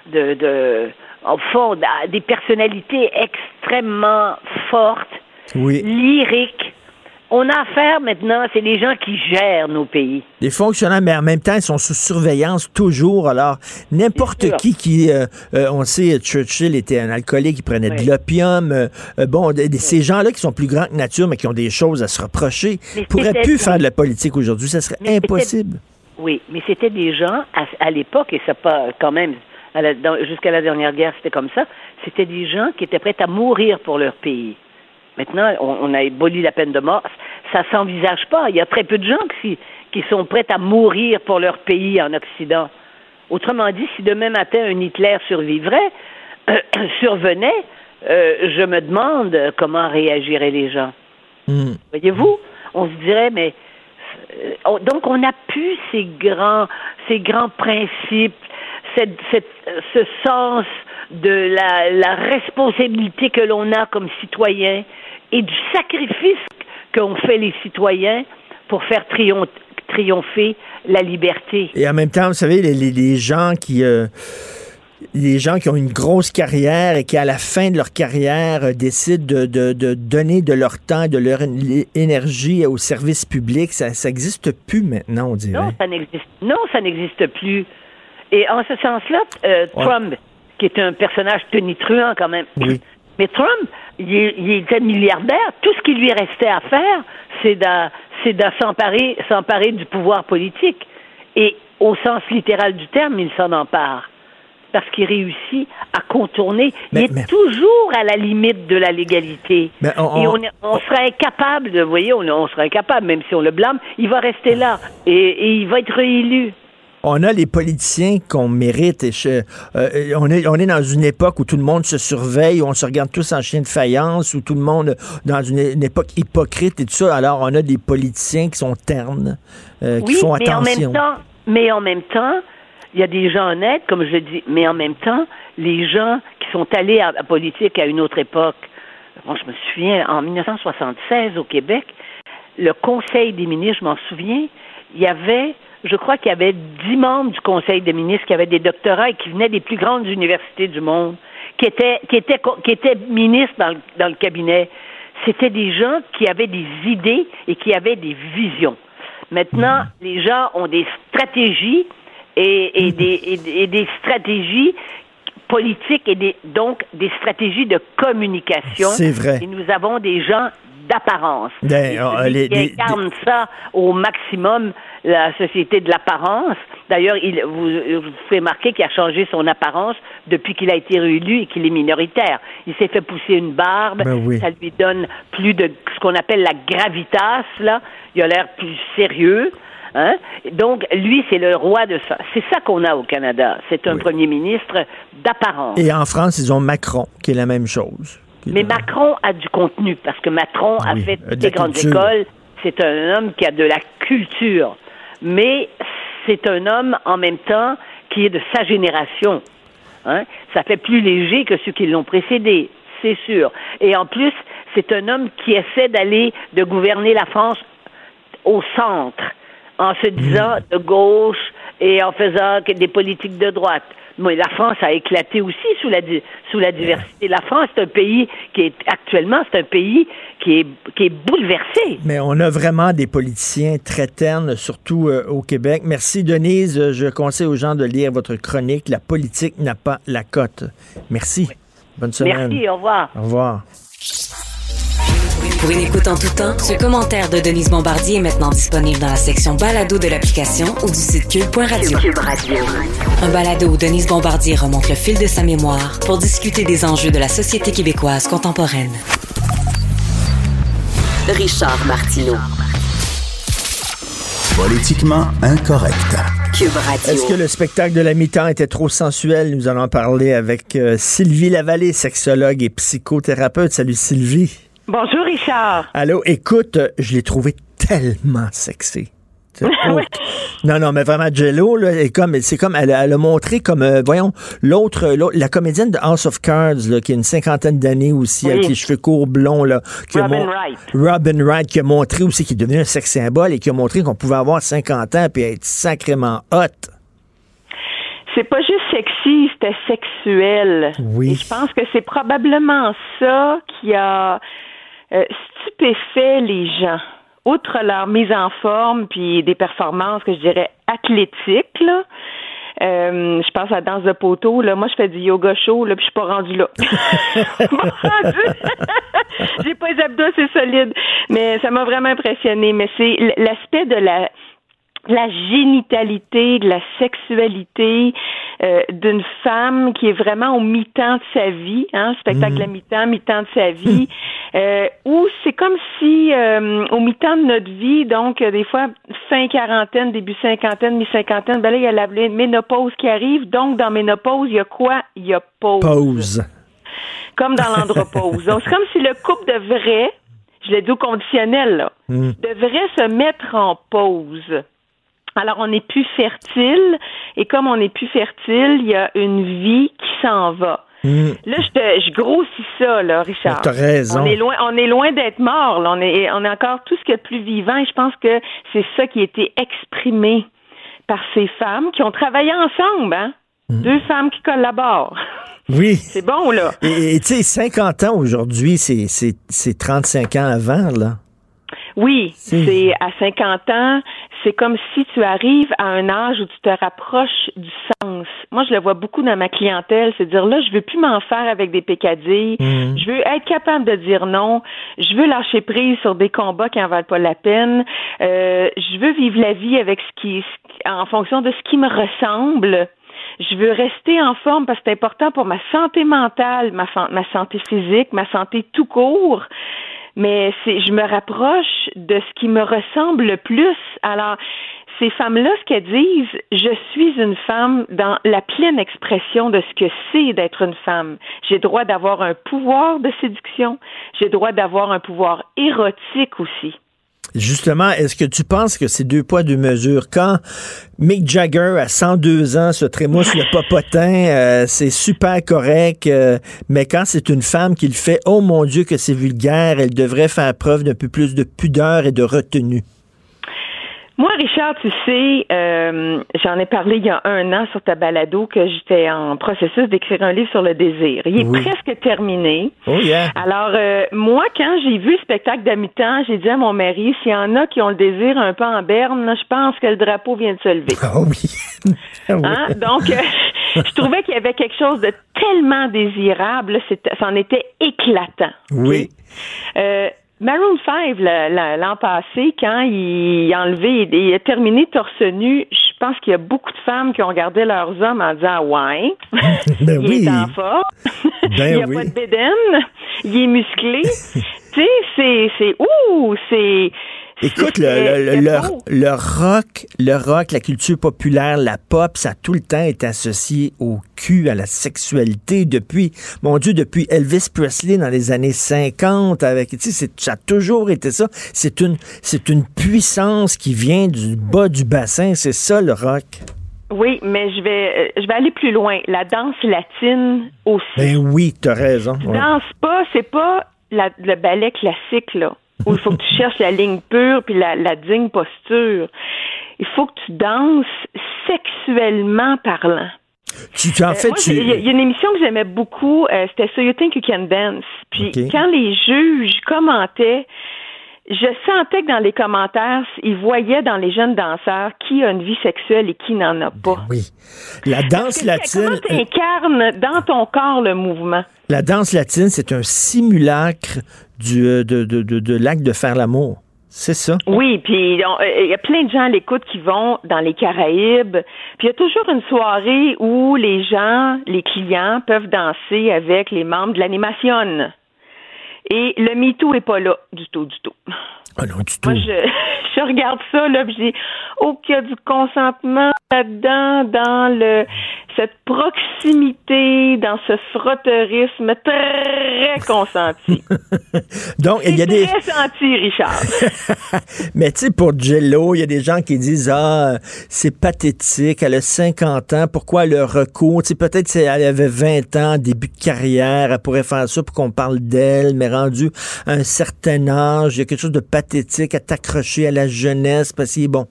de, de au fond, des personnalités extrêmement fortes, Oui. lyriques. On a affaire maintenant, c'est les gens qui gèrent nos pays. Les fonctionnaires, mais en même temps, ils sont sous surveillance toujours. Alors, n'importe qui qui, euh, euh, on sait, Churchill était un alcoolique, il prenait de l'opium. euh, euh, bon, de- de- ces gens-là qui sont plus grands que nature, mais qui ont des choses à se reprocher, pourraient plus faire de la politique aujourd'hui. Ça serait Mais impossible. Oui, mais c'était des gens à, à l'époque, et ça pas quand même jusqu'à la dernière guerre, c'était comme ça. C'était des gens qui étaient prêts à mourir pour leur pays. Maintenant, on, on a aboli la peine de mort. Ça s'envisage pas. Il y a très peu de gens qui, qui sont prêts à mourir pour leur pays en Occident. Autrement dit, si demain matin un Hitler survivrait, survenait, euh, je me demande comment réagiraient les gens. Hmm. Voyez-vous, on se dirait, mais euh, on- donc on n'a plus ces grands, ces grands principes, cette, cette- ce sens de la, la responsabilité que l'on a comme citoyen et du sacrifice qu'ont fait les citoyens pour faire triom- triompher la liberté. Et en même temps, vous savez, les, les- les gens qui... euh, les gens qui ont une grosse carrière et qui, à la fin de leur carrière, euh, décident de, de- de donner de leur temps, de leur énergie au service public, ça n'existe plus maintenant, on dirait. Non, ça n'existe. Non, ça n'existe plus. Et en ce sens-là, euh, Ouais. Trump, qui est un personnage tonitruant quand même. Oui. Mais Trump, il, est- il était milliardaire. Tout ce qui lui restait à faire, c'est de, s'emparer, s'emparer du pouvoir politique. Et au sens littéral du terme, il s'en empare. Parce qu'il réussit à contourner. Mais- il est mais- toujours à la limite de la légalité. Mais on- Et on serait incapable de, vous voyez, on, on serait incapable, même si on le blâme, il va rester là. Et, et il va être réélu. On a les politiciens qu'on mérite. Et je- euh, on, est, on est dans une époque où tout le monde se surveille, où on se regarde tous en chien de faïence, où tout le monde, dans une, une époque hypocrite et tout ça. Alors, on a des politiciens qui sont ternes, euh, qui font mais en même temps, mais en même temps, il y a des gens honnêtes, comme je dis, mais en même temps, les gens qui sont allés à la politique à une autre époque. Moi, je me souviens, en 1976 au Québec, le Conseil des ministres, je m'en souviens, il y avait, je crois qu'il y avait dix membres du Conseil des ministres qui avaient des doctorats et qui venaient des plus grandes universités du monde, qui étaient, qui étaient, qui étaient ministres dans le, dans le cabinet. C'était des gens qui avaient des idées et qui avaient des visions. Maintenant, les gens ont des stratégies et, et des, et, et des stratégies politique et des, donc des stratégies de communication. C'est vrai. Et nous avons des gens d'apparence. Ben, les- qui les- incarne ça au maximum, la société de l'apparence. D'ailleurs, il, vous, vous pouvez remarquer qu'il a changé son apparence depuis qu'il a été réélu et qu'il est minoritaire. Il s'est fait pousser une barbe. Ben oui. Ça lui donne plus de ce qu'on appelle la gravitas, là. Il a l'air plus sérieux. Hein? Donc, lui, c'est le roi de ça. C'est ça qu'on a au Canada. C'est un premier ministre d'apparence. Et en France, ils ont Macron, qui est la même chose. Mais Macron a du contenu parce que Macron a Oui, fait de des grandes écoles. C'est un homme qui a de la culture. Mais c'est un homme en même temps qui est de sa génération. Hein? Ça fait plus léger que ceux qui l'ont précédé, c'est sûr. Et en plus, c'est un homme qui essaie d'aller, de gouverner la France au centre, en se disant de gauche et en faisant des politiques de droite. Mais la France a éclaté aussi sous la, sous la diversité. La France, c'est un pays qui est actuellement, c'est un pays qui est, qui est bouleversé. Mais on a vraiment des politiciens très ternes, surtout euh, au Québec. Merci, Denise. Je conseille aux gens de lire votre chronique. La politique n'a pas la cote. Merci. Bonne semaine. Merci, au revoir. Au revoir. Pour une écoute en tout temps, ce commentaire de Denise Bombardier est maintenant disponible dans la section balado de l'application ou du site cube.radio. Cube Radio. Un balado où Denise Bombardier remonte le fil de sa mémoire pour discuter des enjeux de la société québécoise contemporaine. Richard Martineau. Politiquement incorrect. Cube Radio. Est-ce que le spectacle de la mi-temps était trop sensuel? Nous allons en parler avec euh, Sylvie Lavallée, sexologue et psychothérapeute. Salut Sylvie. Bonjour Richard. Allô, écoute, je l'ai trouvé tellement sexy. C'est- oh. Non, non, mais vraiment, Jello, là, est comme, c'est comme, elle, a- elle a montré comme, euh, voyons, l'autre, la comédienne de House of Cards, là, qui a une cinquantaine d'années aussi, Oui. avec les cheveux courts blonds, là. qui Robin Wright. Robin Wright, qui a montré aussi, qui est devenu un sex symbole et qui a montré qu'on pouvait avoir 50 ans puis être sacrément hot. C'est pas juste sexy, c'était sexuel. Oui. Et je pense que c'est probablement ça qui a euh, stupéfait les gens. Outre leur mise en forme puis des performances que je dirais athlétiques, là. euh, je pense à la danse de poteau. Là. Moi, je fais du yoga chaud, là, puis je suis pas rendue là. J'ai pas les abdos assez solides. Mais ça m'a vraiment impressionné. Mais c'est l'aspect de la la génitalité, de la sexualité euh, d'une femme qui est vraiment au mi-temps de sa vie, hein, spectacle à mi-temps, mi-temps de sa vie, euh, où c'est comme si euh, au mi-temps de notre vie, donc euh, des fois fin quarantaine, début cinquantaine, mi-cinquantaine, ben là il y a la ménopause qui arrive, donc dans ménopause il y a quoi? Il y a pause, Pause. comme dans l'andropause. donc c'est comme si le couple devrait, je l'ai dit au conditionnel là, Mm. devrait se mettre en pause. Alors, on n'est plus fertile, et comme on n'est plus fertile, il y a une vie qui s'en va. Mm. Là, je, te, je grossis ça, là, Richard. T'as raison. On est loin, on est loin d'être mort. Là. On est, on est encore tout ce qu'il y a de plus vivant. Et je pense que c'est ça qui a été exprimé par ces femmes qui ont travaillé ensemble, hein. Deux femmes qui collaborent. Oui. C'est bon, là. Et tu sais, 50 ans aujourd'hui, c'est c'est- c'est 35 ans avant, là. Oui, C'est- c'est à 50 ans, c'est comme si tu arrives à un âge où tu te rapproches du sens. Moi, je le vois beaucoup dans ma clientèle, c'est dire là, je veux plus m'en faire avec des pécadilles, Mhm. je veux être capable de dire non, je veux lâcher prise sur des combats qui en valent pas la peine, euh, je veux vivre la vie avec ce qui, en fonction de ce qui me ressemble. Je veux rester en forme parce que c'est important pour ma santé mentale, ma santé physique, ma santé tout court mais c'est je me rapproche de ce qui me ressemble le plus. Alors, ces femmes-là, ce qu'elles disent, je suis une femme dans la pleine expression de ce que c'est d'être une femme. J'ai droit d'avoir un pouvoir de séduction, j'ai droit d'avoir un pouvoir érotique aussi. Justement, est-ce que tu penses que c'est deux poids, deux mesures? Quand Mick Jagger, à 102 ans, se trémousse le popotin, euh, c'est super correct, euh, mais quand c'est une femme qui le fait, oh mon Dieu que c'est vulgaire, elle devrait faire preuve d'un peu plus de pudeur et de retenue. Moi, Richard, tu sais, euh, j'en ai parlé il y a un an sur ta balado que j'étais en processus d'écrire un livre sur le désir. Il est Oui. presque terminé. Oh yeah. Alors, euh, moi, quand j'ai vu le spectacle d'à mi-temps, j'ai dit à mon mari, s'il y en a qui ont le désir un peu en berne, là, je pense que le drapeau vient de se lever. Ah oui. Ah oui. Hein? Donc, euh, je trouvais qu'il y avait quelque chose de tellement désirable. C'en était éclatant. Oui. Euh, Maroon 5, le- le- l'an passé, quand il a enlevé, il a terminé torse nu, je pense qu'il y a beaucoup de femmes qui ont regardé leurs hommes en disant Ouais, Ben il oui. est en forme, Ben il n'y a oui. pas de bédaine, il est musclé. tu sais, c'est, c'est, ouh, c'est. Écoute, le, le, le, le rock, le rock, la culture populaire, la pop, ça a tout le temps été associé au cul, à la sexualité depuis, mon Dieu, depuis Elvis Presley dans les années 50 avec, tu sais, ça a toujours été ça. C'est une, c'est une puissance qui vient du bas du bassin. C'est ça, le rock. Oui, mais je vais, euh, je vais aller plus loin. La danse latine aussi. Ben oui, t'as raison. Tu ouais. danses pas, c'est pas la- le ballet classique, là, où il faut que tu cherches la ligne pure puis la, la digne posture. Il faut que tu danses sexuellement parlant. Tu, tu en Euh, fait, moi, tu... Il y, a- il y a une émission que j'aimais beaucoup, euh, c'était So You Think You Can Dance. Puis quand les juges commentaient, je sentais que dans les commentaires, ils voyaient dans les jeunes danseurs qui a une vie sexuelle et qui n'en a pas. Oui. La danse latine. Comment tu incarnes dans ton corps le mouvement? La danse latine, c'est un simulacre du, euh, de, de, de, de l'acte de faire l'amour. C'est ça? Oui, puis euh, il y a plein de gens à l'écoute qui vont dans les Caraïbes. Puis il y a toujours une soirée où les gens, les clients peuvent danser avec les membres de l'animation. Et le MeToo est pas là du tout, du tout. Ah non, du tout. Moi, je, je regarde ça, là, puis dis, oh, qu'il y a du consentement là-dedans, dans le, cette proximité, dans ce frotterisme très consenti. Donc, il y a des. Très senti, Richard. Mais tu sais, pour Jello, il y a des gens qui disent Ah, c'est pathétique, elle a 50 ans, pourquoi le recours? Tu sais, peut-être si elle avait 20 ans, début de carrière, elle pourrait faire ça pour qu'on parle d'elle, mais rendu à un certain âge, il y a quelque chose de pathétique à t'accrocher à la jeunesse, parce que bon,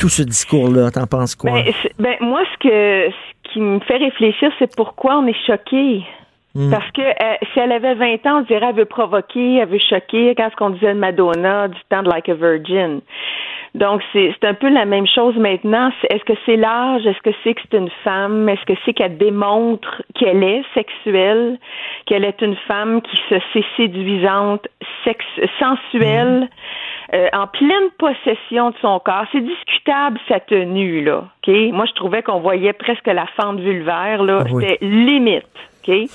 tout ce discours-là, t'en penses quoi? Ben, ben, moi, ce que ce qui me fait réfléchir, c'est pourquoi on est choqué. Hmm. Parce que euh, si elle avait 20 ans, on dirait elle veut provoquer, elle veut choquer, quand ce qu'on disait de Madonna du temps de Like a Virgin. Donc, c'est un peu la même chose maintenant. Est-ce que c'est l'âge? Est-ce que c'est que c'est une femme? Est-ce que c'est qu'elle démontre qu'elle est sexuelle, qu'elle est une femme qui se sait séduisante, sex sensuelle, euh, en pleine possession de son corps? C'est discutable, sa tenue, là. OK? Moi, je trouvais qu'on voyait presque la fente vulvaire, là. Oui. C'était limite. OK?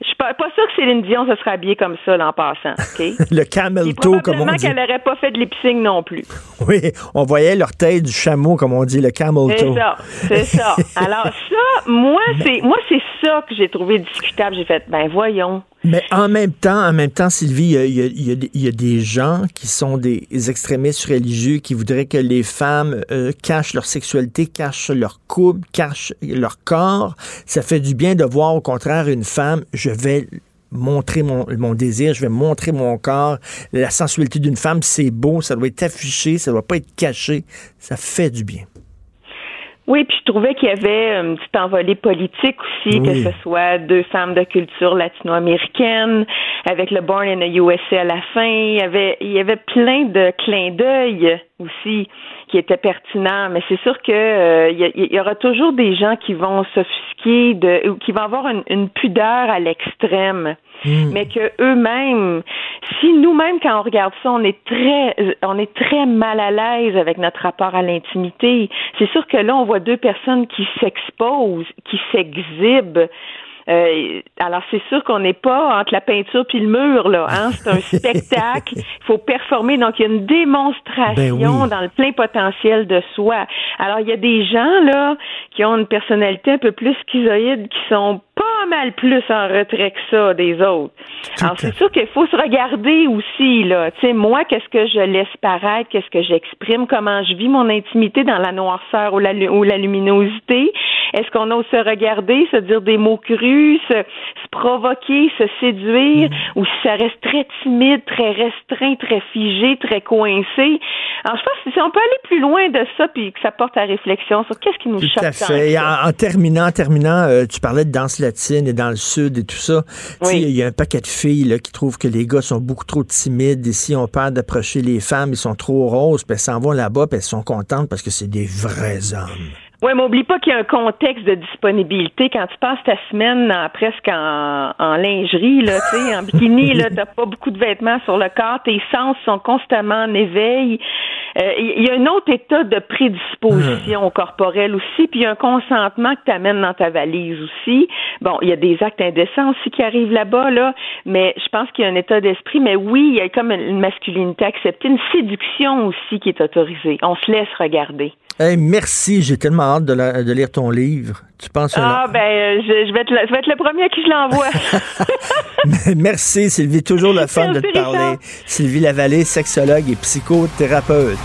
Je suis pas, pas sûre que Céline Dion se serait habillée comme ça, l'an passant. Le camel toe, comme on dit. qu'elle n'aurait pas fait de lip sync non plus. Oui, on voyait l'orteil du chameau, comme on dit, le camel C'est toe. ça, c'est ça. Alors ça, moi, c'est moi, c'est ça que j'ai trouvé discutable. J'ai fait, ben voyons. Mais en même temps, en même temps, Sylvie, il y y y a des gens qui sont des extrémistes religieux qui voudraient que les femmes euh, cachent leur sexualité, cachent leur couple, cachent leur corps. Ça fait du bien de voir au contraire une femme, je vais montrer mon, mon désir, je vais montrer mon corps. La sensualité d'une femme, c'est beau, ça doit être affiché, ça doit pas être caché. Ça fait du bien. Oui, puis je trouvais qu'il y avait une petite envolée politique aussi, Oui. que ce soit deux femmes de culture latino-américaine, avec le Born in the USA à la fin. Il y avait, il y avait plein de clins d'œil aussi qui étaient pertinents, mais c'est sûr que euh, il y, a- il y aura toujours des gens qui vont s'offusquer de, ou qui vont avoir une, une pudeur à l'extrême. Mais que eux-mêmes, si nous-mêmes quand on regarde ça, on est très, on est très mal à l'aise avec notre rapport à l'intimité. C'est sûr que là, on voit deux personnes qui s'exposent, qui s'exhibent. Euh, alors c'est sûr qu'on n'est pas entre la peinture puis le mur là. Hein? C'est un spectacle. Il faut performer. Donc il y a une démonstration Ben oui. dans le plein potentiel de soi. Alors il y a des gens là qui ont une personnalité un peu plus schizoïde, qui sont mal plus en retrait que ça des autres. Alors c'est sûr qu'il faut se regarder aussi là. Tu sais moi qu'est-ce que je laisse paraître, qu'est-ce que j'exprime, comment je vis mon intimité dans la noirceur ou la, ou la luminosité? Est-ce qu'on ose se regarder, se dire des mots crus, se, se provoquer, se séduire, ou si ça reste très timide, très restreint, très figé, très coincé? Alors, je pense que si on peut aller plus loin de ça, puis que ça porte à réflexion sur qu'est-ce qui nous Tout choque à tant fait. en terminant, en terminant, euh, tu parlais de danse latine et dans le sud et tout ça. Oui. Il y a un paquet de filles là, qui trouvent que les gars sont beaucoup trop timides et si on peur d'approcher les femmes, ils sont trop roses, puis elles s'en vont là-bas, puis elles sont contentes parce que c'est des vrais hommes. Oui, mais oublie pas qu'il y a un contexte de disponibilité. Quand tu passes ta semaine en- presque en, en lingerie, là, en bikini, là, t'as pas beaucoup de vêtements sur le corps, tes sens sont constamment en éveil. Euh, Il y a un autre état de prédisposition corporelle aussi, puis il y a un consentement que tu amènes dans ta valise aussi. Bon, il y a des actes indécents aussi qui arrivent là-bas, là, mais je pense qu'il y a un état d'esprit. Mais oui, il y a comme une masculinité acceptée, une séduction aussi qui est autorisée. On se laisse regarder. Hey, merci, j'ai tellement hâte de, la- de lire ton livre. Tu penses que- Ah, ben, euh, je, je vais être le, je vais être le premier à qui je l'envoie. Merci, Sylvie. Toujours le fun de te parler. Sylvie Lavallée, sexologue et psychothérapeute.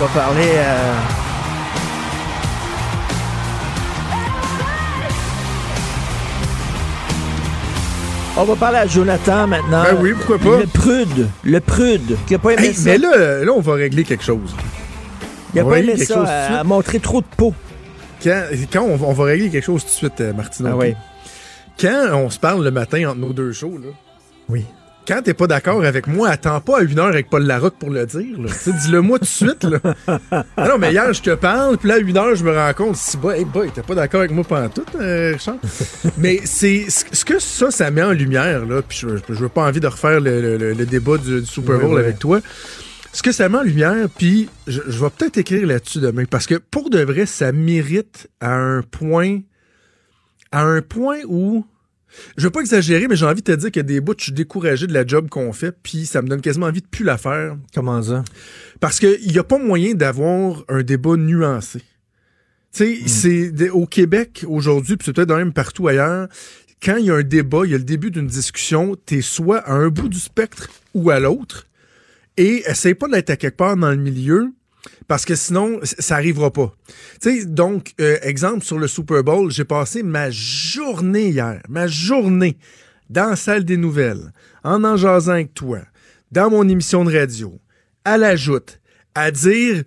On va parler. euh, On va parler à Jonathan maintenant. Ben oui, pourquoi pas? Le prude. Le prude. Qui a pas aimé Hey, ça. mais là, là, on va régler quelque chose. Il a On pas aimé ça. chose à, à montrer trop de peau. Quand, quand on, va- on va régler quelque chose tout de suite, euh, Martino. Ah oui. Quand on se parle le matin entre nos deux shows, là, Oui. Quand t'es pas d'accord avec moi, attends pas à une heure avec Paul Larocque pour le dire. Dis-le moi tout de suite. Là. Ah non, mais hier, je te parle, puis là, à une heure, je me rends compte, si bah, hey boy, t'es pas d'accord avec moi pendant tout, euh, Richard? mais c'est ce que ça, ça met en lumière, là, puis je, je, je veux pas envie de refaire le, le- le- le débat du, du Super Bowl avec toi. Ce que ça met en lumière, puis je, je vais peut-être écrire là-dessus demain, parce que pour de vrai, ça mérite à un point, à un point où, je veux pas exagérer, mais j'ai envie de te dire que des bouts, je suis découragé de la job qu'on fait, puis ça me donne quasiment envie de plus la faire. Comment ça? Parce qu'il n'y a pas moyen d'avoir un débat nuancé. Tu sais, c'est de- au Québec aujourd'hui, puis c'est peut-être même partout ailleurs, quand il y a un débat, il y a le début d'une discussion, t'es soit à un bout du spectre ou à l'autre, et essaye pas d'être à quelque part dans le milieu, parce que sinon, ça arrivera pas. Tu sais, donc, euh, exemple, sur le Super Bowl, j'ai passé ma journée hier, ma journée, dans la salle des nouvelles, en en jasant avec toi, dans mon émission de radio, à la joute, à dire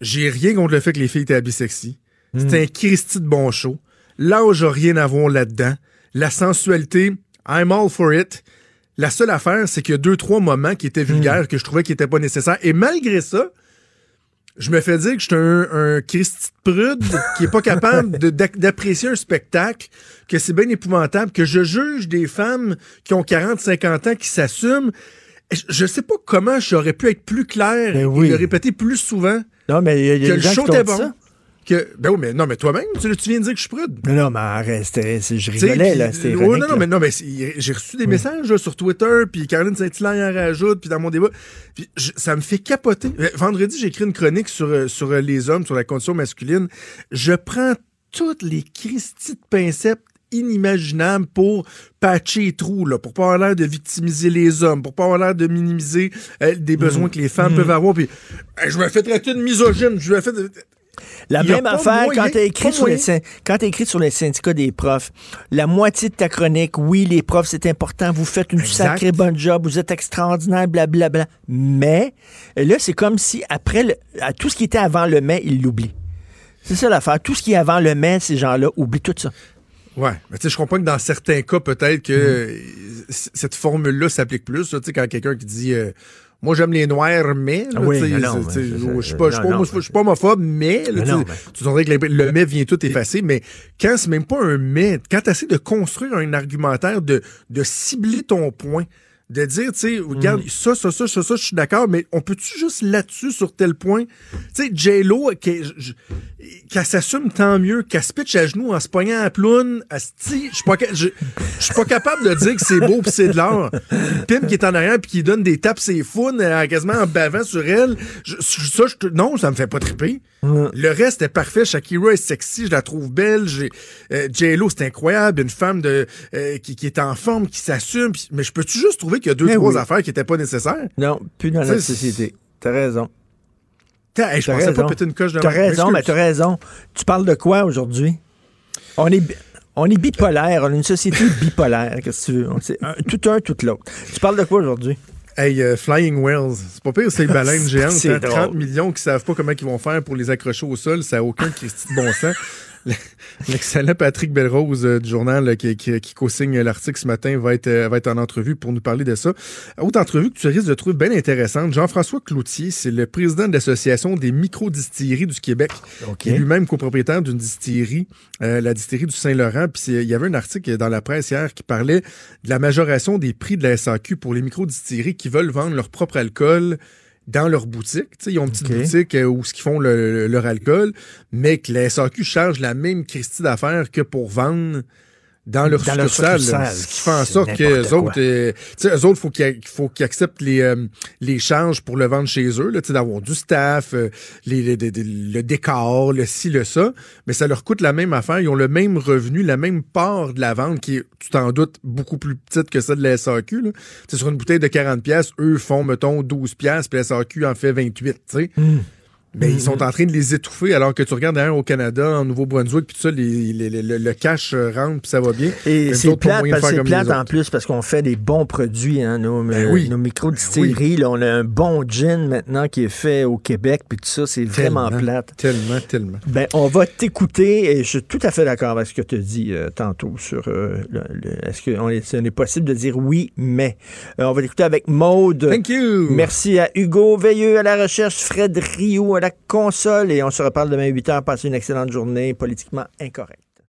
j'ai rien contre le fait que les filles étaient habillées sexy. C'est un Christy de bon show. L'âge a rien à voir là-dedans. La sensualité, I'm all for it. La seule affaire, c'est qu'il y a deux, trois moments qui étaient vulgaires que je trouvais qui n'étaient pas nécessaires. Et malgré ça, je me fais dire que j'étais un, un Christy de prude qui est pas capable d'apprécier un spectacle, que c'est bien épouvantable, que je juge des femmes qui ont 40, 50 ans qui s'assument. Je- Je sais pas comment j'aurais pu être plus clair et le répéter plus souvent. Non, mais il y a, y a que des gens qui ça. Que, ben oui, mais non, mais toi-même, tu, tu viens de dire que je suis prude. Non, non, mais arrête, je rigolais, là. Non, non, là. mais, non, mais j'ai reçu des messages là, sur Twitter, puis Caroline Saint-Hilaire en rajoute, puis dans mon débat. Puis ça me fait capoter. Euh, Vendredi, j'ai écrit une chronique sur, euh, sur euh, les hommes, sur la condition masculine. Je prends toutes les Christies de pincettes inimaginables pour patcher les trous, là, pour pas avoir l'air de victimiser les hommes, pour pas avoir l'air de minimiser euh, des besoins que les femmes Mm. peuvent avoir. Puis euh, je me fais traiter de misogyne, je me fais... La Il même affaire moyen, quand tu écrit sur les moyen. syn- quand t'as écrit sur les syndicats des profs. La moitié de ta chronique, oui, les profs, c'est important, vous faites une Exact. sacrée bonne job, vous êtes extraordinaire, blablabla. Mais là, c'est comme si après le- tout ce qui était avant le mai, ils l'oublient. C'est ça l'affaire. Tout ce qui est avant le mai, ces gens-là oublient tout ça. Ouais, mais tu sais, je comprends que dans certains cas, peut-être que c- cette formule-là s'applique plus. Tu sais, quand quelqu'un qui dit euh, Moi, j'aime les noirs, mais. là, oui, mais non, mais je suis pas, homophobe, mais. là, Mais non, Tu dirais que le mais vient tout effacer, mais quand c'est même pas un mais, quand tu essaies de construire un argumentaire, de, de cibler ton point, de dire, tu sais, regarde, Mm. ça, ça, ça, ça, ça, je suis d'accord, mais on peut-tu juste là-dessus, sur tel point? Tu sais, J-Lo, qu'elle s'assume tant mieux, qu'elle se pitche à genoux en se pognant à ploune, asti, je suis pas, je je suis pas capable de dire que c'est beau pis c'est de l'art. Le pimp qui est en arrière puis qui donne des tapes ses founes euh, quasiment en bavant sur elle, je- ça, je, non, ça me fait pas triper. Le reste est parfait. Shakira est sexy, je la trouve belle. J'ai euh, J-Lo, c'est incroyable, une femme de euh, qui, qui est en forme, qui s'assume. Mais je peux-tu juste trouver qu'il y a deux, Mais trois oui. affaires qui étaient pas nécessaires? Non, plus dans la société. T'as raison. Hey, je T'as pensais pas raison. péter une coche de T'as raison, mais t'as raison. Tu parles de quoi aujourd'hui? On est, on est bipolaire. On est une société bipolaire. Qu'est-ce que tu veux? On- un- tout un, tout l'autre. Tu parles de quoi aujourd'hui? Hey, euh, Flying Whales, c'est pas pire, c'est les baleines géantes. C'est hein, 30 drôle. millions qui savent pas comment ils vont faire pour les accrocher au sol, ça n'a aucun Christi de bon sens. L'excellent Patrick Belrose euh, du journal qui, qui, qui co-signe l'article ce matin va être, euh, va être en entrevue pour nous parler de ça. Autre entrevue que tu risques de trouver bien intéressante. Jean-François Cloutier, c'est le président de l'Association des micro-distilleries du Québec. OK. Il est lui-même copropriétaire d'une distillerie, euh, la distillerie du Saint-Laurent. Puis il y avait un article dans la presse hier qui parlait de la majoration des prix de la SAQ pour les micro-distilleries qui veulent vendre leur propre alcool dans leur boutique. Tu sais, ils ont une petite boutique euh, où ils font le- leur alcool, mais que la SAQ charge la même Christie d'affaires que pour vendre dans leur Dans leur succursale. succursale. Ce qui fait en sorte que autres, euh, tu sais, eux autres, faut qu'ils, faut qu'ils acceptent les, euh, les charges pour le vendre chez eux, là, tu sais, d'avoir du staff, euh, les, les- les- le décor, le ci, le ça. Mais ça leur coûte la même affaire. Ils ont le même revenu, la même part de la vente qui est, tu t'en doutes, beaucoup plus petite que celle de la SAQ, là. Tu sais, sur une bouteille de 40 pièces, eux font, mettons, 12 pièces, puis la SAQ en fait 28, tu sais. Hmm. Mais ils sont en train de les étouffer alors que tu regardes derrière au Canada, en Nouveau-Brunswick, puis tout ça, les- les- les- le, cash euh, rentre, puis ça va bien. Et c'est plate, parce c'est plate en plus parce qu'on fait des bons produits, hein, nos, Ben oui. nos micro-distilleries. là, on a un bon gin maintenant qui est fait au Québec, puis tout ça, c'est vraiment plate. Tellement, tellement. Ben, on va t'écouter et je suis tout à fait d'accord avec ce que tu as dit euh, tantôt sur euh, est-ce que on est, possible de dire oui, mais Euh, on va t'écouter avec Maude. Thank you. Merci à Hugo Veilleux à la recherche, Fred Rio à la console et on se reparle demain 8 h. Passez une excellente journée politiquement incorrecte.